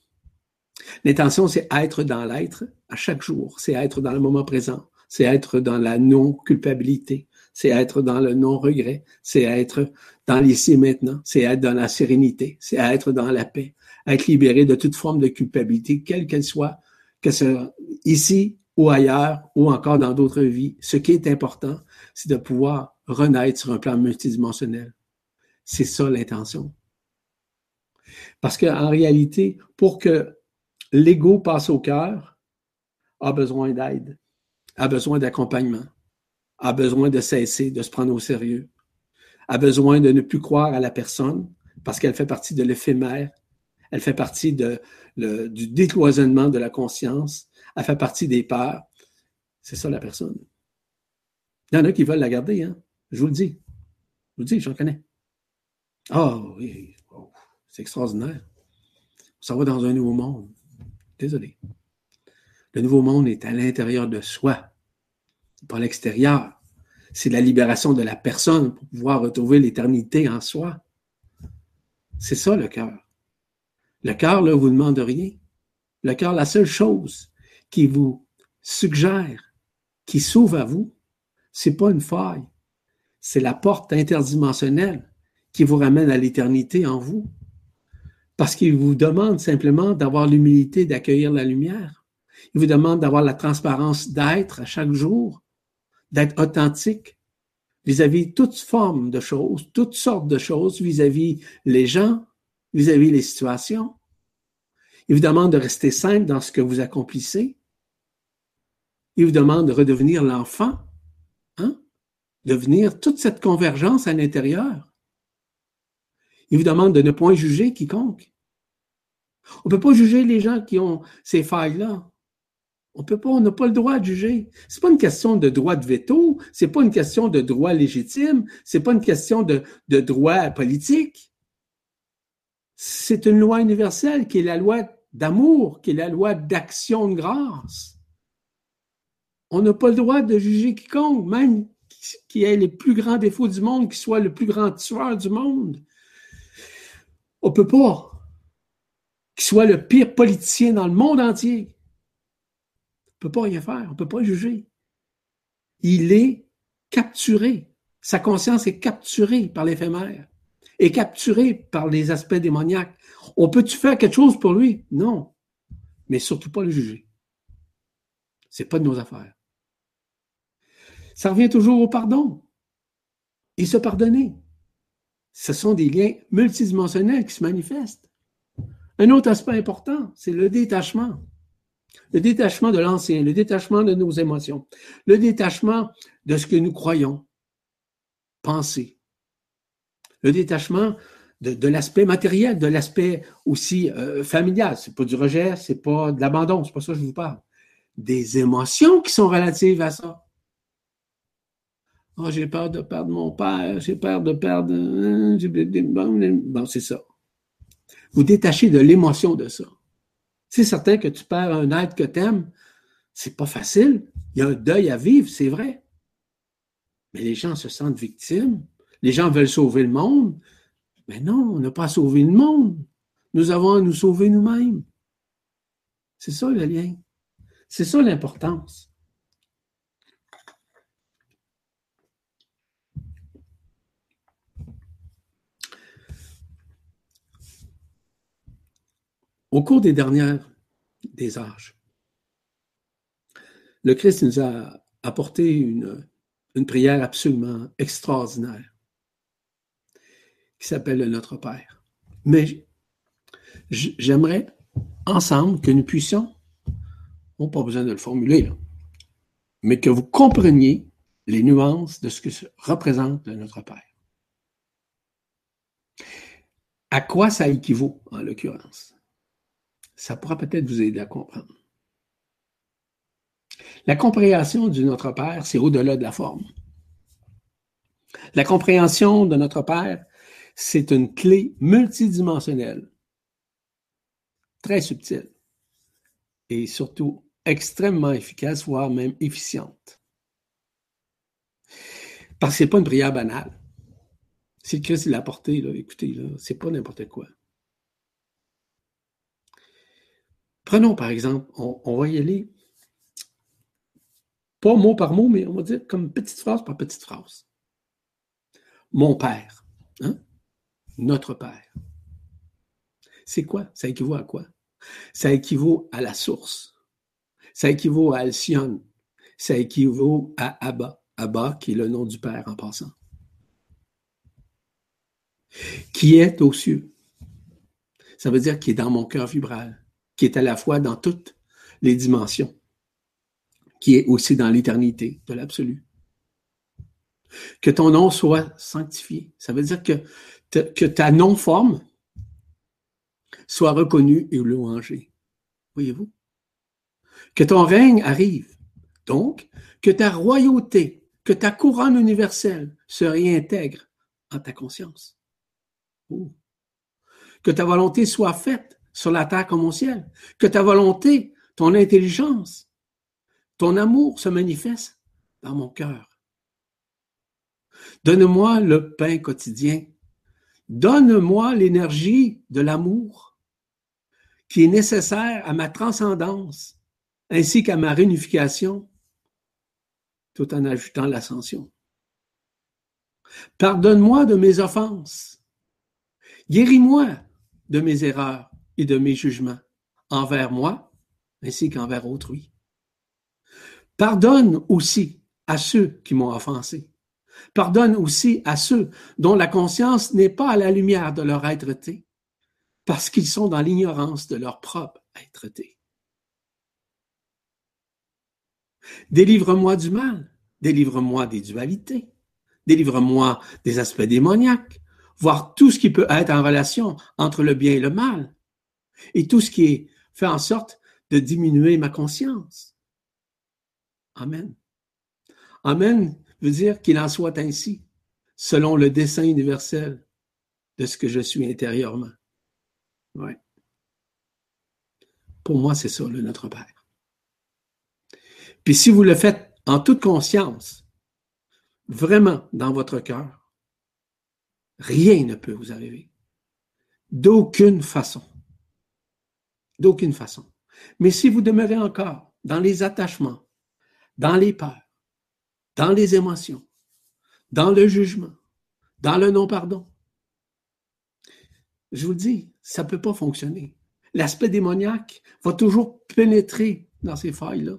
L'intention, c'est être dans l'être à chaque jour, c'est être dans le moment présent, c'est être dans la non-culpabilité, c'est être dans le non-regret, c'est être dans l'ici maintenant, c'est être dans la sérénité, c'est être dans la paix, être libéré de toute forme de culpabilité, quelle qu'elle soit, que ce soit ici ou ailleurs ou encore dans d'autres vies. Ce qui est important, c'est de pouvoir renaître sur un plan multidimensionnel. C'est ça l'intention. Parce qu'en réalité, pour que l'ego passe au cœur, a besoin d'aide, a besoin d'accompagnement, a besoin de cesser de se prendre au sérieux, a besoin de ne plus croire à la personne parce qu'elle fait partie de l'éphémère elle fait partie du décloisonnement de la conscience. Elle fait partie des peurs. C'est ça la personne. Il y en a qui veulent la garder, hein? Je vous le dis. Je vous le dis, j'en connais. Ah oh, oui, c'est extraordinaire. Ça va dans un nouveau monde. Désolé. Le nouveau monde est à l'intérieur de soi, pas à l'extérieur. C'est la libération de la personne pour pouvoir retrouver l'éternité en soi. C'est ça le cœur. Le cœur, là, vous demande rien. le cœur, la seule chose qui vous suggère, qui s'ouvre à vous, c'est pas une faille, c'est la porte interdimensionnelle qui vous ramène à l'éternité en vous. Parce qu'il vous demande simplement d'avoir l'humilité d'accueillir la lumière. Il vous demande d'avoir la transparence d'être à chaque jour, d'être authentique vis-à-vis toutes formes de choses, toutes sortes de choses vis-à-vis les gens, vis-à-vis les situations. Il vous demande de rester simple dans ce que vous accomplissez. Il vous demande de redevenir l'enfant, hein? devenir toute cette convergence à l'intérieur. Il vous demande de ne point juger quiconque. On ne peut pas juger les gens qui ont ces failles-là. On peut pas, on n'a pas le droit de juger. C'est pas une question de droit de veto, c'est pas une question de droit légitime, c'est pas une question de, de droit politique. C'est une loi universelle qui est la loi d'amour, qui est la loi d'action de grâce. On n'a pas le droit de juger quiconque, même qui ait les plus grands défauts du monde, qui soit le plus grand tueur du monde. On peut pas. Qu'il soit le pire politicien dans le monde entier. On peut pas rien faire, on peut pas juger. Il est capturé. Sa conscience est capturée par l'éphémère, est capturée par les aspects démoniaques. On peut-tu faire quelque chose pour lui? Non. Mais surtout pas le juger. C'est pas de nos affaires. Ça revient toujours au pardon. Et se pardonner. Ce sont des liens multidimensionnels qui se manifestent. Un autre aspect important, c'est le détachement. Le détachement de l'ancien, le détachement de nos émotions, le détachement de ce que nous croyons, penser, le détachement de, l'aspect matériel, de l'aspect aussi euh, familial. C'est pas du rejet, c'est pas de l'abandon, c'est pas ça que je vous parle. Des émotions qui sont relatives à ça. Oh, j'ai peur de perdre mon père, j'ai peur de perdre. Hein, bon, c'est ça. Vous détachez de l'émotion de ça. C'est certain que tu perds un être que tu aimes. C'est pas facile. Il y a un deuil à vivre, c'est vrai. Mais les gens se sentent victimes. Les gens veulent sauver le monde. Mais non, on n'a pas sauvé le monde. Nous avons à nous sauver nous-mêmes. C'est ça le lien. C'est ça l'importance. Au cours des dernières des âges, le Christ nous a apporté une, une prière absolument extraordinaire qui s'appelle le Notre Père. Mais j'aimerais ensemble que nous puissions, on n'a pas besoin de le formuler, mais que vous compreniez les nuances de ce que représente le Notre Père. À quoi ça équivaut, en l'occurrence? ça pourra peut-être vous aider à comprendre. La compréhension du Notre Père, c'est au-delà de la forme. La compréhension de Notre Père, c'est une clé multidimensionnelle, très subtile et surtout extrêmement efficace, voire même efficiente. Parce que ce n'est pas une prière banale. Le Christ l'a porté, écoutez, là, c'est pas n'importe quoi. Prenons par exemple, on, va y aller, pas mot par mot, mais on va dire comme petite phrase par petite phrase. Mon Père, hein? Notre Père. C'est quoi? Ça équivaut à quoi? Ça équivaut à la source. Ça équivaut à Alcyone. Ça équivaut à Abba. Abba, qui est le nom du Père en passant. Qui est aux cieux. Ça veut dire qu'il est dans mon cœur vibral qui est à la fois dans toutes les dimensions, qui est aussi dans l'éternité de l'absolu. Que ton nom soit sanctifié. Ça veut dire que, que ta non-forme soit reconnue et louangée. Voyez-vous? Que ton règne arrive. Donc, que ta royauté, que ta couronne universelle se réintègre en ta conscience. Que ta volonté soit faite sur la terre comme au ciel. Que ta volonté, ton intelligence, ton amour se manifeste dans mon cœur. Donne-moi le pain quotidien. Donne-moi l'énergie de l'amour qui est nécessaire à ma transcendance ainsi qu'à ma réunification, tout en ajoutant l'ascension. Pardonne-moi de mes offenses. Guéris-moi de mes erreurs et de mes jugements envers moi ainsi qu'envers autrui. Pardonne aussi à ceux qui m'ont offensé. Pardonne aussi à ceux dont la conscience n'est pas à la lumière de leur être-té, parce qu'ils sont dans l'ignorance de leur propre être-té. Délivre-moi du mal, délivre-moi des dualités, délivre-moi des aspects démoniaques, voir tout ce qui peut être en relation entre le bien et le mal, et tout ce qui fait en sorte de diminuer ma conscience. Amen. Amen veut dire qu'il en soit ainsi, selon le dessein universel de ce que je suis intérieurement. Ouais. Pour moi, c'est ça, le Notre Père. Puis si vous le faites en toute conscience, vraiment dans votre cœur, rien ne peut vous arriver. D'aucune façon. D'aucune façon. Mais si vous demeurez encore dans les attachements, dans les peurs, dans les émotions, dans le jugement, dans le non-pardon, je vous dis, ça ne peut pas fonctionner. L'aspect démoniaque va toujours pénétrer dans ces failles-là.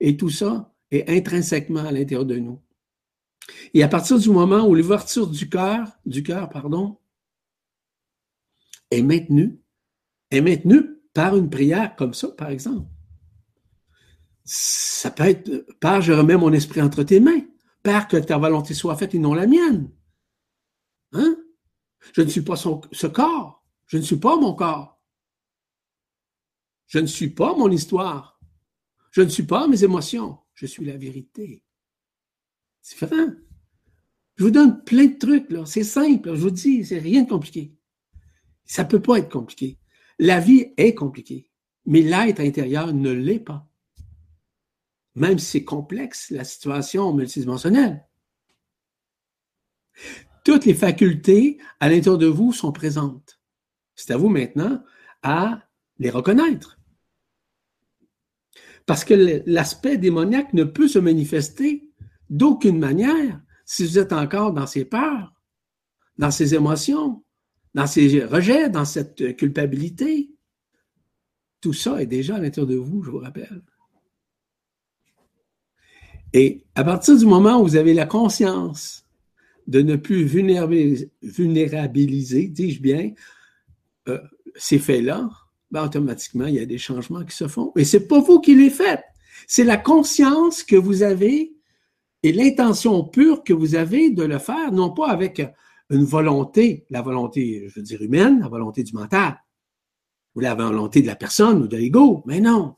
Et tout ça est intrinsèquement à l'intérieur de nous. Et à partir du moment où l'ouverture du cœur, du cœur, pardon, est maintenue, est maintenue par une prière comme ça, par exemple. Ça peut être, Père, je remets mon esprit entre tes mains. Père, que ta volonté soit faite et non la mienne. Hein? Je ne suis pas ce corps. Je ne suis pas mon corps. Je ne suis pas mon histoire. Je ne suis pas mes émotions, je suis la vérité. C'est différent. Je vous donne plein de trucs, là. C'est simple, je vous dis, c'est rien de compliqué. Ça peut pas être compliqué. La vie est compliquée, mais l'être intérieur ne l'est pas. Même si c'est complexe, la situation multidimensionnelle. Toutes les facultés à l'intérieur de vous sont présentes. C'est à vous maintenant à les reconnaître. Parce que l'aspect démoniaque ne peut se manifester d'aucune manière si vous êtes encore dans ces peurs, dans ces émotions, dans ces rejets, dans cette culpabilité. Tout ça est déjà à l'intérieur de vous, je vous rappelle. Et à partir du moment où vous avez la conscience de ne plus vulnérabiliser, dis-je bien, euh, ces faits-là, ben, automatiquement, il y a des changements qui se font. Et c'est pas vous qui les faites. C'est la conscience que vous avez et l'intention pure que vous avez de le faire, non pas avec une volonté, la volonté, je veux dire, humaine, la volonté du mental, ou la volonté de la personne ou de l'ego, mais non.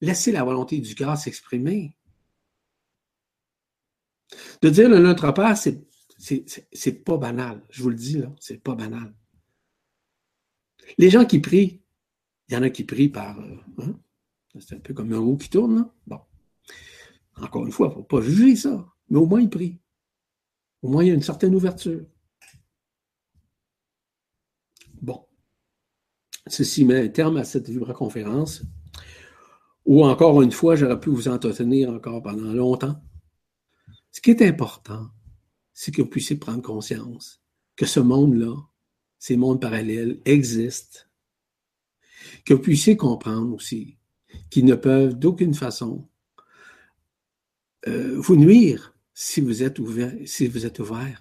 Laissez la volonté du cœur s'exprimer. De dire le Notre Père, c'est, c'est pas banal. Je vous le dis, là, c'est pas banal. Les gens qui prient, il y en a qui prient par. Euh, hein? C'est un peu comme un roue qui tourne, là. Bon. Encore une fois, il ne faut pas juger ça, mais au moins ils prient. Au moins, il y a une certaine ouverture. Bon. Ceci met un terme à cette conférence. Ou encore une fois, j'aurais pu vous entretenir encore pendant longtemps. Ce qui est important, c'est que vous puissiez prendre conscience que ce monde-là, ces mondes parallèles existent, que vous puissiez comprendre aussi qu'ils ne peuvent d'aucune façon euh, vous nuire si vous êtes ouvert, si vous êtes ouvert.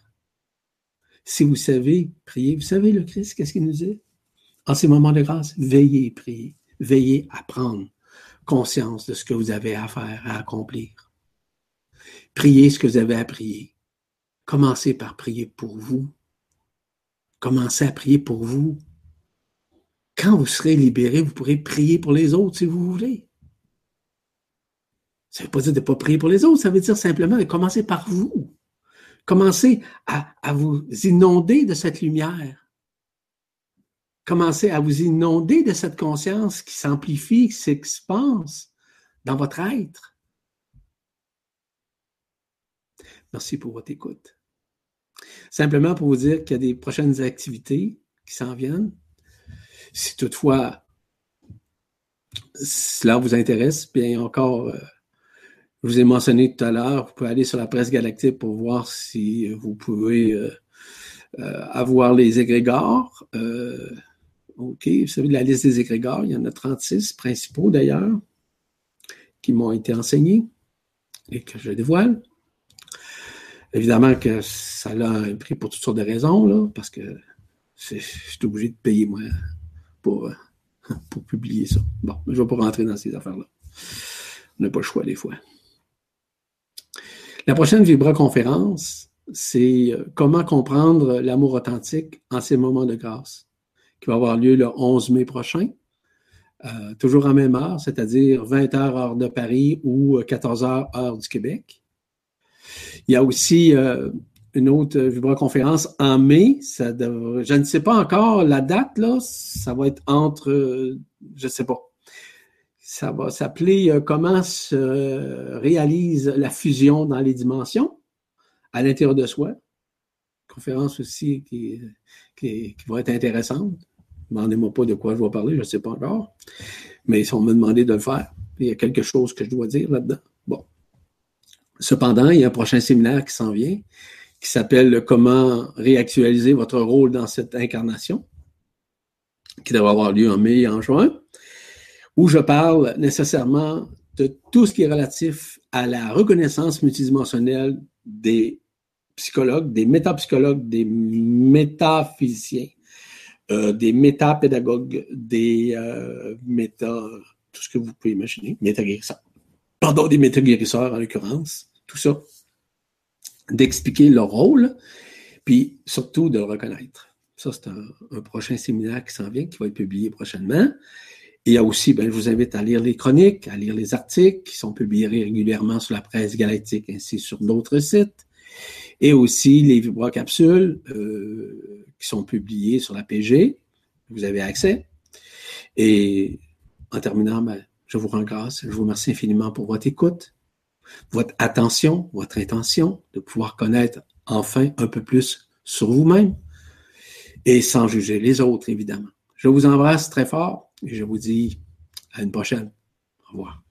Si vous savez prier, vous savez le Christ, qu'est-ce qu'il nous dit? En ces moments de grâce, veillez et priez. Veillez à prendre conscience de ce que vous avez à faire, à accomplir. Priez ce que vous avez à prier. Commencez par prier pour vous, Commencez à prier pour vous. Quand vous serez libéré, vous pourrez prier pour les autres si vous voulez. Ça ne veut pas dire de ne pas prier pour les autres, ça veut dire simplement de commencer par vous. Commencez à, vous inonder de cette lumière. Commencez à vous inonder de cette conscience qui s'amplifie, qui s'expanse dans votre être. Merci pour votre écoute. Simplement pour vous dire qu'il y a des prochaines activités qui s'en viennent. Si toutefois cela vous intéresse, bien encore, euh, je vous ai mentionné tout à l'heure, vous pouvez aller sur la presse galactique pour voir si vous pouvez euh, euh, avoir les égrégores. OK, vous savez, la liste des égrégores, il y en a 36 principaux d'ailleurs, qui m'ont été enseignés et que je dévoile. Évidemment que ça a un prix pour toutes sortes de raisons, là, parce que je suis obligé de payer, moi, pour, pour publier ça. Bon, je ne vais pas rentrer dans ces affaires-là. On n'a pas le choix des fois. La prochaine Vibra-conférence, c'est euh, comment comprendre l'amour authentique en ces moments de grâce, qui va avoir lieu le 11 mai prochain, euh, toujours en même heure, c'est-à-dire 20h heure de Paris ou 14h heure du Québec. Il y a aussi euh, une autre vibra-conférence en mai. Je ne sais pas encore la date. Ça va être entre, je ne sais pas. Ça va s'appeler euh, Comment se réalise la fusion dans les dimensions à l'intérieur de soi. Conférence aussi qui, qui, va être intéressante. Demandez-moi pas de quoi je vais parler, je ne sais pas encore. Mais ils sont me demandé de le faire. Il y a quelque chose que je dois dire là-dedans. Bon. Cependant, il y a un prochain séminaire qui s'en vient qui s'appelle Comment réactualiser votre rôle dans cette incarnation, qui devrait avoir lieu en mai et en juin, où je parle nécessairement de tout ce qui est relatif à la reconnaissance multidimensionnelle des psychologues, des métapsychologues, des métaphysiciens, euh, des métapédagogues, des euh, méta, tout ce que vous pouvez imaginer, métaguérisseurs. Pardon, des métaguérisseurs en l'occurrence, tout ça d'expliquer leur rôle, puis surtout de le reconnaître. Ça, c'est un, prochain séminaire qui s'en vient, qui va être publié prochainement. Il y a aussi, ben, je vous invite à lire les chroniques, à lire les articles qui sont publiés régulièrement sur la presse galactique ainsi sur d'autres sites. Et aussi les vibrocapsules euh, qui sont publiées sur la PG. Vous avez accès. Et en terminant, ben, je vous rends. Je vous remercie infiniment pour votre écoute votre attention, votre intention de pouvoir connaître enfin un peu plus sur vous-même et sans juger les autres, évidemment. Je vous embrasse très fort et je vous dis à une prochaine. Au revoir.